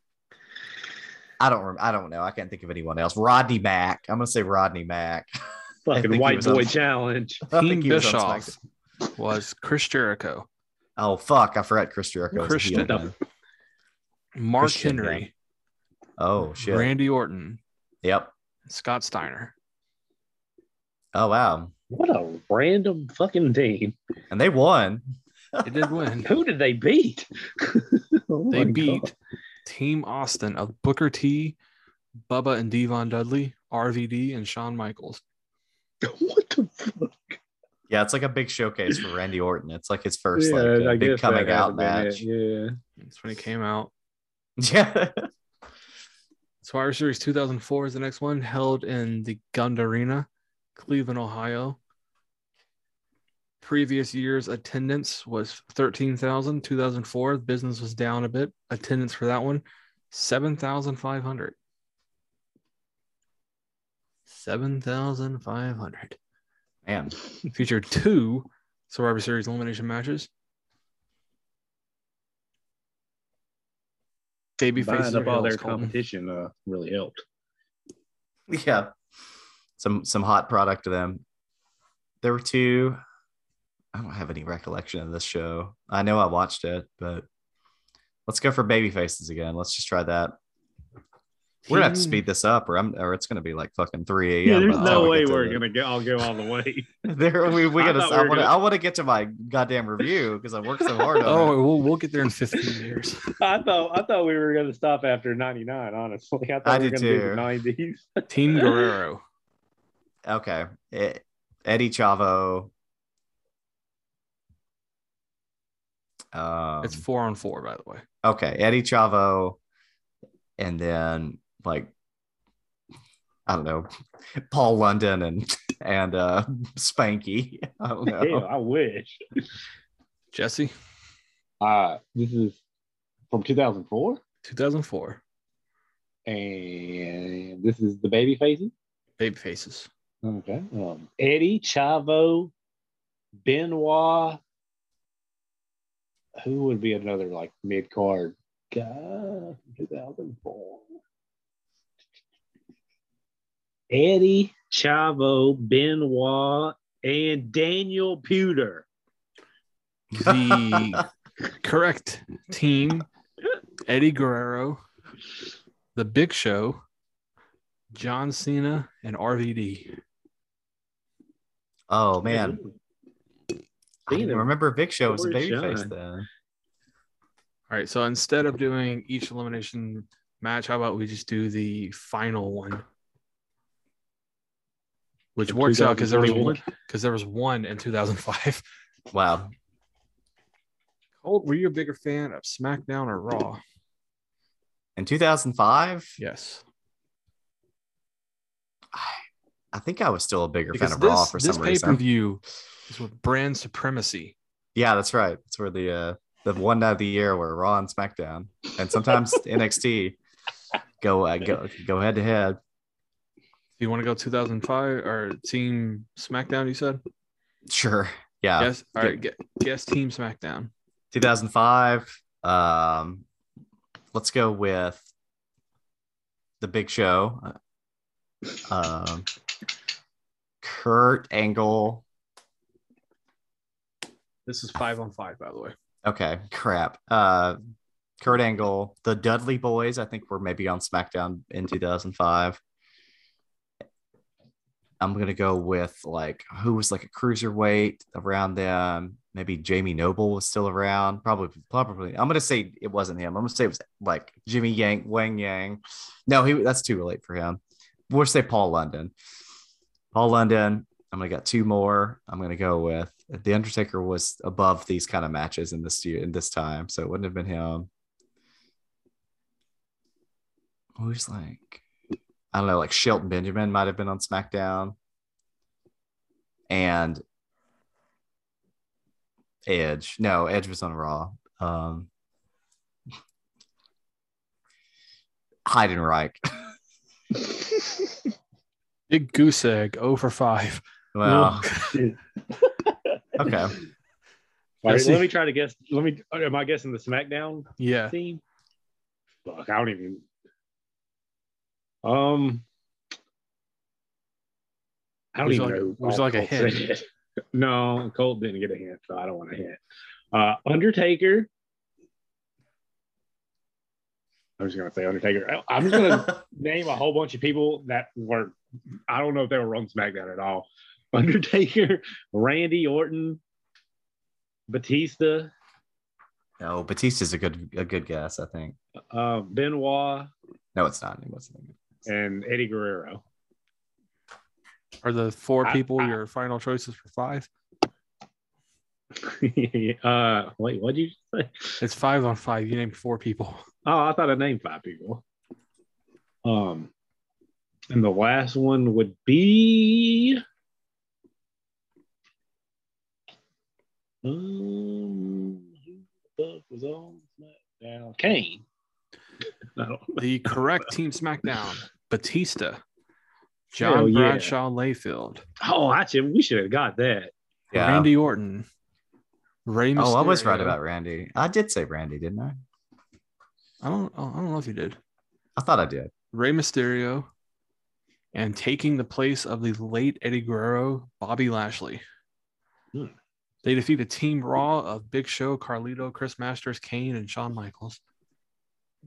Speaker 4: I don't. Rem- I don't know. I can't think of anyone else. Rodney Mack. I'm gonna say Rodney Mack. I think
Speaker 2: Fucking white
Speaker 4: was on-
Speaker 2: boy challenge.
Speaker 4: I
Speaker 3: Team
Speaker 4: think he was on
Speaker 3: Bischoff
Speaker 4: SmackDown.
Speaker 3: was Chris Jericho,
Speaker 4: Oh fuck! I forgot Chris Jericho. was a
Speaker 3: Christian.
Speaker 4: then.
Speaker 3: Mark
Speaker 4: Christian,
Speaker 3: Henry,
Speaker 4: Oh shit.
Speaker 3: Randy Orton,
Speaker 4: Yep.
Speaker 3: Scott Steiner.
Speaker 4: Oh wow.
Speaker 2: What a random fucking team.
Speaker 4: And they won.
Speaker 3: They did win.
Speaker 2: Who did they beat? Oh
Speaker 3: They beat
Speaker 2: God.
Speaker 3: Team Austin of Booker T, Bubba and D-Von Dudley, RVD, and Shawn Michaels.
Speaker 2: What the fuck?
Speaker 4: Yeah, it's like a big showcase for Randy Orton. It's like his first
Speaker 2: Yeah,
Speaker 4: like
Speaker 2: I
Speaker 4: big
Speaker 2: guess
Speaker 4: coming
Speaker 2: that
Speaker 4: out
Speaker 2: to it,
Speaker 4: match.
Speaker 2: Yeah.
Speaker 3: That's when he came out.
Speaker 4: Yeah.
Speaker 3: Survivor Series 2004 is the next one, held in the Gund Arena, Cleveland, Ohio. Previous year's attendance was 13,000. 2004, business was down a bit. Attendance for that one, 7,500. 7,500.
Speaker 4: Man.
Speaker 3: Featured two Survivor Series elimination matches. Baby faces
Speaker 2: up all their competition uh, really helped.
Speaker 4: Yeah. Some some hot product to them. There were two. I don't have any recollection of this show. I know I watched it, but let's go for baby faces again. Let's just try that. We're gonna have to speed this up, or I'm, or it's gonna be like fucking three
Speaker 2: Yeah,
Speaker 4: a.m.
Speaker 2: there's
Speaker 4: by the time
Speaker 2: no way we're
Speaker 4: the-
Speaker 2: gonna go. I'll go all the way.
Speaker 4: There, we, we gotta.
Speaker 2: thought we
Speaker 4: I want to.
Speaker 2: gonna-
Speaker 4: I want to get to my goddamn review because I worked so hard on
Speaker 3: Oh,
Speaker 4: it.
Speaker 3: we'll, we'll get there in 15 years.
Speaker 2: I thought I thought we were gonna stop after '99. Honestly, I thought
Speaker 4: I
Speaker 2: we were gonna do
Speaker 4: too.
Speaker 2: the '90s.
Speaker 3: Team Guerrero.
Speaker 4: Okay, Eh, Eddie Chavo. Um,
Speaker 3: It's four on four, by the way.
Speaker 4: okay, Eddie Chavo, and then like I don't know, Paul London and and uh Spanky. I don't know.
Speaker 2: Hell, I wish.
Speaker 3: Jesse,
Speaker 2: Uh, this is from 2004,
Speaker 3: 2004.
Speaker 2: and this is the baby faces.
Speaker 3: Baby faces.
Speaker 2: Okay. Um, Eddie Chavo, Benoit. Who would be another like mid card guy? from 2004. Eddie Chavo, Benoit, and Daniel Puder.
Speaker 3: The correct team Eddie Guerrero, The Big Show, John Cena, and RVD.
Speaker 4: oh man, I didn't remember Big Show was a
Speaker 2: Boy,
Speaker 4: babyface then.
Speaker 3: All right. So instead of doing each elimination match, how about we just do the final one? Which works out because there was one because there was one in 2005.
Speaker 4: Wow.
Speaker 3: Colt, were you a bigger fan of SmackDown or Raw?
Speaker 4: In 2005,
Speaker 3: Yes.
Speaker 4: I I think I was still a bigger
Speaker 3: Because
Speaker 4: fan of
Speaker 3: this,
Speaker 4: Raw for
Speaker 3: this
Speaker 4: some
Speaker 3: pay per
Speaker 4: reason.
Speaker 3: view is with brand supremacy.
Speaker 4: Yeah, that's right. It's where the uh the one night of the year where Raw and SmackDown and sometimes NXT go uh, go go head to head.
Speaker 3: Do you want to go 2005 or Team SmackDown? You said
Speaker 4: Sure. Yeah.
Speaker 3: yes. All right. Get, guess Team SmackDown.
Speaker 4: 2005. Um, let's go with the Big Show. Um, Kurt Angle.
Speaker 3: This is five on five, by the way.
Speaker 4: Okay, crap. Uh, Kurt Angle, the Dudley Boys. I think were maybe on SmackDown in 2005. I'm gonna go with like who was like a cruiserweight around them. Maybe Jamie Noble was still around. Probably, probably. I'm gonna say it wasn't him. I'm gonna say it was like Jimmy Yang, Wang Yang. No, he that's too late for him. We'll say Paul London. Paul London. I'm gonna got two more. I'm gonna go with The Undertaker was above these kind of matches in this year in this time, so it wouldn't have been him. Who's like, I don't know, like Shelton Benjamin might have been on SmackDown, and Edge. No, Edge was on Raw. Um, Heidenreich.
Speaker 3: Big goose egg, 0 for 5.
Speaker 4: Well,
Speaker 2: Dude.
Speaker 4: okay.
Speaker 2: All right, let me try to guess. Let me. Am I guessing the SmackDown
Speaker 3: Yeah.
Speaker 2: team? Fuck, I don't even. Um, I don't even
Speaker 3: like-
Speaker 2: know.
Speaker 3: It
Speaker 2: was
Speaker 3: like a
Speaker 2: Colt
Speaker 3: hint?
Speaker 2: said. No, Colt didn't get a hint, so I don't want a hint. Uh, Undertaker. I'm just gonna say Undertaker. I- I'm just gonna name a whole bunch of people that were. I don't know if they were on SmackDown at all. Undertaker, Randy Orton, Batista,
Speaker 4: no, Batista's a good a good guess, I think.
Speaker 2: uh, Benoit,
Speaker 4: No, it's not. It wasn't.
Speaker 2: And Eddie Guerrero.
Speaker 3: Are the four
Speaker 2: I-
Speaker 3: people
Speaker 2: I-
Speaker 3: your final choices for five?
Speaker 2: uh, wait, what did you say?
Speaker 3: It's five on five. You named four people.
Speaker 2: Oh, I thought I named five people. Um, and the last one would be. Um, who the fuck was on SmackDown? Kane. I.
Speaker 3: The correct team SmackDown Batista,
Speaker 2: Hell
Speaker 3: John
Speaker 2: yeah.
Speaker 3: Bradshaw Layfield,
Speaker 2: Oh, actually, we should have got that.
Speaker 4: Yeah.
Speaker 3: Randy Orton, Rey Mysterio.
Speaker 4: oh, I was right about Randy. I did say Randy, didn't I?
Speaker 3: I don't. I don't know if you did.
Speaker 4: I thought I did.
Speaker 3: Rey Mysterio, and taking the place of the late Eddie Guerrero, Bobby Lashley.
Speaker 2: Hmm.
Speaker 3: They defeated Team Raw of Big Show, Carlito, Chris Masters, Kane, and Shawn Michaels.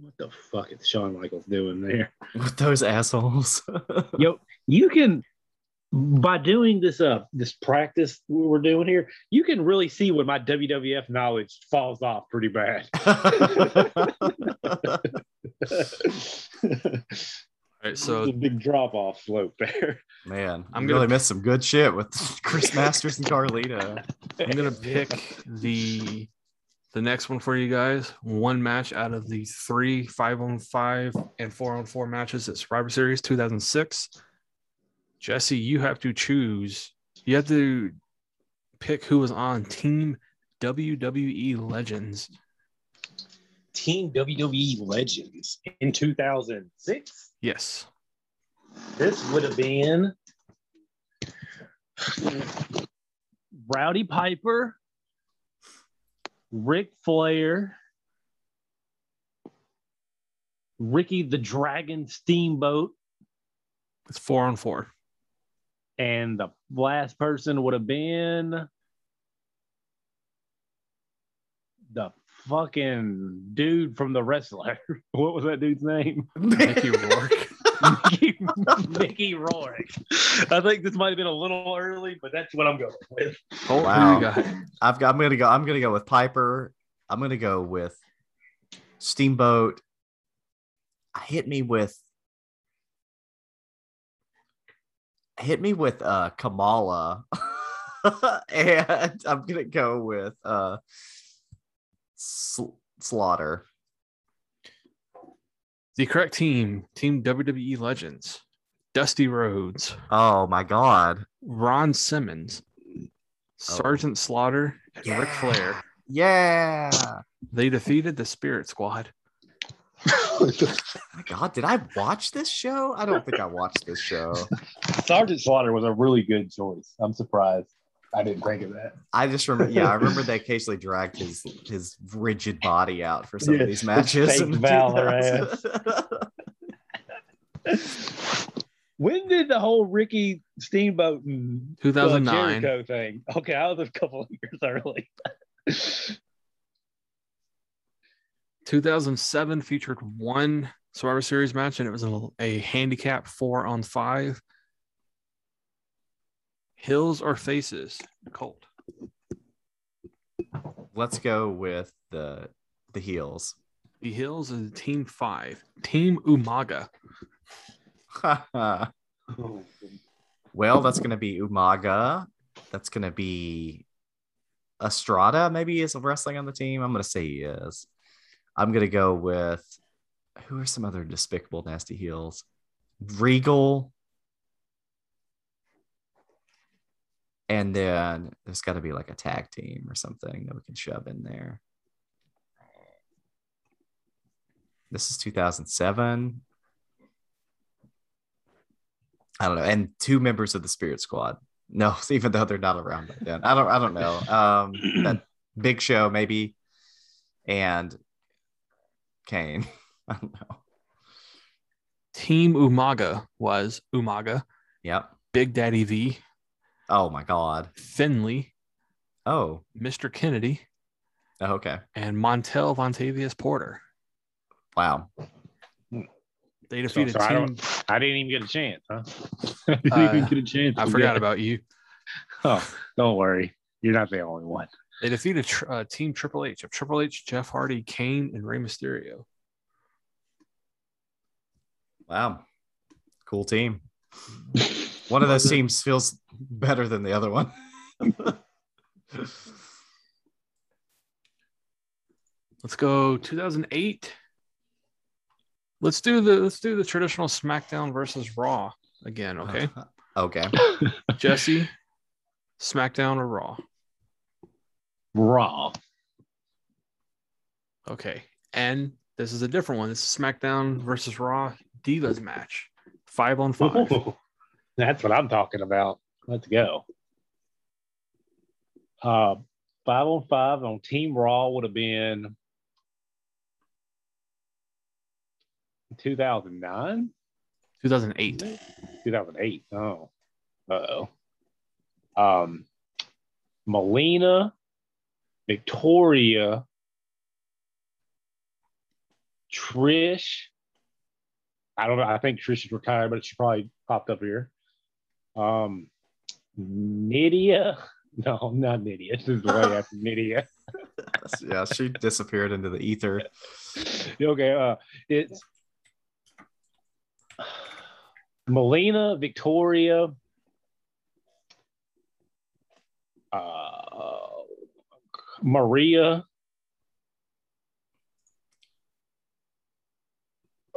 Speaker 2: What the fuck is Shawn Michaels doing there?
Speaker 4: With those assholes.
Speaker 2: Yo, you can by doing this uh this practice we're doing here, you can really see when my WWF knowledge falls off pretty bad.
Speaker 3: All right,
Speaker 2: so
Speaker 3: so
Speaker 2: a big drop off slope there.
Speaker 4: Man,
Speaker 3: I'm
Speaker 4: I'm
Speaker 3: gonna-
Speaker 4: really missed some good shit with Chris Masters and Carlito.
Speaker 3: I'm gonna pick the the next one for you guys. One match out of the three five on five and four on four matches at Survivor Series 2006. Jesse, you have to choose. You have to pick who was on Team WWE Legends.
Speaker 2: Team WWE Legends in 2006.
Speaker 3: Yes.
Speaker 2: This would have been Rowdy Piper, Ric Flair, Ricky the Dragon Steamboat,
Speaker 3: It's four on four.
Speaker 2: and the last person would have been the fucking dude from the wrestler. What was that dude's name?
Speaker 3: Mickey Rourke.
Speaker 2: Mickey, Mickey Rourke. I think this might have been a little early, but that's what I'm going with.
Speaker 3: Colt,
Speaker 4: Wow.
Speaker 3: who got?
Speaker 4: I've got. I'm gonna go. I'm gonna go with Piper. I'm gonna go with Steamboat. Hit me with. Hit me with uh Kamala, and I'm gonna go with uh Sl- Slaughter.
Speaker 3: The correct team, Team WWE Legends. Dusty Rhodes,
Speaker 4: Oh my god!
Speaker 3: Ron Simmons, oh. Sergeant Slaughter, and Ric Flair.
Speaker 4: Yeah.
Speaker 3: They defeated the Spirit Squad.
Speaker 4: Oh my god! Did I watch this show? I don't think I watched this show.
Speaker 2: Sergeant Slaughter was a really good choice. I'm surprised. I didn't think of that.
Speaker 4: I just remember, yeah, I remember they occasionally dragged his his rigid body out for some
Speaker 2: Yeah,
Speaker 4: of these matches.
Speaker 2: fake valor When did the whole Ricky Steamboat and uh,
Speaker 3: 2009.
Speaker 2: Jericho thing? Okay, I was a couple of years early.
Speaker 3: 2007 featured one Survivor Series match, and it was a, a handicap four on five. Heels or faces? Colt.
Speaker 4: Let's go with the the heels.
Speaker 3: The Heels is team five. Team Umaga. Oh.
Speaker 4: well, that's gonna be Umaga. That's gonna be Estrada maybe is wrestling on the team. I'm gonna say he is. I'm gonna go with who are some other despicable nasty heels? Regal. And then there's got to be like a tag team or something that we can shove in there. This is 2007. I don't know. And two members of the Spirit Squad. No, even though they're not around back then. I don't. I don't know. Um, that Big Show maybe, and Kane. I don't know.
Speaker 3: Team Umaga was Umaga,
Speaker 4: Yep.
Speaker 3: Big Daddy V,
Speaker 4: Oh my God.
Speaker 3: Finlay,
Speaker 4: Oh.
Speaker 3: Mr. Kennedy,
Speaker 4: oh, Okay.
Speaker 3: and Montel Vontavious Porter.
Speaker 4: Wow.
Speaker 3: They defeated
Speaker 2: so I,
Speaker 3: Team.
Speaker 2: don't, I didn't even get a chance, huh? I didn't
Speaker 3: Uh,
Speaker 2: even get a chance.
Speaker 3: I forgot about you.
Speaker 2: Oh, don't worry. You're not the only one.
Speaker 3: They defeated uh, Team Triple H of Triple H, Jeff Hardy, Kane, and Rey Mysterio.
Speaker 4: Wow. Cool team. One of those teams feels better than the other one.
Speaker 3: Let's go 2008. Let's do the let's do the traditional SmackDown versus Raw again. Okay, uh-huh.
Speaker 4: okay.
Speaker 3: Jesse, SmackDown or Raw?
Speaker 2: Raw.
Speaker 3: Okay, and this is a different one. This is SmackDown versus Raw Divas match, five on five.
Speaker 2: Ooh, that's what I'm talking about. Let's go. Uh, five on five on Team Raw would have been 2009,
Speaker 3: 2008.
Speaker 2: 2008. Oh, uh oh. Um, Melina, Victoria, Trish. I don't know. I think Trish is retired, but she probably popped up here. Um, Nydia. No, not Nydia. This is way after Nydia.
Speaker 4: yeah, she disappeared into the ether.
Speaker 2: okay, uh, it's Melina, Victoria, uh, Maria.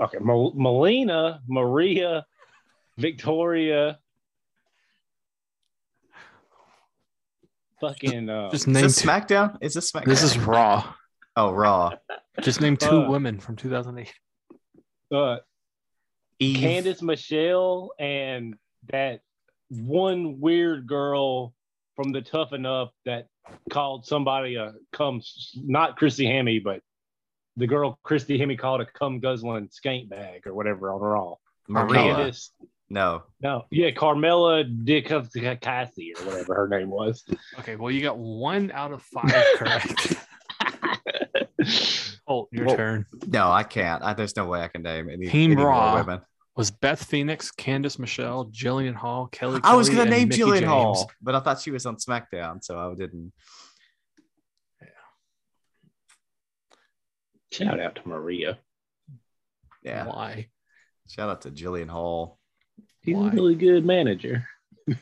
Speaker 2: Okay, Mel- Melina, Maria, Victoria. Fucking uh,
Speaker 3: Just
Speaker 4: Is
Speaker 3: name.
Speaker 4: this
Speaker 3: Two,
Speaker 4: SmackDown? Is this SmackDown?
Speaker 3: this is Raw.
Speaker 4: oh Raw.
Speaker 3: Just name two
Speaker 2: Uh,
Speaker 3: women from 2008.
Speaker 2: uh,
Speaker 4: Eve.
Speaker 2: Candice Michelle and that one weird girl from the Tough Enough that called somebody a cum, not Christy Hemme, but the girl Christy Hemme called a cum guzzling skank bag or whatever on Raw.
Speaker 4: Maria.
Speaker 2: Candice,
Speaker 4: No.
Speaker 2: no, yeah, Carmela Dicassi or whatever her name was.
Speaker 3: Okay, well you got one out of five correct. Colt, your
Speaker 4: Well,
Speaker 3: turn.
Speaker 4: No, I can't. I, there's no way I can name any,
Speaker 3: Team
Speaker 4: any more
Speaker 3: Raw.
Speaker 4: women.
Speaker 3: Was Beth Phoenix, Candice Michelle, Jillian Hall, Kelly?
Speaker 4: I was gonna name
Speaker 3: Mickie
Speaker 4: Jillian
Speaker 3: James.
Speaker 4: Hall, but I thought she was on SmackDown, so I didn't.
Speaker 2: Shout out to Maria.
Speaker 4: Yeah.
Speaker 3: Why?
Speaker 4: Shout out to Jillian Hall.
Speaker 2: He's
Speaker 3: Why?
Speaker 2: a really good manager.
Speaker 3: By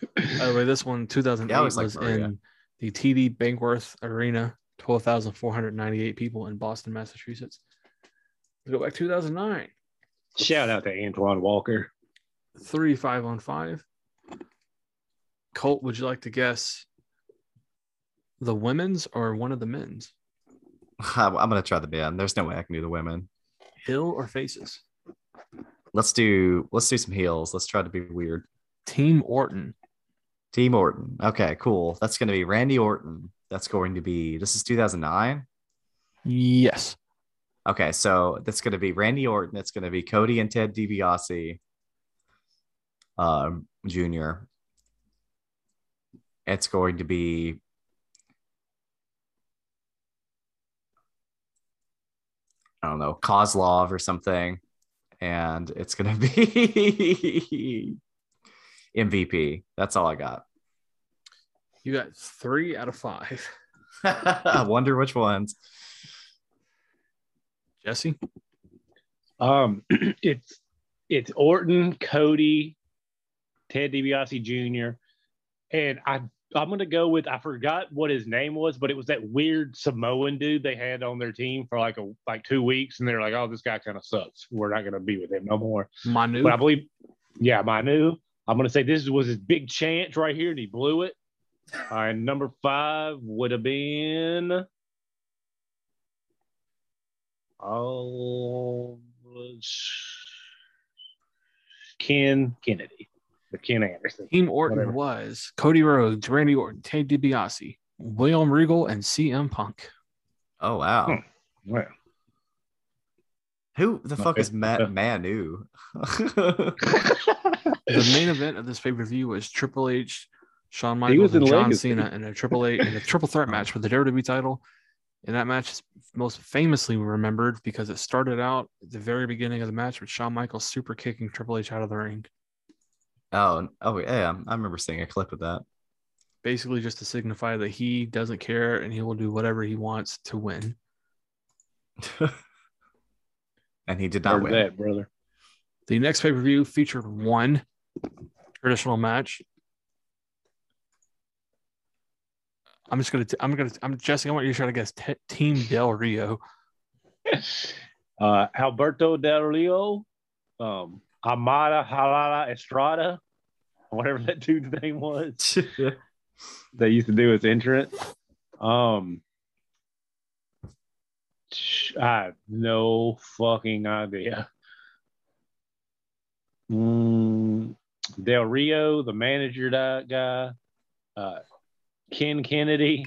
Speaker 3: the way, this one 2008
Speaker 4: Yeah, I always
Speaker 3: was
Speaker 4: liked
Speaker 3: in the TD Banknorth Arena, 12,498 people in Boston, Massachusetts. Let's go back 2009.
Speaker 2: Shout out to Antoine Walker.
Speaker 3: Three five on five. Colt, would you like to guess the women's or one of the men's?
Speaker 4: I'm gonna try the men. There's no way I can do the women.
Speaker 3: Heel or faces?
Speaker 4: Let's do let's do some heels. Let's try to be weird.
Speaker 3: Team Orton.
Speaker 4: Team Orton. Okay, cool. That's gonna be Randy Orton. That's going to be this is 2009.
Speaker 3: Yes.
Speaker 4: Okay, so that's going to be Randy Orton. It's going to be Cody and Ted DiBiase, um, Jr. It's going to be I don't know Kozlov or something, and it's going to be MVP. That's all I got.
Speaker 3: You got three out of five.
Speaker 4: I wonder which ones.
Speaker 3: Jesse?
Speaker 2: Um, it's it's Orton, Cody, Ted DiBiase Jr. And I I'm gonna go with I forgot what his name was, but it was that weird Samoan dude they had on their team for like a like two weeks, and they're like, "Oh, this guy kind of sucks. We're not gonna be with him no more."
Speaker 3: Manu.
Speaker 2: But I believe, yeah, Manu. I'm gonna say this was his big chance right here, and he blew it. All right, number five would have been. Oh, Ken Kennedy, or Ken Anderson.
Speaker 3: Team Orton
Speaker 2: Whatever.
Speaker 3: was Cody Rhodes, Randy Orton, Ted DiBiase, William Regal, and CM Punk.
Speaker 4: Oh wow.
Speaker 2: Hmm. Well,
Speaker 4: Who the fuck is
Speaker 2: Okay.
Speaker 4: Matt Manu?
Speaker 3: The main event of this pay per view was Triple H, Shawn Michaels, and John
Speaker 2: Legacy.
Speaker 3: Cena in a Triple H in a triple threat match for the WWE title. And that match is most famously remembered because it started out at the very beginning of the match with Shawn Michaels super kicking Triple H out of the ring,
Speaker 4: oh, oh yeah, I remember seeing a clip of that.
Speaker 3: basically just to signify that he doesn't care and he will do whatever he wants to win.
Speaker 4: and he did not
Speaker 2: heard
Speaker 4: win.
Speaker 2: that, brother.
Speaker 3: The next pay per view featured one traditional match. I'm just gonna. T- I'm gonna. I'm Jesse. I want you to try to guess te- Team Del Rio.
Speaker 2: uh, Alberto Del Rio, um, Amada Halala Estrada, whatever that dude's name was. they used to do his entrance. Um, I have no fucking idea. Mm, Del Rio, the manager that guy, uh, Ken Kennedy,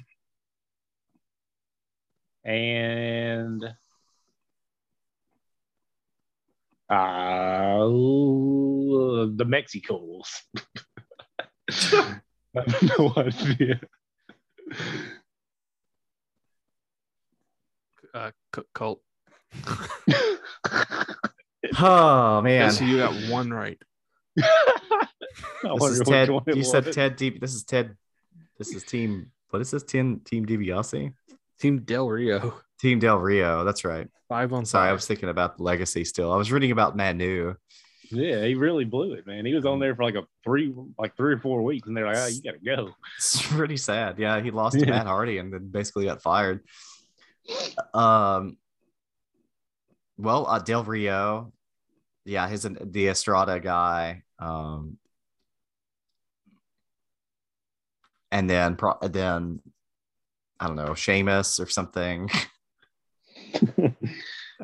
Speaker 2: and uh, the Mexicools. I have no idea.
Speaker 3: Uh, C- Colt.
Speaker 4: oh man.
Speaker 3: Jesse, you got one right.
Speaker 4: This is Ted. You said. Ted D. This is Ted. This is team. What is this? Team Team DiBiase.
Speaker 3: Team Del Rio.
Speaker 4: Team Del Rio. That's right.
Speaker 3: Five on
Speaker 4: Sorry, I was thinking about the Legacy still. I was reading about Manu.
Speaker 2: Yeah, he really blew it, man. He was on there for like a three, like three or four weeks, and they're like, "Oh, you gotta go."
Speaker 4: It's pretty sad. Yeah, he lost to
Speaker 2: Yeah.
Speaker 4: Matt Hardy and then basically got fired. Um. Well, uh, Del Rio, yeah, his the Estrada guy. Um. And then, pro- then, I don't know, Sheamus or something.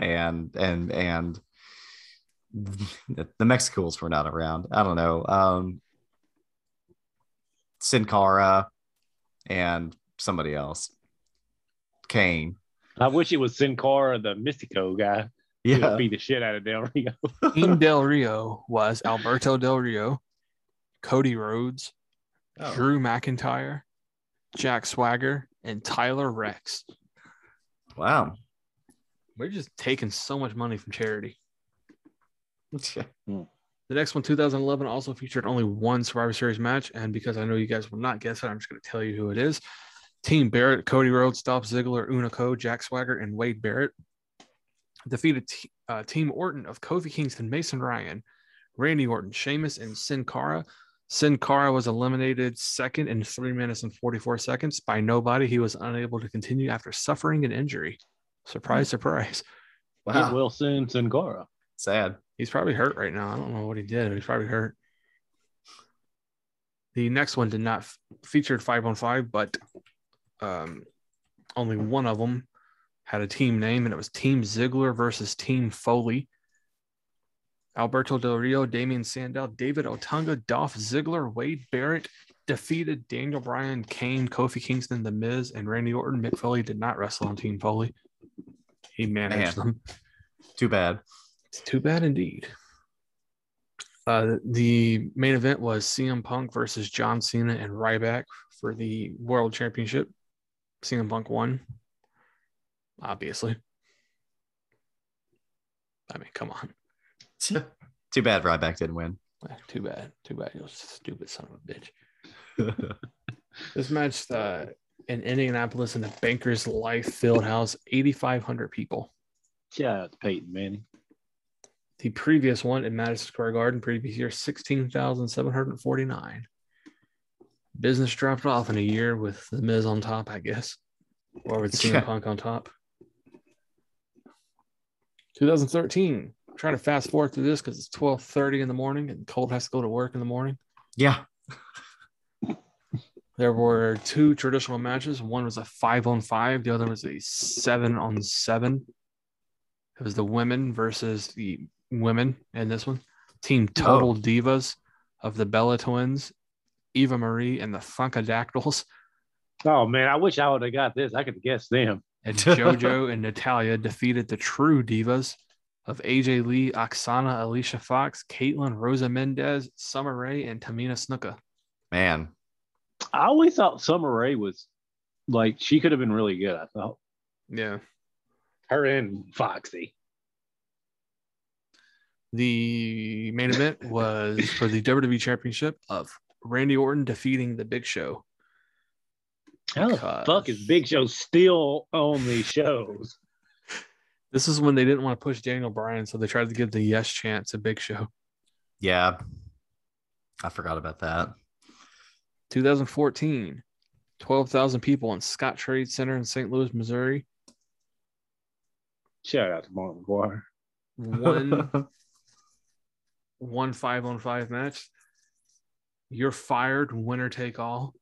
Speaker 4: and and and the the Mexicools were not around. I don't know. Um Sin Cara and somebody else. Kane.
Speaker 2: I wish it was Sin Cara, the Mystico guy.
Speaker 4: Yeah.
Speaker 2: beat the shit out of Del Rio.
Speaker 3: Team Del Rio was Alberto Del Rio, Cody Rhodes,
Speaker 4: Oh.
Speaker 3: Drew McIntyre, Jack Swagger, and Tyler Reks.
Speaker 4: Wow.
Speaker 3: We're just taking so much money from charity. The next one, 2011, also featured only one Survivor Series match. And because I know you guys will not guess it, I'm just going to tell you who it is. Team Barrett, Cody Rhodes, Dolph Ziggler, Hunico, Jack Swagger, and Wade Barrett defeated T- uh, Team Orton of Kofi Kingston, Mason Ryan, Randy Orton, Sheamus, and Sin Cara. Sin Cara was eliminated second in three minutes and 44 seconds by nobody. He was unable to continue after suffering an injury. Surprise, surprise.
Speaker 2: Get
Speaker 4: Wow.
Speaker 2: Wilson, Sin Cara.
Speaker 4: Sad.
Speaker 3: He's probably hurt right now. I don't know what he did. He's probably hurt. The next one did not f- featured five on five, but um, only one of them had a team name, and it was Team Ziggler versus Team Foley. Alberto Del Rio, Damien Sandow, David Otunga, Dolph Ziggler, Wade Barrett defeated Daniel Bryan, Kane, Kofi Kingston, The Miz, and Randy Orton. Mick Foley did not wrestle on Team Foley. He managed
Speaker 4: Man.
Speaker 3: them.
Speaker 4: Too bad.
Speaker 3: It's too bad indeed. Uh, the main event was CM Punk versus John Cena and Ryback for the World Championship. CM Punk won, obviously. I mean, come on.
Speaker 4: Too bad Ryback didn't win.
Speaker 3: Eh, Too bad. Too bad. You stupid son of a bitch. This match uh, in Indianapolis in the Bankers Life Field House, 8,500 people.
Speaker 2: Out to Peyton Manning.
Speaker 3: The previous one in Madison Square Garden, previous year, 16,749. Business dropped off in a year with the Miz on top, I guess, or with CM
Speaker 4: Yeah.
Speaker 3: Punk on top. 2013. I'm trying to fast forward through this because it's 12:30 in the morning and Colt has to go to work in the morning.
Speaker 4: Yeah.
Speaker 3: There were two traditional matches. One was a five on five, the other was a seven on seven. It was the women versus the women in this one. Team Total Divas of the Bella Twins, Eva Marie, and the Funkadactyls.
Speaker 2: Oh man, I wish I would have got this. I could guess them.
Speaker 3: And JoJo and Natalya defeated the True Divas of AJ Lee, Aksana, Alicia Fox, Kaitlyn, Rosa Mendez, Summer Rae, and Tamina Snuka.
Speaker 4: Man.
Speaker 2: I always thought Summer Rae was like she could have been really good. I thought
Speaker 3: Yeah.
Speaker 2: her and Foxy.
Speaker 3: The main event was for the WWE Championship of Randy Orton defeating the Big Show.
Speaker 2: How the
Speaker 3: Because-
Speaker 2: fuck is Big Show still on these shows?
Speaker 3: This is when they didn't want to push Daniel Bryan, so they tried to give the yes chance to Big Show.
Speaker 4: Yeah. I forgot about that.
Speaker 3: 2014, 12,000 people in Scottrade Center in St. Louis, Missouri.
Speaker 2: Shout out to Mark McGwire.
Speaker 3: One one five on five match. You're fired, winner take all.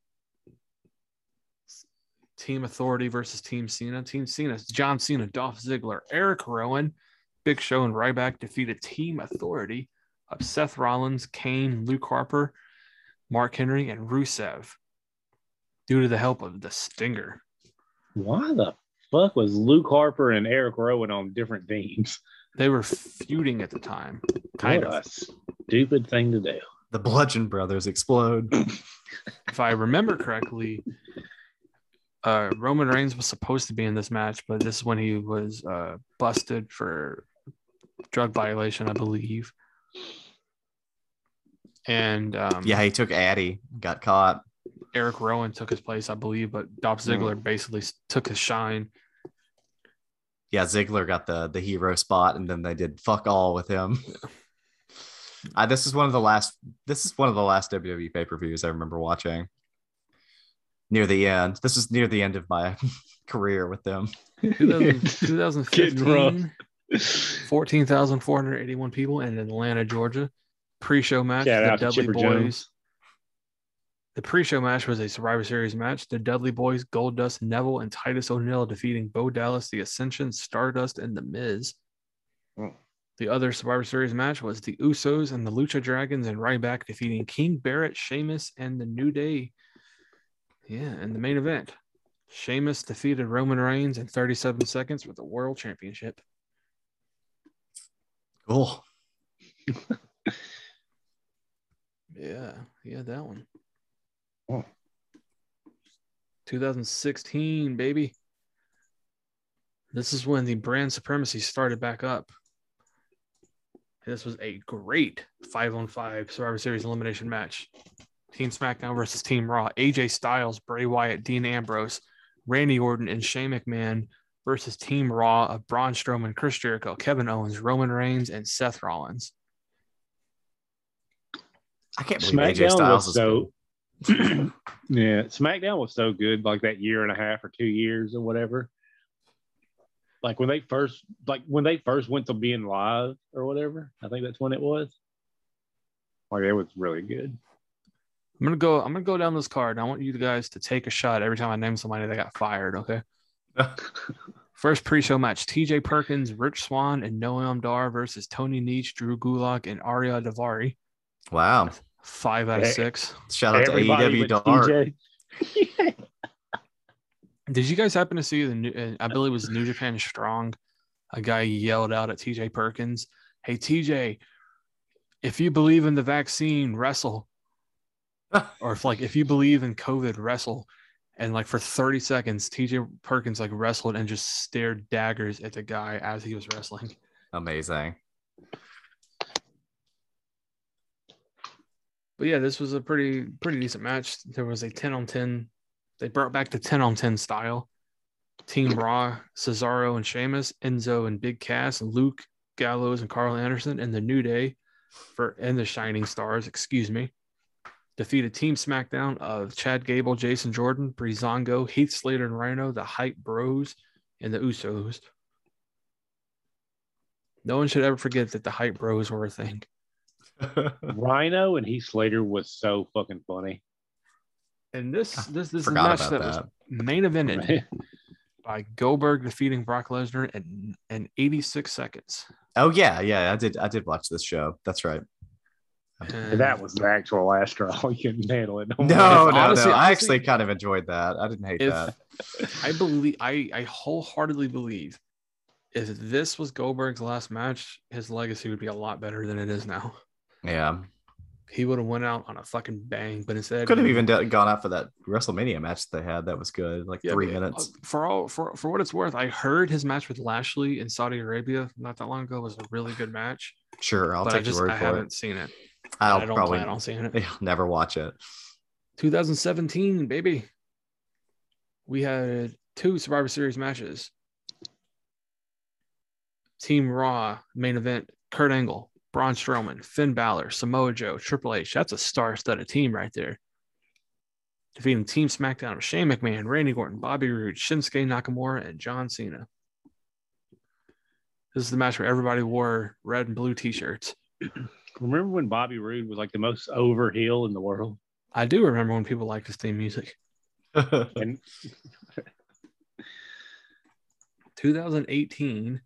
Speaker 3: Team Authority versus Team Cena. Team Cena, John Cena, Dolph Ziggler, Eric Rowan, Big Show, and Ryback defeated Team Authority of Seth Rollins, Kane, Luke Harper, Mark Henry, and Rusev due to the help of the Stinger.
Speaker 2: Why the fuck was Luke Harper and Eric Rowan on different teams?
Speaker 3: They were feuding at the time. Kind
Speaker 2: What
Speaker 3: of.
Speaker 2: a stupid thing to do.
Speaker 4: the Bludgeon Brothers explode.
Speaker 3: if I remember correctly, uh, Roman Reigns was supposed to be in this match, but this is when he was uh, busted for drug violation, I believe. And um,
Speaker 4: yeah, he took Addy, got caught.
Speaker 3: Eric Rowan took his place, I believe, but Dolph Ziggler basically took his shine.
Speaker 4: Yeah, Ziggler got the the hero spot, and then they did fuck all with him. Uh, this is one of the last. This is one of the last WWE pay per views I remember watching. Near the end, this is near the end of my career with them.
Speaker 3: 2000,
Speaker 2: Getting rough.
Speaker 3: 2015, 14,481 people in Atlanta, Georgia. Pre-show match,
Speaker 2: Shout
Speaker 3: the
Speaker 2: out
Speaker 3: Dudley
Speaker 2: Chipper
Speaker 3: Boys.
Speaker 2: Jones.
Speaker 3: The pre-show match was a Survivor Series match. The Dudley Boys, Goldust, Neville, and Titus O'Neil defeating Bo Dallas, The Ascension, Stardust, and The Miz.
Speaker 2: Oh.
Speaker 3: The other Survivor Series match was the Usos and the Lucha Dragons and Ryback defeating King Barrett, Sheamus, and the New Day. Yeah, and the main event. Sheamus defeated Roman Reigns in 37 seconds with the World Championship.
Speaker 4: Cool.
Speaker 3: Yeah, yeah, that one.
Speaker 2: Oh.
Speaker 3: 2016, baby. This is when the brand supremacy started back up. This was a great five on five Survivor Series elimination match. Team SmackDown versus Team Raw. AJ Styles, Bray Wyatt, Dean Ambrose, Randy Orton, and Shane McMahon versus Team Raw of Braun Strowman, Chris Jericho, Kevin Owens, Roman Reigns, and Seth Rollins.
Speaker 4: I can't believe AJ
Speaker 2: SmackDown
Speaker 4: Styles
Speaker 2: was so. yeah, SmackDown was so good, like that year and a half or two years or whatever. Like when they first, like when they first went to being live or whatever. I think that's when it was. Like it was really good.
Speaker 3: I'm gonna go. I'm gonna go down this card. And I want you guys to take a shot every time I name somebody that got fired. Okay. First pre-show match: T.J. Perkins, Rich Swann, and Noam Dar versus Tony Nese, Drew Gulak, and Ariya Daivari.
Speaker 4: Wow.
Speaker 3: Five out of
Speaker 2: Hey.
Speaker 3: six.
Speaker 4: Shout out to
Speaker 2: Everybody
Speaker 4: AEW Dark.
Speaker 2: TJ.
Speaker 3: Did you guys happen to see the new? uh, I believe it was New Japan Strong. A guy yelled out at T.J. Perkins, "Hey T.J., if you believe in the vaccine, wrestle." or if like if you believe in COVID, wrestle. And like for 30 seconds, TJ Perkins like wrestled and just stared daggers at the guy as he was wrestling.
Speaker 4: Amazing.
Speaker 3: But yeah, this was a pretty pretty decent match. There was a 10 on 10. They brought back the 10 on 10 style. Team mm. Raw, Cesaro and Sheamus, Enzo and Big Cass, Luke Gallows and Karl Anderson, and the New Day for and the Shining Stars, excuse me, defeated Team SmackDown of Chad Gable, Jason Jordan, Breezango, Heath Slater, and Rhino, the Hype Bros, and the Usos. No one should ever forget that the Hype Bros were a thing.
Speaker 2: Rhino and Heath Slater was so fucking funny.
Speaker 3: And this ah, this this
Speaker 4: Forgot
Speaker 3: match
Speaker 4: about
Speaker 3: that, was main evented by Goldberg defeating Brock Lesnar in, in 86 seconds.
Speaker 4: oh yeah, yeah. I did. I did watch this show. That's right.
Speaker 3: And
Speaker 2: that was the actual last straw. You couldn't handle it.
Speaker 4: No,
Speaker 2: more.
Speaker 4: no,
Speaker 3: If-
Speaker 4: no. I
Speaker 3: honestly-
Speaker 4: actually kind of enjoyed that. I didn't hate that.
Speaker 3: I believe I, I wholeheartedly believe if this was Goldberg's last match, his legacy would be a lot better than it is now.
Speaker 4: Yeah,
Speaker 3: He would have went out on a fucking bang, but instead
Speaker 4: could have even gone out for that WrestleMania match they had. That was good, like
Speaker 3: Yeah,
Speaker 4: three
Speaker 3: uh,
Speaker 4: minutes.
Speaker 3: For all for, for what it's worth, I heard his match with Lashley in Saudi Arabia not that long ago was a really good match.
Speaker 4: Sure, I'll
Speaker 3: but I
Speaker 4: take
Speaker 3: just
Speaker 4: your word
Speaker 3: I
Speaker 4: for it.
Speaker 3: I haven't seen it.
Speaker 4: I'll
Speaker 3: I don't
Speaker 4: probably
Speaker 3: plan on seeing it.
Speaker 4: yeah, never watch it.
Speaker 3: 2017, baby. We had two Survivor Series matches. Team Raw main event: Kurt Angle, Braun Strowman, Finn Balor, Samoa Joe, Triple H. That's a star-studded team right there. Defeating Team SmackDown of Shane McMahon, Randy Orton, Bobby Roode, Shinsuke Nakamura, and John Cena. This is the match where everybody wore red and blue T-shirts.
Speaker 2: Remember when Bobby Roode was like the most over heel in the world?
Speaker 3: I do remember when people liked his theme music.
Speaker 2: And
Speaker 3: 2018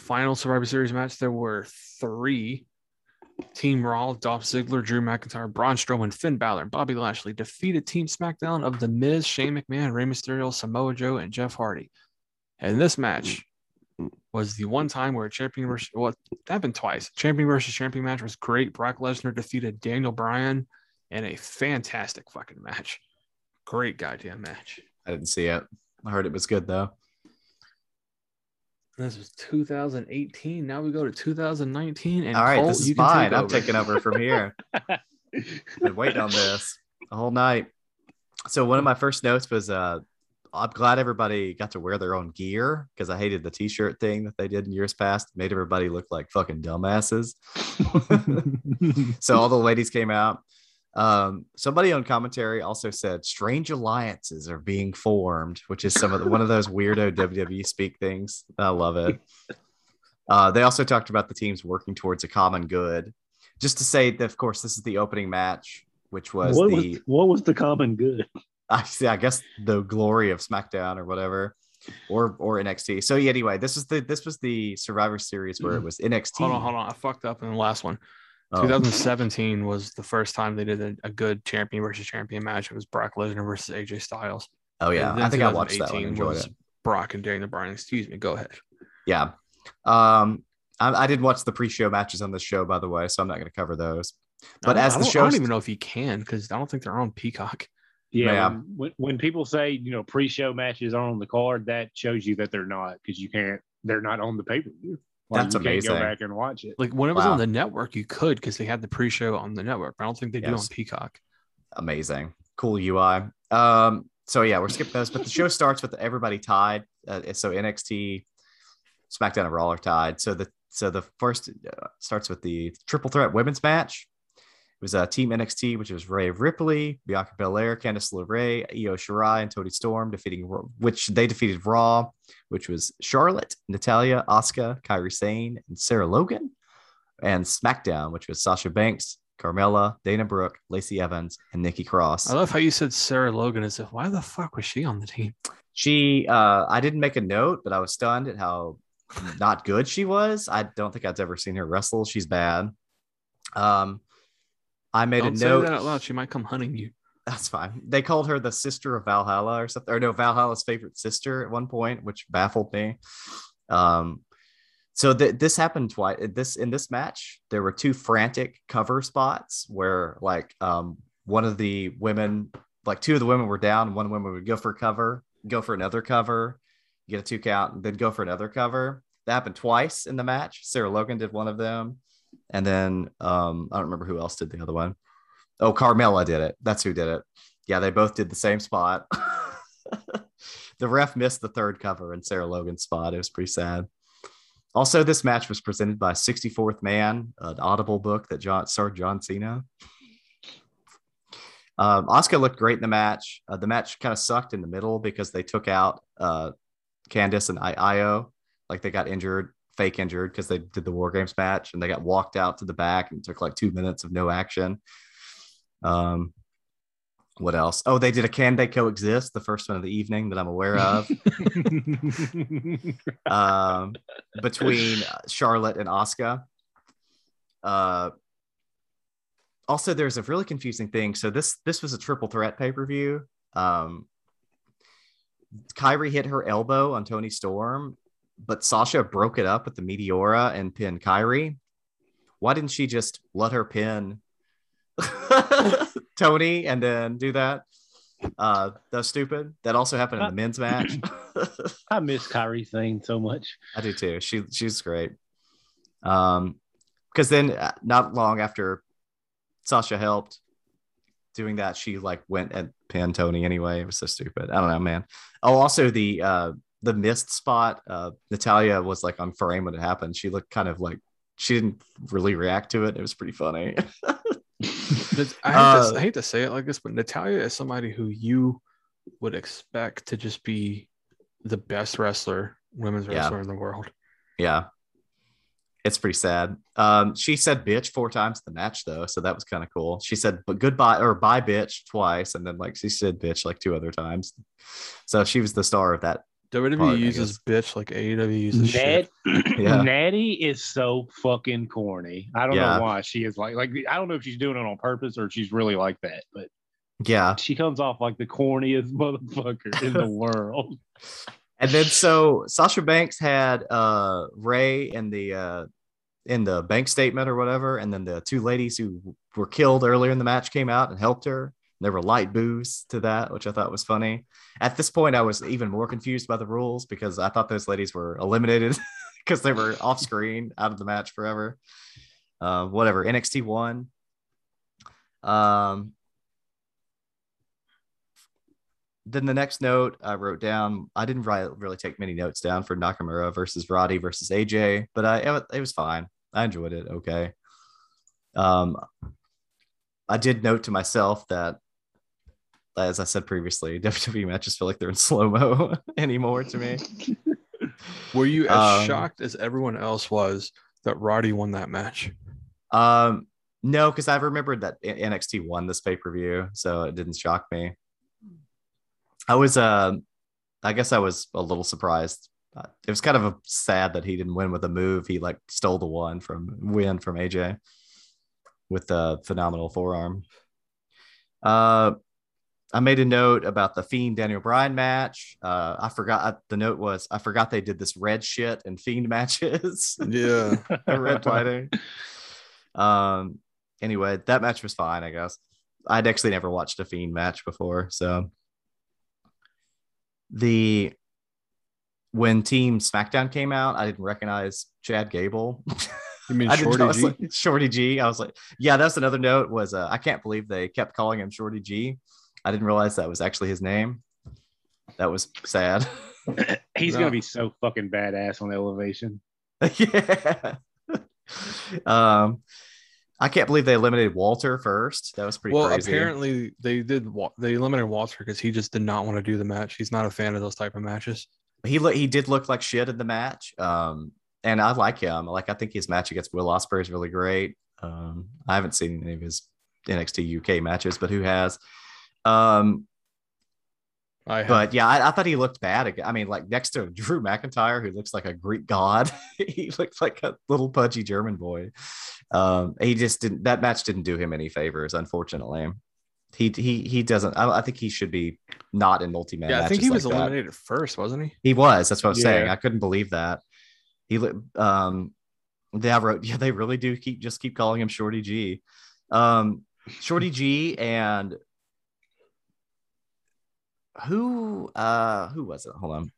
Speaker 3: final Survivor Series match. There were three. Team Raw, Dolph Ziggler, Drew McIntyre, Braun Strowman, Finn Balor, and Bobby Lashley defeated Team SmackDown of The Miz, Shane McMahon, Rey Mysterio, Samoa Joe, and Jeff Hardy. And this match was the one time where champion versus well, that happened twice. Champion versus champion match was great. Brock Lesnar defeated Daniel Bryan in a fantastic fucking match. Great goddamn match.
Speaker 4: I didn't see it. I heard it was good though.
Speaker 3: This was 2018. Now we go to 2019. And
Speaker 4: All right, this is
Speaker 3: you can
Speaker 4: mine.
Speaker 3: take
Speaker 4: I'm taking over from here. Been waiting on this the whole night. So one of my first notes was uh I'm glad everybody got to wear their own gear because I hated the t-shirt thing that they did in years past. It made everybody look like fucking dumbasses. so all the ladies came out. Um, somebody on commentary also said strange alliances are being formed, which is some of the, one of those weirdo WWE speak things. I love it. Uh, they also talked about the teams working towards a common good. Just to say that, of course, this is the opening match, which was
Speaker 2: what
Speaker 4: the
Speaker 2: was what was the common good?
Speaker 4: I see. I guess the glory of SmackDown or whatever, or or NXT. So yeah, anyway, this was the this was the Survivor Series where it was NXT.
Speaker 3: Hold on, hold on. I fucked up in the last one.
Speaker 4: Oh.
Speaker 3: 2017 was the first time they did a, a good champion versus champion match. It was Brock Lesnar versus AJ Styles.
Speaker 4: Oh yeah, I think I watched that one. Enjoyed
Speaker 3: was
Speaker 4: it.
Speaker 3: Brock and Daniel Bryan. Excuse me. Go ahead.
Speaker 4: Yeah. Um, I, I didn't watch the pre-show matches on the show, by the way, so I'm not going to cover those. But
Speaker 3: I
Speaker 4: as
Speaker 3: I
Speaker 4: the show,
Speaker 3: I don't even know if you can because I don't think they're on Peacock.
Speaker 2: Yeah,
Speaker 4: Yeah.
Speaker 2: When, when, when people say you know pre-show matches are on the card, that shows you that they're not because you can't. They're not on the pay-per-view.
Speaker 4: That's
Speaker 2: you
Speaker 4: amazing.
Speaker 2: Can't go back and watch it.
Speaker 3: Like when it was
Speaker 4: Wow.
Speaker 3: on the network, you could because they had the pre-show on the network. But I don't think they do on Peacock.
Speaker 4: amazing, cool UI. Um, so yeah, we're skipping those, but the show starts with everybody tied. Uh, so NXT, SmackDown, and Raw are tied. So the so the first uh, starts with the triple threat women's match. It was uh, Team NXT, which was Rhea Ripley, Bianca Belair, Candice LeRae, Io Shirai, and Toni Storm defeating, which they defeated Raw, which was Charlotte, Natalya, Asuka, Kairi Sane, and Sarah Logan, and SmackDown, which was Sasha Banks, Carmella, Dana Brooke, Lacey Evans, and Nikki Cross.
Speaker 3: I love how you said Sarah Logan as if why the fuck was she on the team?
Speaker 4: She, uh, I didn't make a note, but I was stunned at how not good she was. I don't think I've ever seen her wrestle. She's bad. Um, I made
Speaker 3: Don't
Speaker 4: a
Speaker 3: say
Speaker 4: note.
Speaker 3: that out loud. She might come hunting you.
Speaker 4: That's fine. They called her the sister of Valhalla or something, or no, Valhalla's favorite sister at one point, which baffled me. Um, so th- this happened twice. This in this match, there were two frantic cover spots where, like, um, one of the women, like two of the women were down, one woman would go for cover, go for another cover, get a two count, and then go for another cover. That happened twice in the match. Sarah Logan did one of them, and then um, I don't remember who else did the other one. Oh, Carmella did it. That's who did it. Yeah, they both did the same spot. the ref missed the third cover in Sarah Logan's spot. It was pretty sad. Also, this match was presented by 64th Man, an Audible book that John starred John Cena. Um, Oscar looked great in the match. Uh, the match kind of sucked in the middle because they took out uh, Candice and I- Io. Like they got injured, fake injured because they did the War Games match and they got walked out to the back and took like two minutes of no action. Um, what else? Oh, they did a Can They Coexist, the first one of the evening that I'm aware of, um, between Charlotte and Asuka. Uh, also, there's a really confusing thing. So this this was a triple threat pay per view. Um, Kairi hit her elbow on Toni Storm, but Sasha broke it up with the Meteora and pinned Kairi. Why didn't she just let her pin Toni and then do that? Uh, that's stupid. That also happened in the men's match.
Speaker 5: I miss Kairi Sane so much.
Speaker 4: I do too. She she's great. Um, because then uh, not long after Sasha helped doing that, she like went and pinned Toni anyway. It was so stupid. I don't know, man. Oh, also the uh the missed spot. Uh, Natalya was like on frame when it happened. She looked kind of like she didn't really react to it. It was pretty funny.
Speaker 3: I, hate
Speaker 4: Uh,
Speaker 3: to, I hate to say it like this, but Natalya is somebody who you would expect to just be the best wrestler, women's
Speaker 4: Yeah.
Speaker 3: wrestler in the world.
Speaker 4: yeah. It's pretty sad. Um, she said bitch four times in the match though, so that was kind of cool. She said but goodbye or bye bitch twice, and then like she said bitch like two other times. So she was the star of that.
Speaker 3: WWE
Speaker 4: Part, I
Speaker 3: uses bitch like AEW uses
Speaker 5: Nat,
Speaker 3: shit.
Speaker 4: Yeah.
Speaker 5: Natty is so fucking corny. I don't
Speaker 4: Yeah.
Speaker 5: know why she is like like I don't know if she's doing it on purpose or she's really like that, but
Speaker 4: Yeah.
Speaker 5: she comes off like the corniest motherfucker in the world.
Speaker 4: And then so Sasha Banks had uh Rhea in the uh in the bank statement or whatever, and then the two ladies who were killed earlier in the match came out and helped her. There were light boos to that, which I thought was funny. At this point, I was even more confused by the rules because I thought those ladies were eliminated because they were off screen out of the match forever. Uh, whatever. NXT won. Um, then the next note I wrote down, I didn't write, really take many notes down for Nakamura versus Roode versus AJ, but I it, was fine. I enjoyed it. Okay. Um, I did note to myself that, as I said previously, WWE matches feel like they're in slow mo anymore to me.
Speaker 3: Were you as
Speaker 4: Um,
Speaker 3: shocked as everyone else was that Roode won that match?
Speaker 4: Um, no, because I remembered that NXT won this pay per view, so it didn't shock me. I was, uh, I guess I was a little surprised. Uh, It was kind of a sad that he didn't win with a move. He like stole the one from win from AJ with the phenomenal forearm. Uh, I made a note about the Fiend Daniel Bryan match. Uh, I forgot the note was I forgot they did this red shit and Fiend matches.
Speaker 3: Yeah.
Speaker 4: red lighting. Um. Anyway, that match was fine. I guess I'd actually never watched a Fiend match before, so the when Team SmackDown came out, I didn't recognize Chad Gable.
Speaker 3: You mean
Speaker 4: I
Speaker 3: Shorty
Speaker 4: I
Speaker 3: G?
Speaker 4: like, Shorty G. I was like, yeah, that's another note. Was uh, I can't believe they kept calling him Shorty G. I didn't realize that was actually his name. That was sad.
Speaker 5: He's
Speaker 3: No.
Speaker 5: gonna be so fucking badass on elevation.
Speaker 4: yeah. um, I can't believe they eliminated Walter first. That was pretty
Speaker 3: Well,
Speaker 4: crazy.
Speaker 3: apparently they did. They eliminated Walter because he just did not want to do the match. He's not a fan of those type of matches.
Speaker 4: he lo- he did look like shit in the match. Um, and I like him. Like I think his match against Will Ospreay is really great. Um, I haven't seen any of his NXT UK matches, but who has? Um, but yeah, I, I thought he looked bad. I mean, like next to Drew McIntyre, who looks like a Greek god, he looks like a little pudgy German boy. Um, he just didn't. That match didn't do him any favors, unfortunately. He he he doesn't. I, I think he should be not in multi man.
Speaker 3: yeah, I think he was
Speaker 4: like that.
Speaker 3: eliminated first, wasn't he?
Speaker 4: He was. That's what I was saying. I couldn't believe that. He um they I wrote, yeah, they really do keep just keep calling him Shorty G. Um Shorty G and who uh who was it? Hold on.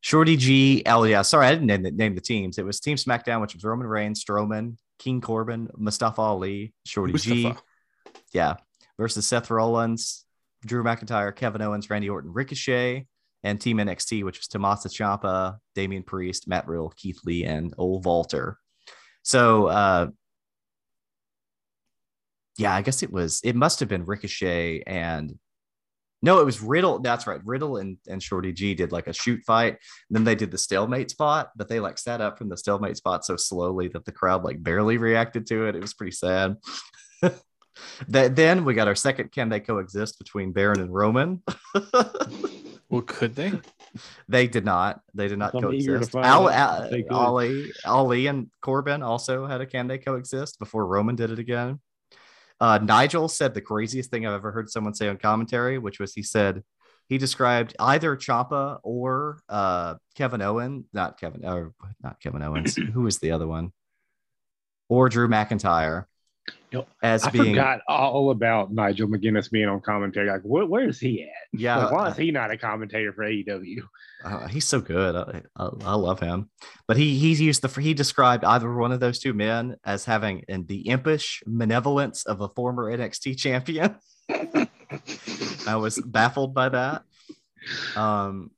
Speaker 4: Shorty G. Oh yeah, sorry, I didn't name the, name the teams. It was Team SmackDown, which was Roman Reigns, Strowman, King Corbin, Mustafa Ali, Shorty G. Yeah, versus Seth Rollins, Drew McIntyre, Kevin Owens, Randy Orton, Ricochet, and Team NXT, which was Tommaso Ciampa, Damian Priest, Matt Riddle, Keith Lee, and Old Walter. So, uh, yeah, I guess it was. It must have been Ricochet and no, it was Riddle. That's right. Riddle and, and Shorty G did like a shoot fight. then they did the stalemate spot, but they like sat up from the stalemate spot so slowly that the crowd like barely reacted to it. It was pretty sad. that then we got our second can they coexist between Baron and Roman.
Speaker 3: Well, could they?
Speaker 4: they did not. They did not
Speaker 2: I'm
Speaker 4: coexist. Al, Al,
Speaker 2: if they.
Speaker 4: Ali, Ali and Corbin also had a can they coexist before Roman did it again. Uh, Nigel said the craziest thing I've ever heard someone say on commentary, which was he said he described either Ciampa or uh, Kevin Owen, not Kevin, or not Kevin Owens. Who was the other one? Or Drew McIntyre
Speaker 2: Yo,
Speaker 4: as
Speaker 2: I
Speaker 4: being
Speaker 2: forgot all about Nigel McGuinness being on commentary. Like, where, where is he at?
Speaker 4: yeah.
Speaker 2: Like, why is he not a commentator for AEW?
Speaker 4: Uh, he's so good. I, I, I love him. But he he's used the he described either one of those two men as having in the impish malevolence of a former NXT champion. I was baffled by that. Um,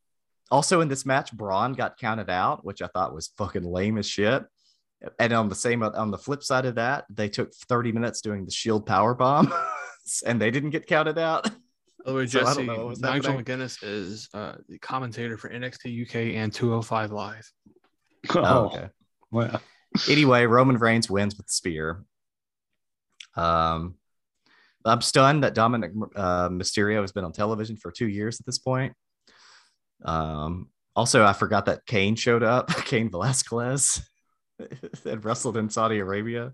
Speaker 4: also in this match, Braun got counted out, which I thought was fucking lame as shit. And on the same on the flip side of that, they took 30 minutes doing the Shield power bomb, and they didn't get counted out.
Speaker 3: By the way,
Speaker 4: So I don't
Speaker 3: Jesse,
Speaker 4: know what was
Speaker 3: Nigel
Speaker 4: happening.
Speaker 3: McGuinness is uh, the commentator for NXT UK and 205 Live.
Speaker 4: Oh, okay.
Speaker 2: well,
Speaker 4: anyway, Roman Reigns wins with the spear. Um, I'm stunned that Dominic uh, Mysterio has been on television for two years at this point. Um, also, I forgot that Kane showed up, Cain Velasquez, and wrestled in Saudi Arabia.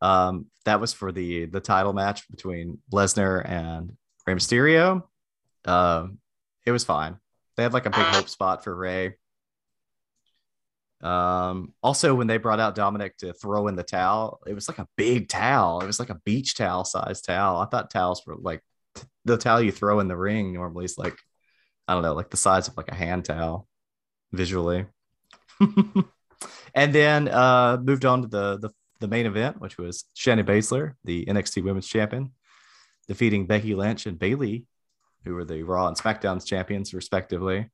Speaker 4: Um, that was for the the title match between Lesnar and Rey Mysterio. Um, it was fine. They had like a big hope spot for Rey. Um, also, when they brought out Dominic to throw in the towel, it was like a big towel. It was like a beach towel size towel. I thought towels were like the towel you throw in the ring normally is like, I don't know, like the size of like a hand towel visually. and then uh moved on to the, the the main event, which was Shayna Baszler, the NXT Women's Champion, defeating Becky Lynch and Bayley, who were the Raw and SmackDown's champions, respectively.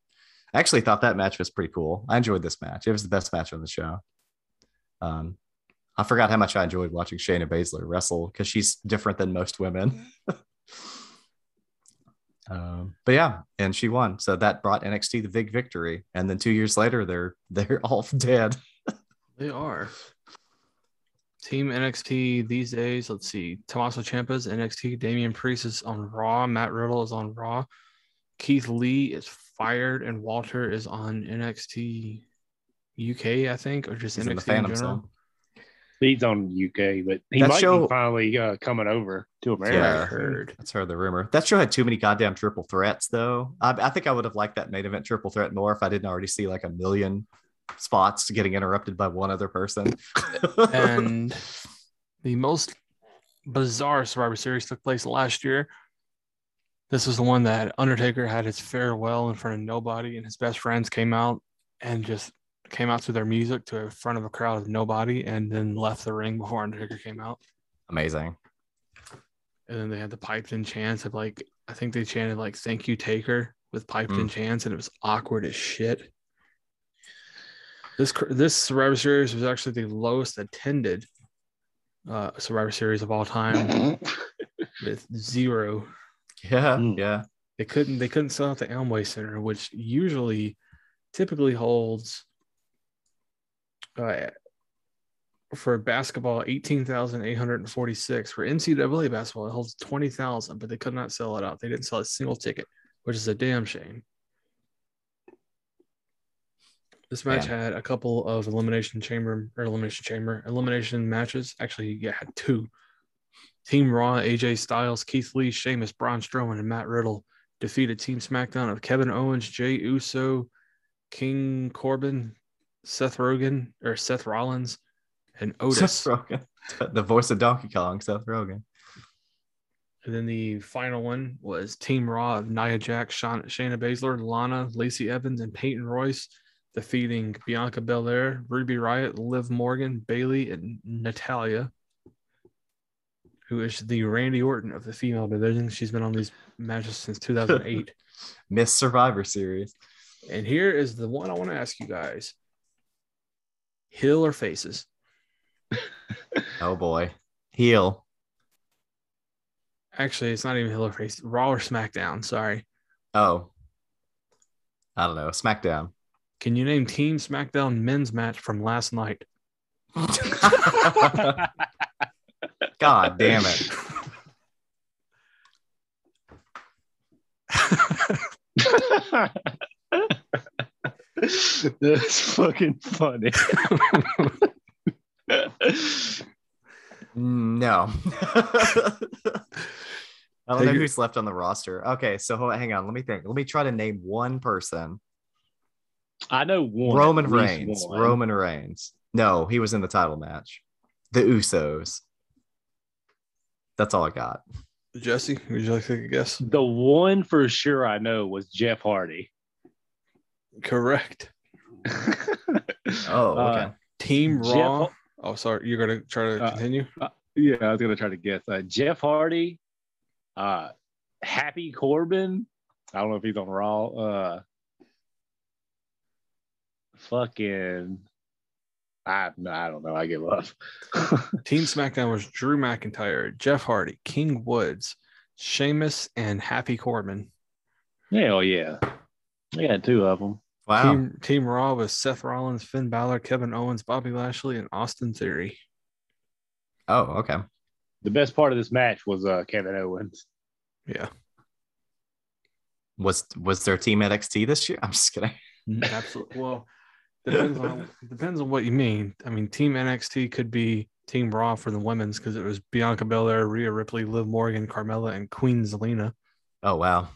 Speaker 4: I actually thought that match was pretty cool. I enjoyed this match. It was the best match on the show. Um, I forgot how much I enjoyed watching Shayna Baszler wrestle because she's different than most women. um, but yeah, and she won, so that brought NXT the big victory. And then two years later, they're they're all dead.
Speaker 3: They are. Team NXT these days, let's see. Tommaso Ciampa's NXT. Damian Priest is on Raw. Matt Riddle is on Raw. Keith Lee is fired, and Walter is on NXT UK, I think, or just
Speaker 4: He's
Speaker 3: NXT
Speaker 4: in the
Speaker 3: in general.
Speaker 4: Zone.
Speaker 2: he's on UK, but he
Speaker 4: That
Speaker 2: might
Speaker 4: show-
Speaker 2: be finally uh, coming over to America.
Speaker 4: Yeah.
Speaker 3: I heard.
Speaker 4: That's heard the rumor. That show had too many goddamn triple threats, though. I, I think I would have liked that main event triple threat more if I didn't already see like a million spots getting interrupted by one other person.
Speaker 3: and the most bizarre Survivor Series took place last year. This was the one that Undertaker had his farewell in front of nobody, and his best friends came out and just came out to their music to in front of a crowd of nobody, and then left the ring before Undertaker came out.
Speaker 4: Amazing.
Speaker 3: And then they had the piped in chants of like, I think they chanted like "Thank you, Taker" with piped in mm. chants, and it was awkward as shit. This this Survivor Series was actually the lowest attended uh, Survivor Series of all time with zero.
Speaker 4: Yeah,
Speaker 2: Mm.
Speaker 4: yeah.
Speaker 3: They couldn't they couldn't sell out the Amway Center, which usually typically holds uh, for basketball 18,846. For NCAA basketball, it holds 20,000, but they could not sell it out. They didn't sell a single ticket, which is a damn shame. This match
Speaker 4: Man.
Speaker 3: had a couple of elimination chamber or elimination chamber elimination matches. Actually, yeah, had two. Team Raw, AJ Styles, Keith Lee, Sheamus, Braun Strowman, and Matt Riddle defeated Team SmackDown of Kevin Owens, Jay Uso, King Corbin, Seth Rogen or Seth Rollins, and Otis.
Speaker 4: Seth Rogen. The voice of Donkey Kong, Seth Rogen.
Speaker 3: And then the final one was Team Raw of Nia Jax, Shawn, Shayna Baszler, Lana, Lacey Evans, and Peyton Royce, defeating Bianca Belair, Ruby Riot, Liv Morgan, Bayley, and Natalya, who is the Randy Orton of the female division. She's been on these matches since 2008.
Speaker 4: Miss Survivor Series.
Speaker 3: and here is the one I want to ask you guys: heel or faces?
Speaker 4: Oh boy. Heel.
Speaker 3: Actually, it's not even heel or face. Raw or SmackDown? Sorry.
Speaker 4: Oh. I don't know. SmackDown.
Speaker 3: Can you name Team SmackDown men's match from last night?
Speaker 4: God damn it.
Speaker 2: That's fucking funny.
Speaker 4: Mm, no. I don't know who's left on the roster. Okay, so hang on. Let me think. Let me try to name one person.
Speaker 2: I know one.
Speaker 4: Roman Reigns.
Speaker 2: one.
Speaker 4: Roman Reigns. No, he was in the title match. The Usos. That's all I got.
Speaker 3: Jesse, would you like to take a guess?
Speaker 2: The one for sure I know was Jeff Hardy.
Speaker 3: Correct.
Speaker 4: Oh, okay.
Speaker 2: Uh,
Speaker 3: Team
Speaker 2: Jeff-
Speaker 3: Raw. Oh, sorry. You're gonna try to
Speaker 2: Uh,
Speaker 3: continue.
Speaker 2: Yeah, I was gonna try to guess. Uh, Jeff Hardy, uh, Happy Corbin. I don't know if he's on Raw. Fucking, I I don't know. I give up.
Speaker 3: Team SmackDown was Drew McIntyre, Jeff Hardy, King Woods, Sheamus, and Happy Corbin.
Speaker 2: Hell yeah, I got two of them.
Speaker 4: Wow.
Speaker 3: Team Team Raw was Seth Rollins, Finn Balor, Kevin Owens, Bobby Lashley, and Austin Theory.
Speaker 4: Oh, okay.
Speaker 2: The best part of this match was uh, Kevin Owens.
Speaker 3: Yeah,
Speaker 4: Was was there team NXT this year? I'm just kidding.
Speaker 3: absolutely. Well, depends on depends on what you mean. I mean, Team NXT could be Team Raw for the women's because it was Bianca Belair, Rhea Ripley, Liv Morgan, Carmella, and Queen Zelina.
Speaker 4: Oh wow.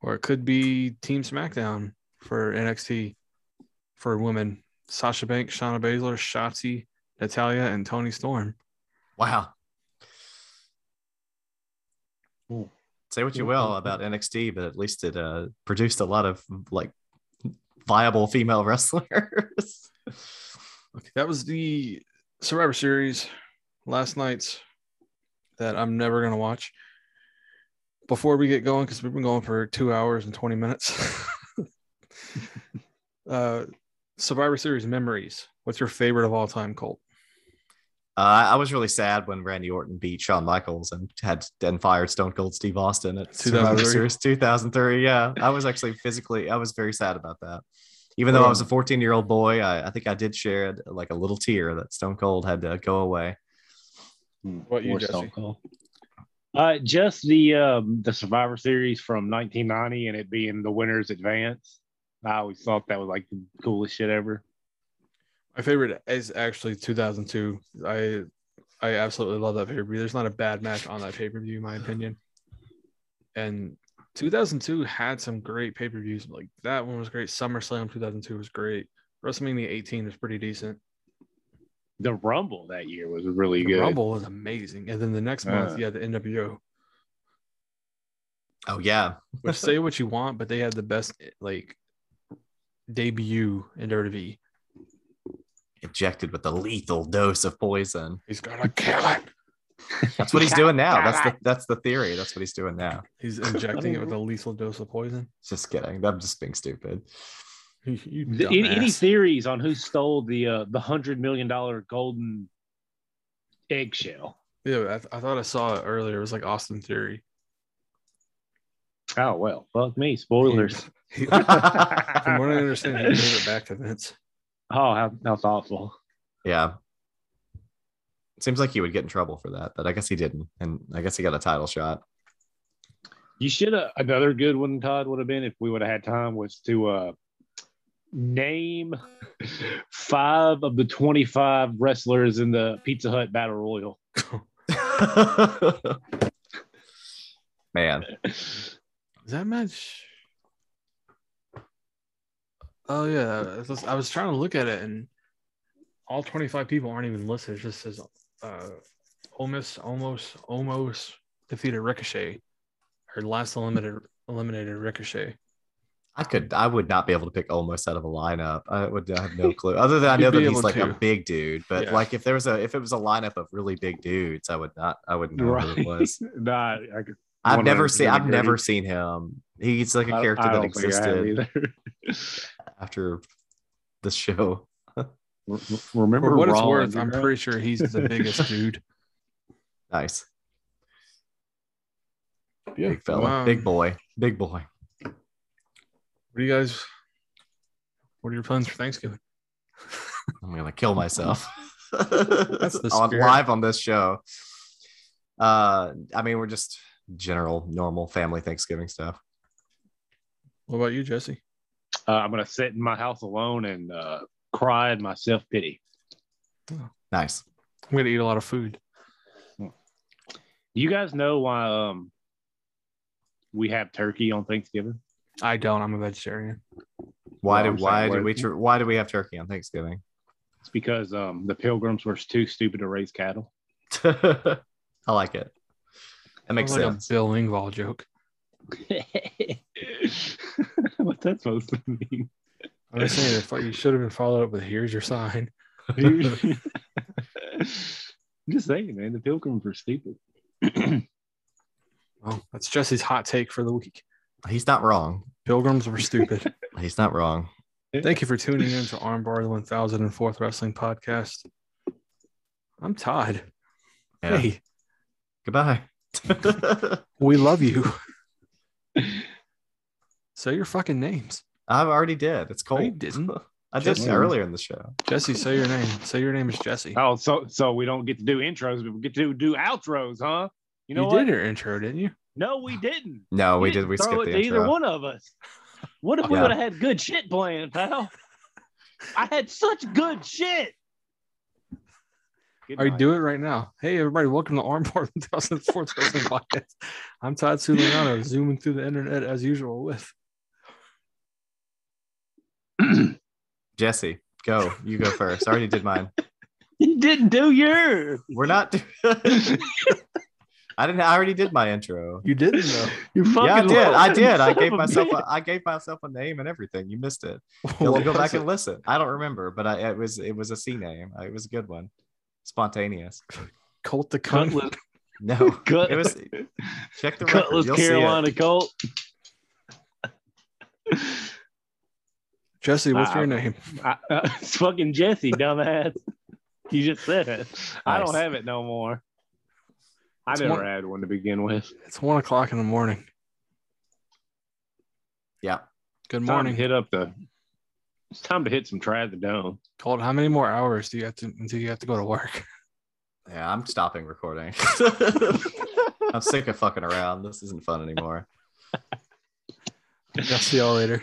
Speaker 3: or it could be Team SmackDown for NXT for women. Sasha Banks, Shayna Baszler, Shotzi, Natalya, and Tony Storm.
Speaker 4: Wow.
Speaker 2: Ooh.
Speaker 4: Say what you will about NXT, but at least it uh, produced a lot of like viable female wrestlers.
Speaker 3: Okay, that was the Survivor Series last night's that I'm never gonna watch. Before we get going, because we've been going for two hours and 20 minutes. uh Survivor Series memories. What's your favorite of all time, Colt?
Speaker 4: Uh, I was really sad when Randy Orton beat Shawn Michaels and had then fired Stone Cold Steve Austin at Survivor
Speaker 3: 2003?
Speaker 4: Series 2003. Yeah, I was actually physically, I was very sad about that. Even though I was a 14 year old boy, I, I think I did share like a little tear that Stone Cold had to go away.
Speaker 3: What you,
Speaker 2: Poor
Speaker 3: Jesse?
Speaker 2: Stone Cold. Uh, just the um, the Survivor Series from 1990 and it being the winners advance. I always thought that was like the coolest shit ever.
Speaker 3: My favorite is actually 2002. I I absolutely love that pay per view. There's not a bad match on that pay per view, in my opinion. And 2002 had some great pay per views. Like that one was great. SummerSlam 2002 was great. WrestleMania 18 was pretty decent.
Speaker 2: The Rumble that year was really
Speaker 3: The
Speaker 2: good.
Speaker 3: Rumble was amazing. And then the next month,
Speaker 2: Uh.
Speaker 3: you had the NWO.
Speaker 4: Oh, yeah.
Speaker 3: Which say what you want, but they had the best like debut in WWE.
Speaker 4: Injected with a lethal dose of poison.
Speaker 3: He's gonna kill it.
Speaker 4: That's what he's doing now. That's the that's the theory. That's what he's doing now.
Speaker 3: He's injecting it with a lethal dose of poison.
Speaker 4: Just kidding. I'm just being stupid.
Speaker 3: You, you
Speaker 2: The- any, any theories on who stole the uh, the hundred million dollar golden eggshell?
Speaker 3: Yeah, I, th- I thought I saw it earlier. It was like Austin Theory.
Speaker 2: Oh well, fuck me. Spoilers.
Speaker 3: He- from what I understand, he gave it back to Vince.
Speaker 2: Oh, how, how thoughtful.
Speaker 4: Yeah. It Seems like he would get in trouble for that, but I guess he didn't. And I guess he got a title shot.
Speaker 2: You should have another good one, Todd, would have been if we would have had time was to uh name five of the 25 wrestlers in the Pizza Hut Battle Royal.
Speaker 4: Man.
Speaker 3: Is that match? Oh yeah, I was trying to look at it, and all twenty-five people aren't even listed. It just says, uh, Omos, Omos, Omos defeated Ricochet, or last eliminated eliminated Ricochet.
Speaker 4: I could, I would not be able to pick Omos out of a lineup. I would I have no clue. Other than I know that he's like a big dude, but
Speaker 3: Yeah.
Speaker 4: like if there was a, if it was a lineup of really big dudes, I would not, I wouldn't know who it was.
Speaker 2: nah, I, could-
Speaker 4: I've never seen, I've never seen him. He's like a character that
Speaker 2: don't I have
Speaker 4: existed
Speaker 2: either.
Speaker 4: after the show.
Speaker 2: Remember,
Speaker 3: For what it's worth, I'm pretty sure he's the biggest dude.
Speaker 4: Nice,
Speaker 3: Yeah.
Speaker 4: big fella,
Speaker 3: Wow.
Speaker 4: big boy, big boy.
Speaker 3: What do you guys? What are your plans for Thanksgiving?
Speaker 4: I'm gonna kill myself.
Speaker 3: That's the
Speaker 4: on live on this show. Uh, I mean, we're just general, normal family Thanksgiving stuff.
Speaker 3: What about you, Jesse?
Speaker 2: Uh, I'm gonna sit in my house alone and uh, cry in my self pity.
Speaker 4: Nice.
Speaker 3: I'm gonna eat a lot of food.
Speaker 2: You guys know why um we have turkey on Thanksgiving?
Speaker 3: I don't. I'm a vegetarian.
Speaker 4: Why
Speaker 2: Well,
Speaker 4: do why
Speaker 2: saying
Speaker 4: do we tr- why do we have turkey on Thanksgiving?
Speaker 2: It's because um the pilgrims were too stupid to raise cattle.
Speaker 4: I like it. That makes
Speaker 3: Sounds like
Speaker 4: sense.
Speaker 3: a Bill Engvall joke.
Speaker 2: What's that supposed to mean?
Speaker 3: I'm just saying, if you should have been followed up with "Here's your sign."
Speaker 2: I'm just saying, man, the pilgrims were stupid.
Speaker 3: Well, that's Jesse's hot take for the week.
Speaker 4: He's not wrong.
Speaker 3: Pilgrims were stupid.
Speaker 4: He's not wrong.
Speaker 3: Thank you for tuning in to Armbar, the 1004th Wrestling Podcast. I'm Todd.
Speaker 4: Yeah.
Speaker 3: Hey,
Speaker 4: Goodbye.
Speaker 3: we love you. say your fucking names.
Speaker 4: I already did. It's cold.
Speaker 3: you didn't.
Speaker 4: I did
Speaker 3: Jesse.
Speaker 4: earlier in the show.
Speaker 3: Jesse, say your name. Say your name is Jesse.
Speaker 2: Oh, so so we don't get to do intros, but we get to do outros, huh? You
Speaker 3: You,
Speaker 2: know what?
Speaker 3: You did your intro, didn't you?
Speaker 2: No, we didn't.
Speaker 4: No, we
Speaker 2: You
Speaker 4: did.
Speaker 2: didn't
Speaker 4: We
Speaker 2: throw
Speaker 4: skipped
Speaker 2: it
Speaker 4: the
Speaker 2: to either one of us. What if we
Speaker 4: Yeah.
Speaker 2: would have had good shit planned, pal? I had such good shit. Good
Speaker 3: All right,
Speaker 2: night.
Speaker 3: do it right now. Hey, everybody, welcome to Armbar 1004th Podcast. I'm Todd Suliano, zooming through the internet as usual with
Speaker 4: Jesse, go. You go first. I already did mine.
Speaker 2: You didn't do yours.
Speaker 4: We're not. do- I didn't. I already did my intro.
Speaker 3: you didn't though.
Speaker 2: You fucking
Speaker 4: Yeah, I did. I did. I gave myself.
Speaker 2: bitch.
Speaker 4: A, I gave myself a name and everything. You missed it. You'll go back
Speaker 3: it?
Speaker 4: and listen. I don't remember, but I, it was it was a C name. It was a good one. Spontaneous.
Speaker 3: Cult the cunt.
Speaker 2: Cutlass,
Speaker 4: No,
Speaker 2: Cut-
Speaker 4: it was. Check the record.
Speaker 2: Cutlass
Speaker 4: You'll see it.
Speaker 2: Carolina Colt.
Speaker 3: Jesse, what's your name?
Speaker 2: I, uh, it's fucking Jesse, dumbass. You just said it. I don't have it no more. I
Speaker 3: It's
Speaker 2: never
Speaker 3: one-
Speaker 2: had one to begin with.
Speaker 3: It's one o'clock in the morning.
Speaker 4: Yeah.
Speaker 3: Good
Speaker 2: Time to
Speaker 3: morning.
Speaker 2: hit up the. It's time to hit some trazodone.
Speaker 3: Colt, how many more hours do you have to until you have to go to work?
Speaker 4: Yeah, I'm stopping recording. I'm sick of fucking around. This isn't fun anymore.
Speaker 3: I'll see y'all later.